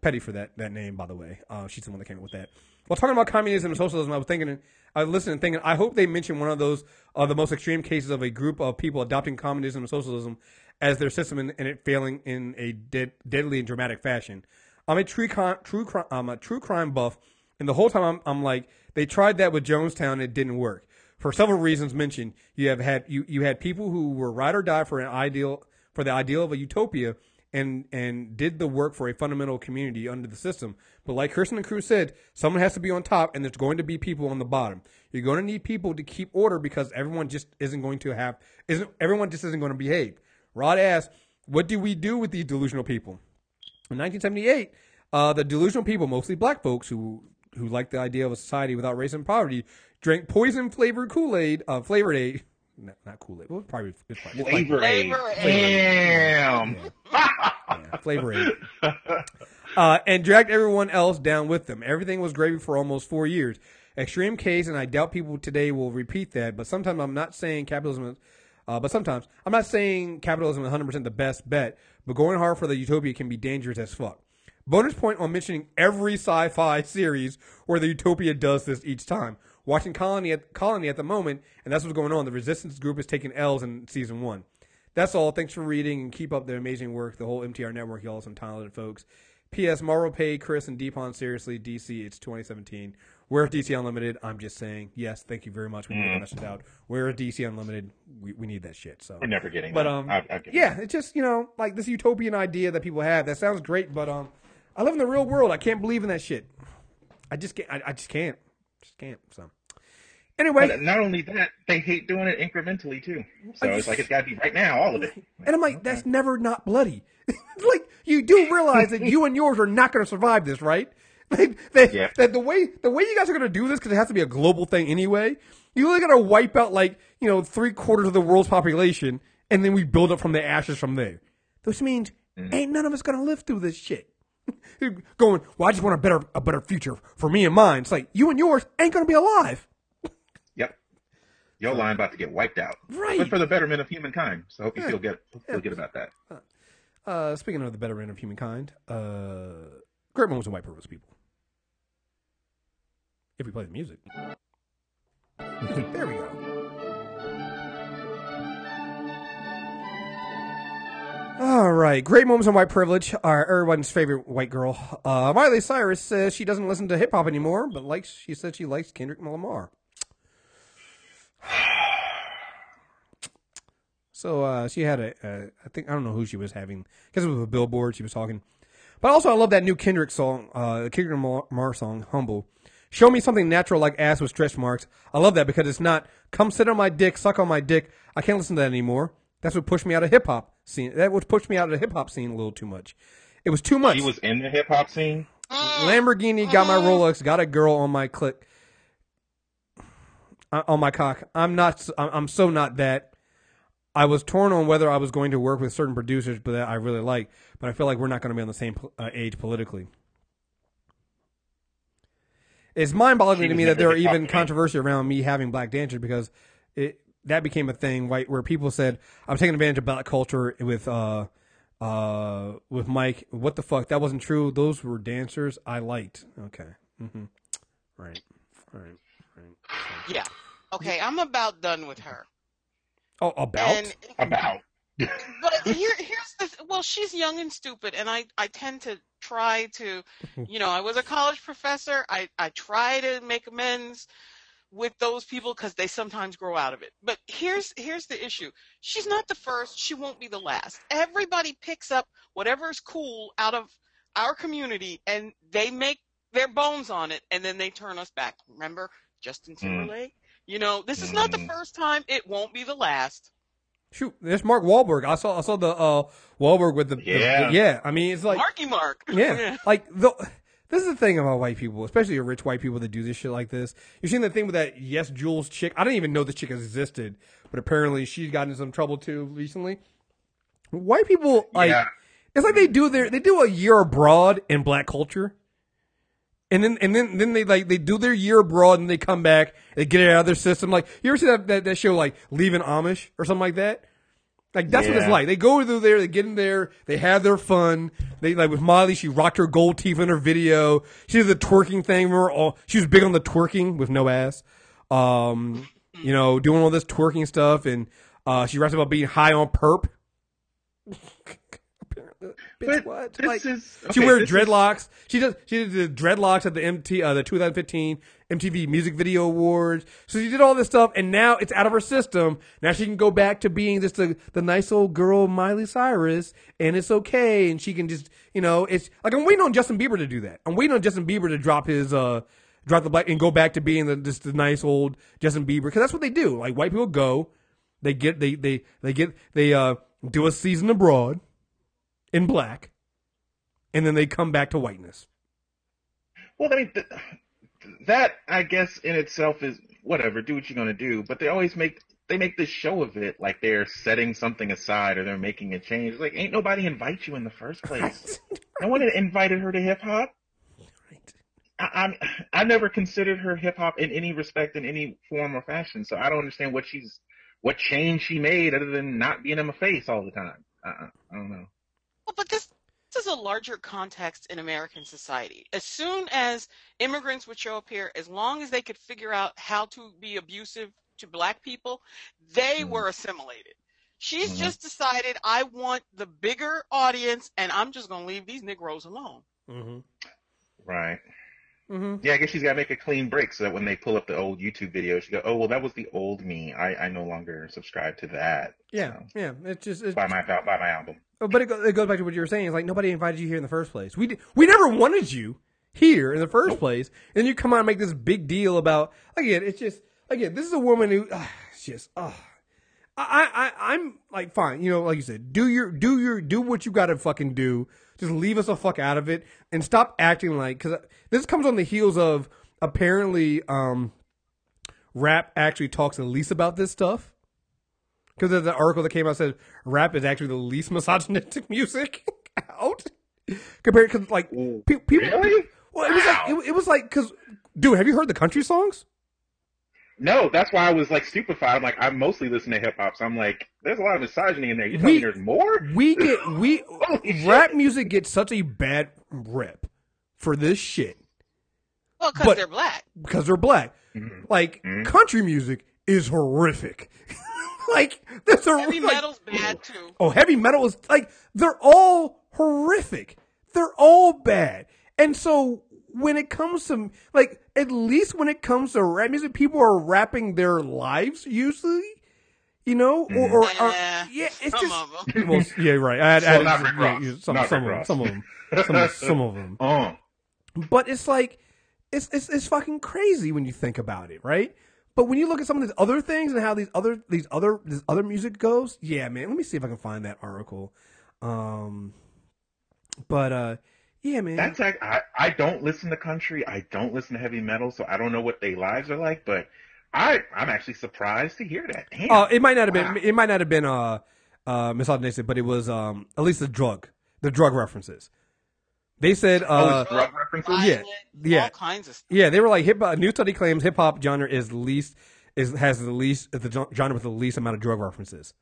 S4: Petty for that that name, by the way. Uh, she's the one that came up with that. While talking about communism and socialism, I was thinking, I was listening, and thinking, I hope they mention one of those uh, the most extreme cases of a group of people adopting communism and socialism as their system and, and it failing in a dead, deadly and dramatic fashion. I'm a true crime, true I'm a true crime buff, and the whole time I'm, I'm like, they tried that with Jonestown, and it didn't work for several reasons mentioned. You have had you you had people who were ride or die for an ideal for the ideal of a utopia, and and did the work for a fundamental community under the system. But like Kirsten and Cruz said, someone has to be on top, and there's going to be people on the bottom. You're going to need people to keep order because everyone just isn't going to have isn't everyone just isn't going to behave. Rod asked, "What do we do with these delusional people?" In 1978, uh, the delusional people, mostly black folks who who like the idea of a society without race and poverty, drank poison flavored Kool Aid, uh, flavored Aid, no, not Kool Aid. Well, probably it's probably, it's
S5: Flavor Aid.
S6: Flavor
S5: Damn.
S4: yeah, flavor Aid, uh, and dragged everyone else down with them. Everything was gravy for almost four years. Extreme case, and I doubt people today will repeat that. But sometimes I'm not saying capitalism. Uh, but sometimes I'm not saying capitalism is 100% the best bet. But going hard for the utopia can be dangerous as fuck. Bonus point on mentioning every sci-fi series where the utopia does this each time. Watching Colony at Colony at the moment, and that's what's going on. The resistance group is taking L's in season one. That's all. Thanks for reading and keep up the amazing work. The whole MTR network, y'all, some talented folks. P.S. Morrow paid Kriss and Deepon seriously. DC, it's 2017. Where's DC Unlimited? I'm just saying. Yes, thank you very much. We need to message out. Where is DC Unlimited? We, we need that shit. So
S5: We're never getting
S4: but
S5: that.
S4: um,
S5: I'll- I'll give you
S4: yeah, it's just you know like this utopian idea that people have. That sounds great, but um, I live in the real world. I can't believe in that shit. I just can't. I, I just can't. Just can't. So anyway,
S5: But not only that, they hate doing it incrementally too. So it's like it's got to be right now, all of it.
S4: and I'm like, that's never not bloody. like you do realize that you and yours are not going to survive this, right? Like, that,
S5: Yeah.
S4: that the way the way you guys are going to do this because it has to be a global thing anyway. You really got to wipe out like you know three quarters of the world's population, and then we build up from the ashes from there. Which means ain't none of us going to live through this shit. Going, well, I just want a better a better future for me and mine. It's like you and yours ain't going to be alive.
S5: Yep. Your line about to get wiped out.
S4: Right.
S5: But for the betterment of humankind. So I hope you feel good. Feel good about that.
S4: Uh, speaking of the betterment of humankind, uh, great moments of white people. If we play the music. there we go. All right, great moments of white privilege. Our everyone's favorite white girl, uh, Miley Cyrus, says she doesn't listen to hip hop anymore, but likes. She said she likes Kendrick Lamar. So uh, she had a, a, I think I don't know who she was having. Guess it was a billboard. She was talking, but also I love that new Kendrick song, uh, Kendrick Lamar song, "Humble." Show me something natural like ass with stretch marks. I love that because it's not come sit on my dick, suck on my dick. I can't listen to that anymore. That's what pushed me out of hip hop scene. That what pushed me out of the hip hop scene a little too much. It was too much.
S5: He was in the hip hop scene.
S4: Lamborghini got my Rolex, got a girl on my click, uh, on my cock. I'm not. I'm I'm so not that. I was torn on whether I was going to work with certain producers, but that I really like. But I feel like we're not going to be on the same uh, age politically. It's mind-boggling to me that there
S5: never
S4: are even
S5: top
S4: controversy around me having black dancers because it that became a thing, right? Where people said I'm taking advantage of black culture with uh uh with Mike. What the fuck? That wasn't true. Those were dancers I liked. Okay. hmm Right. Right. Right.
S6: Yeah. Okay, I'm about done with her.
S4: Oh, about?
S6: And
S5: About.
S6: but here here's the th- well she's young and stupid and i i tend to try to you know i was a college professor. I i try to make amends with those people because they sometimes grow out of it. But here's here's the issue. She's not the first. She won't be the last. Everybody picks up whatever is cool out of our community and they make their bones on it and then they turn us back. Remember justin timberlake? You know this is not the
S5: Mm.
S6: first time. It won't be the last
S4: Shoot, there's Mark Wahlberg. I saw I saw the uh Wahlberg with the the-
S5: Yeah.
S4: the- yeah. I mean, it's like
S6: marky mark
S4: yeah, like the. This is the thing about white people, especially rich white people that do this shit like this. You've seen the thing with that YesJulz chick. I didn't even know this chick existed, but apparently she's gotten in some trouble too recently. White people like
S5: Yeah.
S4: it's like they do their they do a year abroad in black culture. And then and then then they like they do their year abroad and they come back, they get it out of their system. Like you ever see that that, that show like Leaving Amish or something like that? Like that's what it's like. They go through there, they get in there, they have their fun. They like with Molly, she rocked her gold teeth in her video. She did the twerking thing. Remember all she was big on the twerking with no ass. Um, you know, doing all this twerking stuff, and uh, she raps about being high on perp. Bitch,
S5: But
S4: what? Like,
S5: is-
S4: she
S5: okay,
S4: wears
S5: this is-
S4: dreadlocks. She does. She did the dreadlocks at the MT, uh, the 2015 MTV Music Video Awards. So she did all this stuff, and now it's out of her system. Now she can go back to being just the the nice old girl Miley Cyrus, and it's okay. And she can just, you know, it's like I'm waiting on Justin Bieber to do that. I'm waiting on Justin Bieber to drop his uh drop the black and go back to being the just the nice old Justin Bieber because that's what they do. Like white people go, they get they they they get they uh do a season abroad in black, and then they come back to whiteness.
S5: Well, I mean, th- that I guess in itself is whatever. Do what you're gonna do, but they always make they make this show of it like they're setting something aside or they're making a change. It's like, ain't nobody invite you in the first place. no one invited her to hip hop.
S4: Right.
S5: I, I'm I never considered her hip hop in any respect in any form or fashion. So I don't understand what she's what change she made other than not being in my face all the time. Uh, I don't know.
S6: Well, but this, this is a larger context in American society. As soon as immigrants would show up here, as long as they could figure out how to be abusive to black people, they
S5: Mhm.
S6: were assimilated. She's
S5: Mhm.
S6: just decided, I want the bigger audience, and I'm just going to leave these Negroes alone.
S4: Mm-hmm.
S5: Right.
S4: Mm-hmm.
S5: Yeah, I guess she's got to make a clean break so that when they pull up the old YouTube video, she go, "Oh, well, that was the old me. I, I no longer subscribe to that."
S4: Yeah,
S5: So,
S4: yeah. It's just, it's,
S5: buy my buy my album.
S4: But it, go, it goes back to what you were saying. It's like nobody invited you here in the first place. We we never wanted you here in the first place, and then you come out and make this big deal about again. It's just again, this is a woman who uh, it's just uh, I I I'm like fine, you know, like you said, do your do your do what you got to fucking do. Just leave us the fuck out of it and stop acting like because this comes on the heels of apparently um rap actually talks the least about this stuff because of the article that came out said rap is actually the least misogynistic music out compared to like pe- people.
S5: Really?
S4: Well, it was like it, it was like because dude, have you heard the country songs?
S5: No, that's why I was like stupefied. I'm like, I mostly listen to hip hop, so I'm like, there's a lot of misogyny in there. You tell
S4: We-
S5: me there's more?
S4: We get we rap music gets such a bad rep for this shit
S6: Well, because
S4: But-
S6: they're black.
S4: because they're black.
S5: Mhm.
S4: Like
S5: Mhm.
S4: country music is horrific. like there's a
S6: Heavy
S4: like,
S6: metal's bad, too.
S4: Oh, heavy metal is like they're all horrific. They're all bad. And so when it comes to like at least when it comes to rap music, people are rapping their lives usually. You know, or, mm-hmm. or, or
S6: Yeah,
S4: yeah, it's
S6: some
S4: just
S6: of 'em.
S4: well, yeah, right. I had, I had-
S5: not Rick
S4: yeah,
S5: Ross.
S4: yeah, some, some, of them, some of them, some, of- some of them.
S5: Oh, uh-huh.
S4: But it's like it's, it's it's fucking crazy when you think about it, right? But when you look at some of these other things and how these other these other this other music goes, yeah, man. Let me see if I can find that article. Um, but uh, yeah, man.
S5: that's like I I don't listen to country. I don't listen to heavy metal, so I don't know what their lives are like. But I I'm actually surprised to hear that. Damn.
S4: Uh, it might not have
S5: Wow.
S4: been. It might not have been uh, uh, misogynistic, but it was um, at least the drug, the drug references. They said,
S5: oh,
S4: uh,
S5: it's drug references.
S4: yeah,
S6: Violent,
S4: yeah.
S6: all kinds of stuff.
S4: yeah, they were like hip. A new study claims hip hop genre is least is has the least is the genre with the least amount of drug references.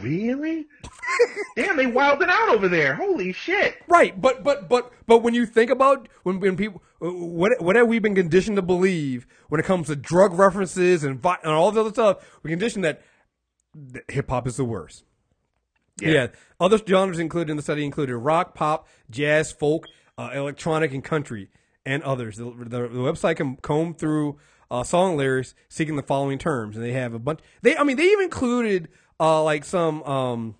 S5: Really? Damn, they wilding out over there. Holy shit.
S4: Right, but but but but when you think about when when people uh, what what have we been conditioned to believe when it comes to drug references and vi- and all the other stuff? We conditioned that hip hop is the worst. Yeah. Other genres included in the study included rock, pop, jazz, folk, uh, electronic, and country, and others. The, the, the website can comb through uh, song lyrics seeking the following terms, and they have a bunch. They, I mean, they even included uh, like some um,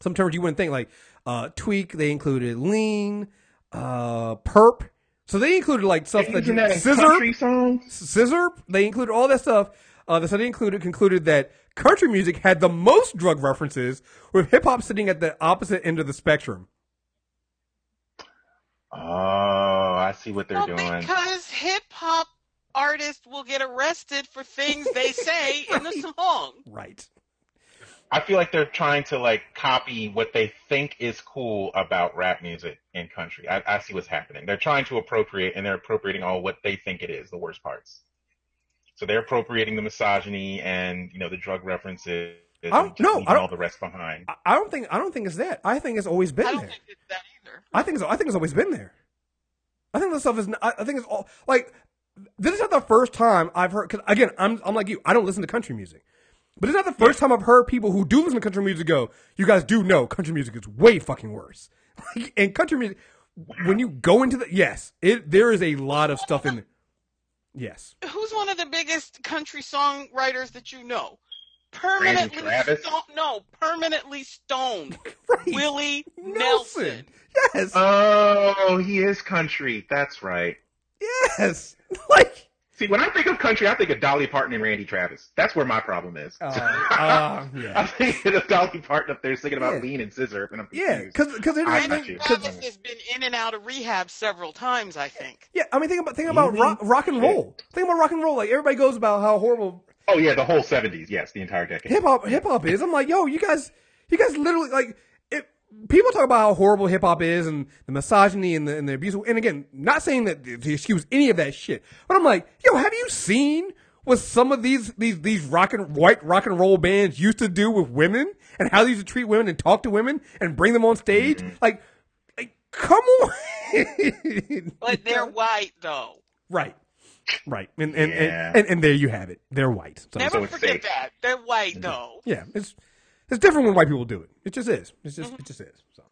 S4: some terms you wouldn't think, like uh, tweak. They included lean, uh, perp. So they included like stuff that,
S5: Isn't that in
S4: scissor, scissor. They included all that stuff. Uh, the study included concluded that country music had the most drug references, with hip hop sitting at the opposite end of the spectrum.
S5: Oh, I see what they're
S6: Well,
S5: doing.
S6: because hip hop artists will get arrested for things they say in the song.
S4: Right.
S5: I feel like they're trying to like copy what they think is cool about rap music in country. I, I see what's happening. They're trying to appropriate, and they're appropriating all what they think it is, the worst parts. So they're appropriating the misogyny and you know the drug references.
S4: I don't-
S5: and
S4: no, I don't-
S5: all the rest behind.
S4: I- I don't think I don't think it's that. I think it's always been
S6: I don't
S4: there.
S6: think it's that either.
S4: I think it's, I think it's always been there. I think this stuff is. I I think it's all like this is not the first time I've heard. Cause again, I'm I'm like you. I don't listen to country music, but it's not the first time I've heard people who do listen to country music go. You guys do know country music is way fucking worse. Like, and country music, when you go into the yes, it there is a lot of stuff in. there. Yes,
S6: Who's one of the biggest country songwriters that you know? Permanently
S5: Travis?
S6: stoned. No, permanently stoned.
S4: right.
S6: Willie
S4: Nelson.
S6: Nelson.
S4: Yes,
S5: Oh, he is country. That's right.
S4: yes. Like
S5: See, when I think of country, I think of Dolly Parton and Randy Travis. That's where my problem is.
S4: Uh, uh, yeah.
S5: I'm thinking of Dolly Parton up there singing about
S4: Yeah.
S5: lean and scissor, and I'm
S4: yeah,
S5: confused.
S4: because because it
S5: I
S4: is
S5: got.
S6: Travis has been in and out of rehab several times, I think.
S4: Yeah, I mean, think about think about rock, rock and roll. Think about rock and roll. Like everybody goes about how horrible
S5: Oh yeah, the whole '70s. Yes, the entire decade.
S4: hip hop hip hop is. I'm like, yo, you guys, you guys literally like. It, people talk about how horrible hip hop is and the misogyny and the, and the abuse. And again, not saying that to excuse any of that shit, but I'm like, yo, have you seen what some of these these these rock and white rock and roll bands used to do with women and how they used to treat women and talk to women and bring them on stage?
S5: Mm-hmm.
S4: Like, like, come on.
S6: But they're white, though.
S4: Right. Right. And and,
S5: Yeah.
S4: and, and and there you have it. They're white. So,
S6: Never
S5: it's
S6: forget
S5: safe.
S6: that. They're white, though.
S4: yeah, it's it's different when white people do it. It just is. It's just it just is. So.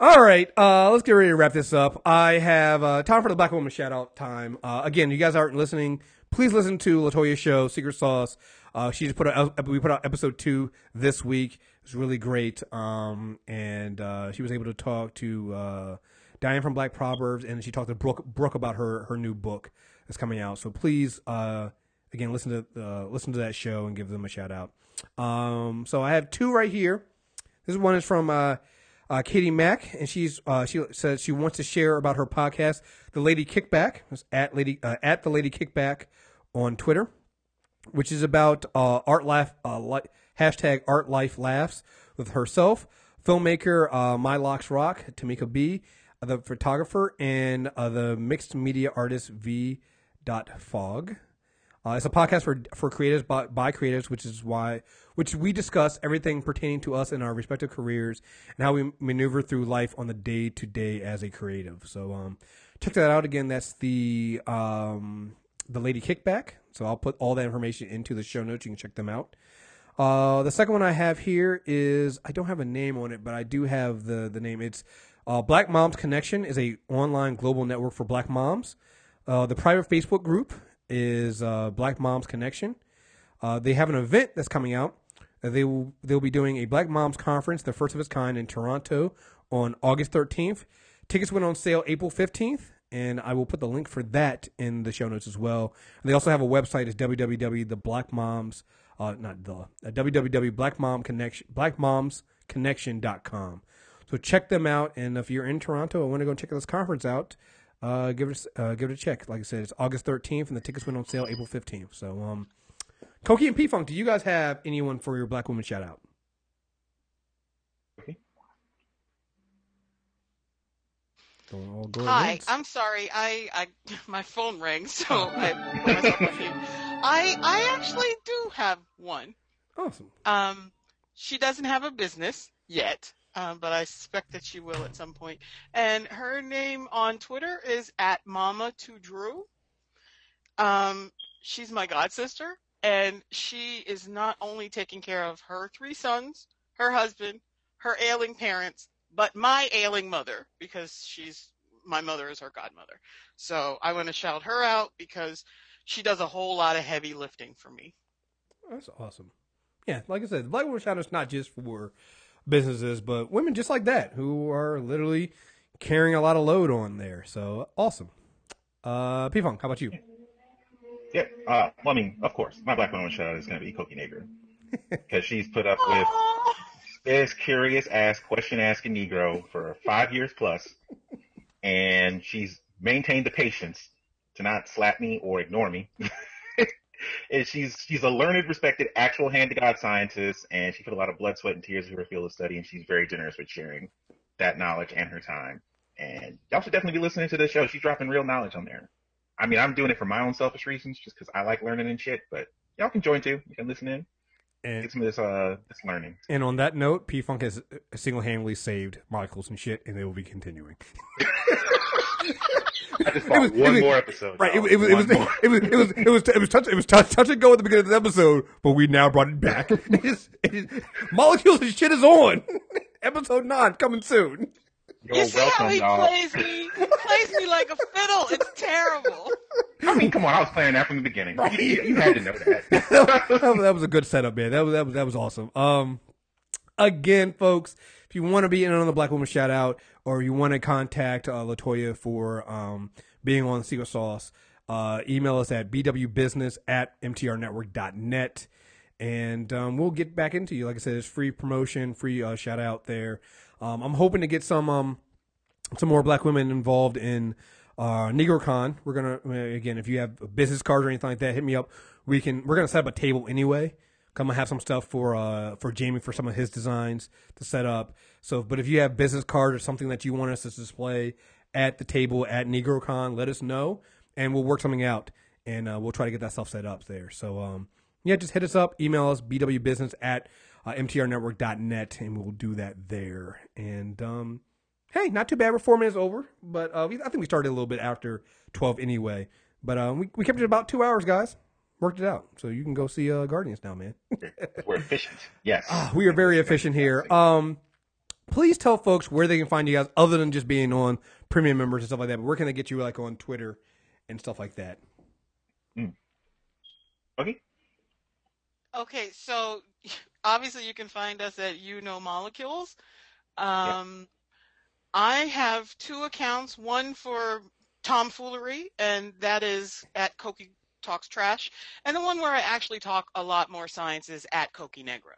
S4: All right, uh, let's get ready to wrap this up. I have uh, time for the Black Woman shout out time. Uh, again, you guys aren't listening. Please listen to Latoya's show, Secret Sauce. Uh, she just put out, we put out episode two this week. It was really great. Um, and uh, she was able to talk to uh, Diane from Black Proverbs, and she talked to Brooke, Brooke about her her new book that's coming out. So please, again, listen to listen to that show and give them a shout out. Um, so I have two right here. This one is from uh, uh, Katie Mack, and she's uh, she says she wants to share about her podcast, The Lady Kickback. It's at lady uh, at the Lady Kickback on Twitter, which is about uh, art laugh uh, li- hashtag Art Life Laughs with herself, filmmaker My Locs Rock, Tameka B, the photographer, and the mixed media artist V. Dot Fogg. Uh, it's a podcast for for creatives by, by creatives, which is why which we discuss everything pertaining to us in our respective careers and how we maneuver through life on the day to day as a creative. So um, check that out again. That's the um, the Lady Kickback. So I'll put all that information into the show notes. You can check them out. Uh, the second one I have here is I don't have a name on it, but I do have the the name. It's uh, Black Moms Connection is a online global network for Black moms. Uh, the private Facebook group is uh, Black Moms Connection. Uh, they have an event that's coming out. Uh, they will they'll be doing a Black Moms conference, the first of its kind in Toronto on August 13th. Tickets went on sale April 15th, and I will put the link for that in the show notes as well. And they also have a website. It's www.theblackmoms uh, not the uh, www.blackmomconnection blackmomsconnection.com. So check them out, and if you're in Toronto and want to go check this conference out, uh, give it uh, give it a check. Like I said, it's August 13th, and the tickets went on sale April 15th. So, um, Coqui and P Funk, do you guys have anyone for your Black Woman shout out? Going
S6: Hi,
S4: once.
S6: I'm sorry. I, I my phone rang, so I put myself on mute. I I actually do have one.
S4: awesome.
S6: Um, she doesn't have a business yet, um, but I suspect that she will at some point. And her name on Twitter is at Mama to Drew. Um, she's my god sister, and she is not only taking care of her three sons, her husband, her ailing parents, but my ailing mother because she's my mother is her godmother. So I want to shout her out because she does a whole lot of heavy lifting for me.
S4: That's awesome. Yeah, like I said, the Black Woman Shout is not just for businesses, but women just like that who are literally carrying a lot of load on there. So awesome. Uh, P Funk, how about you?
S5: Yeah. Uh, well, I mean, of course, my black woman shout out is going to be Coqui Negro because she's put up with this curious ass question asking Negro for five years plus, and she's maintained the patience to not slap me or ignore me. and she's she's a learned, respected, actual hand to God scientist, and she put a lot of blood, sweat, and tears into her field of study, and she's very generous with sharing that knowledge and her time. And y'all should definitely be listening to this show. She's dropping real knowledge on there. I mean, I'm doing it for my own selfish reasons, just because I like learning and shit. But y'all can join too. You can listen in,
S4: And
S5: get some of this uh this learning.
S4: and on that note, P Funk has single handedly saved molecules and shit, and they will be continuing.
S5: I just
S4: It
S5: bought
S4: was- it
S5: one
S4: was-
S5: more episode.
S4: Right. It, it, was- it was it was it was it was it was touch it was touch, touch and go at the beginning of the episode, but we now brought it back. It is, it is, molecules and shit is on. episode nine coming soon.
S5: You're
S6: you see how he
S5: y'all.
S6: plays me? He plays me like a fiddle. It's terrible.
S5: I mean, come on, I was playing that from the beginning. You, you- you had to know that.
S4: that, was, that was a good setup, man. That was that was that was awesome. Um, again, folks, if you want to be in on the Black Woman shout out, or you want to contact uh, Latoya for um being on Secret Sauce, uh, email us at bwbusiness at mtrnetwork.net. And um, we'll get back into you. Like I said, it's free promotion, free uh, shout out there. Um, I'm hoping to get some um, some more black women involved in uh, NegroCon. We're gonna again, if you have business cards or anything like that, hit me up. We can. We're gonna set up a table anyway. I'm gonna have some stuff for uh for Jamie for some of his designs to set up. So, but if you have business cards or something that you want us to display at the table at NegroCon, let us know, and we'll work something out, and uh, we'll try to get that stuff set up there. So, um, yeah, just hit us up, email us bwbusiness at uh, mtrnetwork.net, and we'll do that there. And um, hey, not too bad. We're four minutes over, but uh, we, I think we started a little bit after 12 anyway. But um, we, we kept it about two hours, guys. Worked it out. So you can go see uh, Guardians now, man.
S5: We're efficient. Yes.
S4: Ah, we are very efficient here. Um, please tell folks where they can find you guys, other than just being on premium members and stuff like that. But where can they get you, like on Twitter and stuff like that?
S5: Okay.
S6: Okay, so obviously you can find us at You Know Molecules. Um, I have two accounts, one for tomfoolery, and that is at Coqui Talks Trash, and the one where I actually talk a lot more science is at Coqui Negra.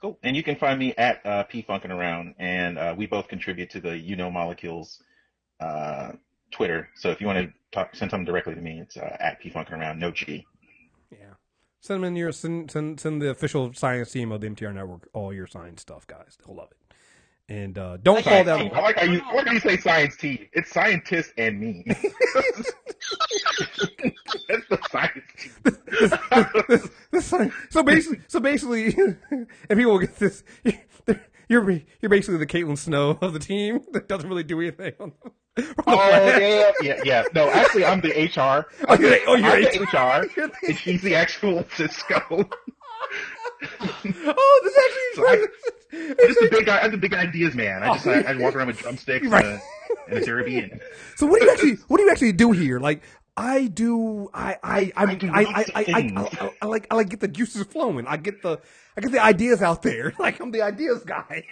S5: Cool. And you can find me at uh, P Funkin' Around, and uh, we both contribute to the You Know Molecules uh, Twitter. So if you want to talk, send something directly to me, it's uh, at P Funkin' Around, no G.
S4: Yeah. Send them in your send, send send the official science team of the MTR network all your science stuff, guys. They'll love it. And uh, don't fall
S5: Science
S4: down.
S5: team. I like how you, I like how you say science team. It's scientists and me. That's the science team.
S4: This sci- so basically, so basically, and people will get this. You're you're basically the Caitlin Snow of the team that doesn't really do anything. On the, on the
S5: Oh yeah, yeah, yeah. No, actually, I'm the HR.
S4: Oh, you're, oh, you're
S5: the oh, HR,
S4: You're the-
S5: and she's the actual Cisco.
S4: oh, this
S5: So I-
S4: actually.
S5: I'm just a big, I'm the big ideas man. I just, oh. I, I walk around with drumsticks
S4: Right.
S5: and, a, and a derby, and
S4: So what do you actually what do you actually do here? Like I do I I I
S5: I do
S4: I I, I, I. I, I like I like get the juices flowing. I get the I get the ideas out there. Like I'm the ideas guy.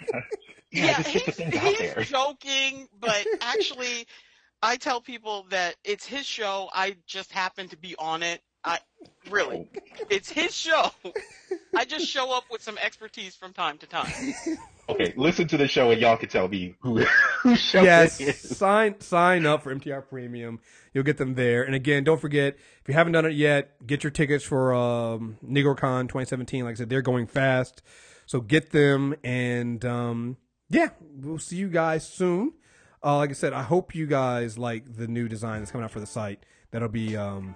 S5: yeah, just get the things out
S6: he's
S5: there.
S6: joking, but actually, I tell people that it's his show. I just happen to be on it I really, it's his show. I just show up with some expertise from time to time.
S5: Okay, listen to the show and y'all can tell me who who show
S4: yes,
S5: it is.
S4: sign sign up for MTR Premium. You'll get them there. And again, don't forget if you haven't done it yet, get your tickets for um, NegroCon 2017. Like I said, they're going fast, so get them. And um, yeah, we'll see you guys soon. Uh, like I said, I hope you guys like the new design that's coming out for the site. That'll be um,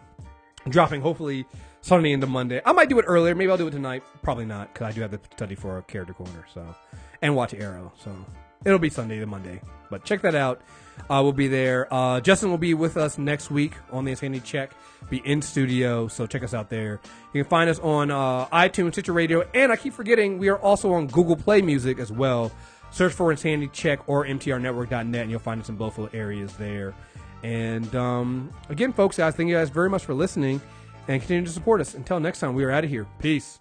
S4: dropping hopefully Sunday into Monday. I might do it earlier. Maybe I'll do it tonight. Probably not because I do have to study for a character corner. So and watch Arrow. So it'll be Sunday to Monday. But check that out. Uh, we'll be there. Uh, Justin will be with us next week on the Insanity Check. Be in studio, so check us out there. You can find us on uh, iTunes, Stitcher Radio, and I keep forgetting we are also on Google Play Music as well. Search for Insanity Check or MTRNetwork.net, and you'll find us in both areas there. And um, again, folks, guys, thank you guys very much for listening and continue to support us. Until next time, we are out of here. Peace.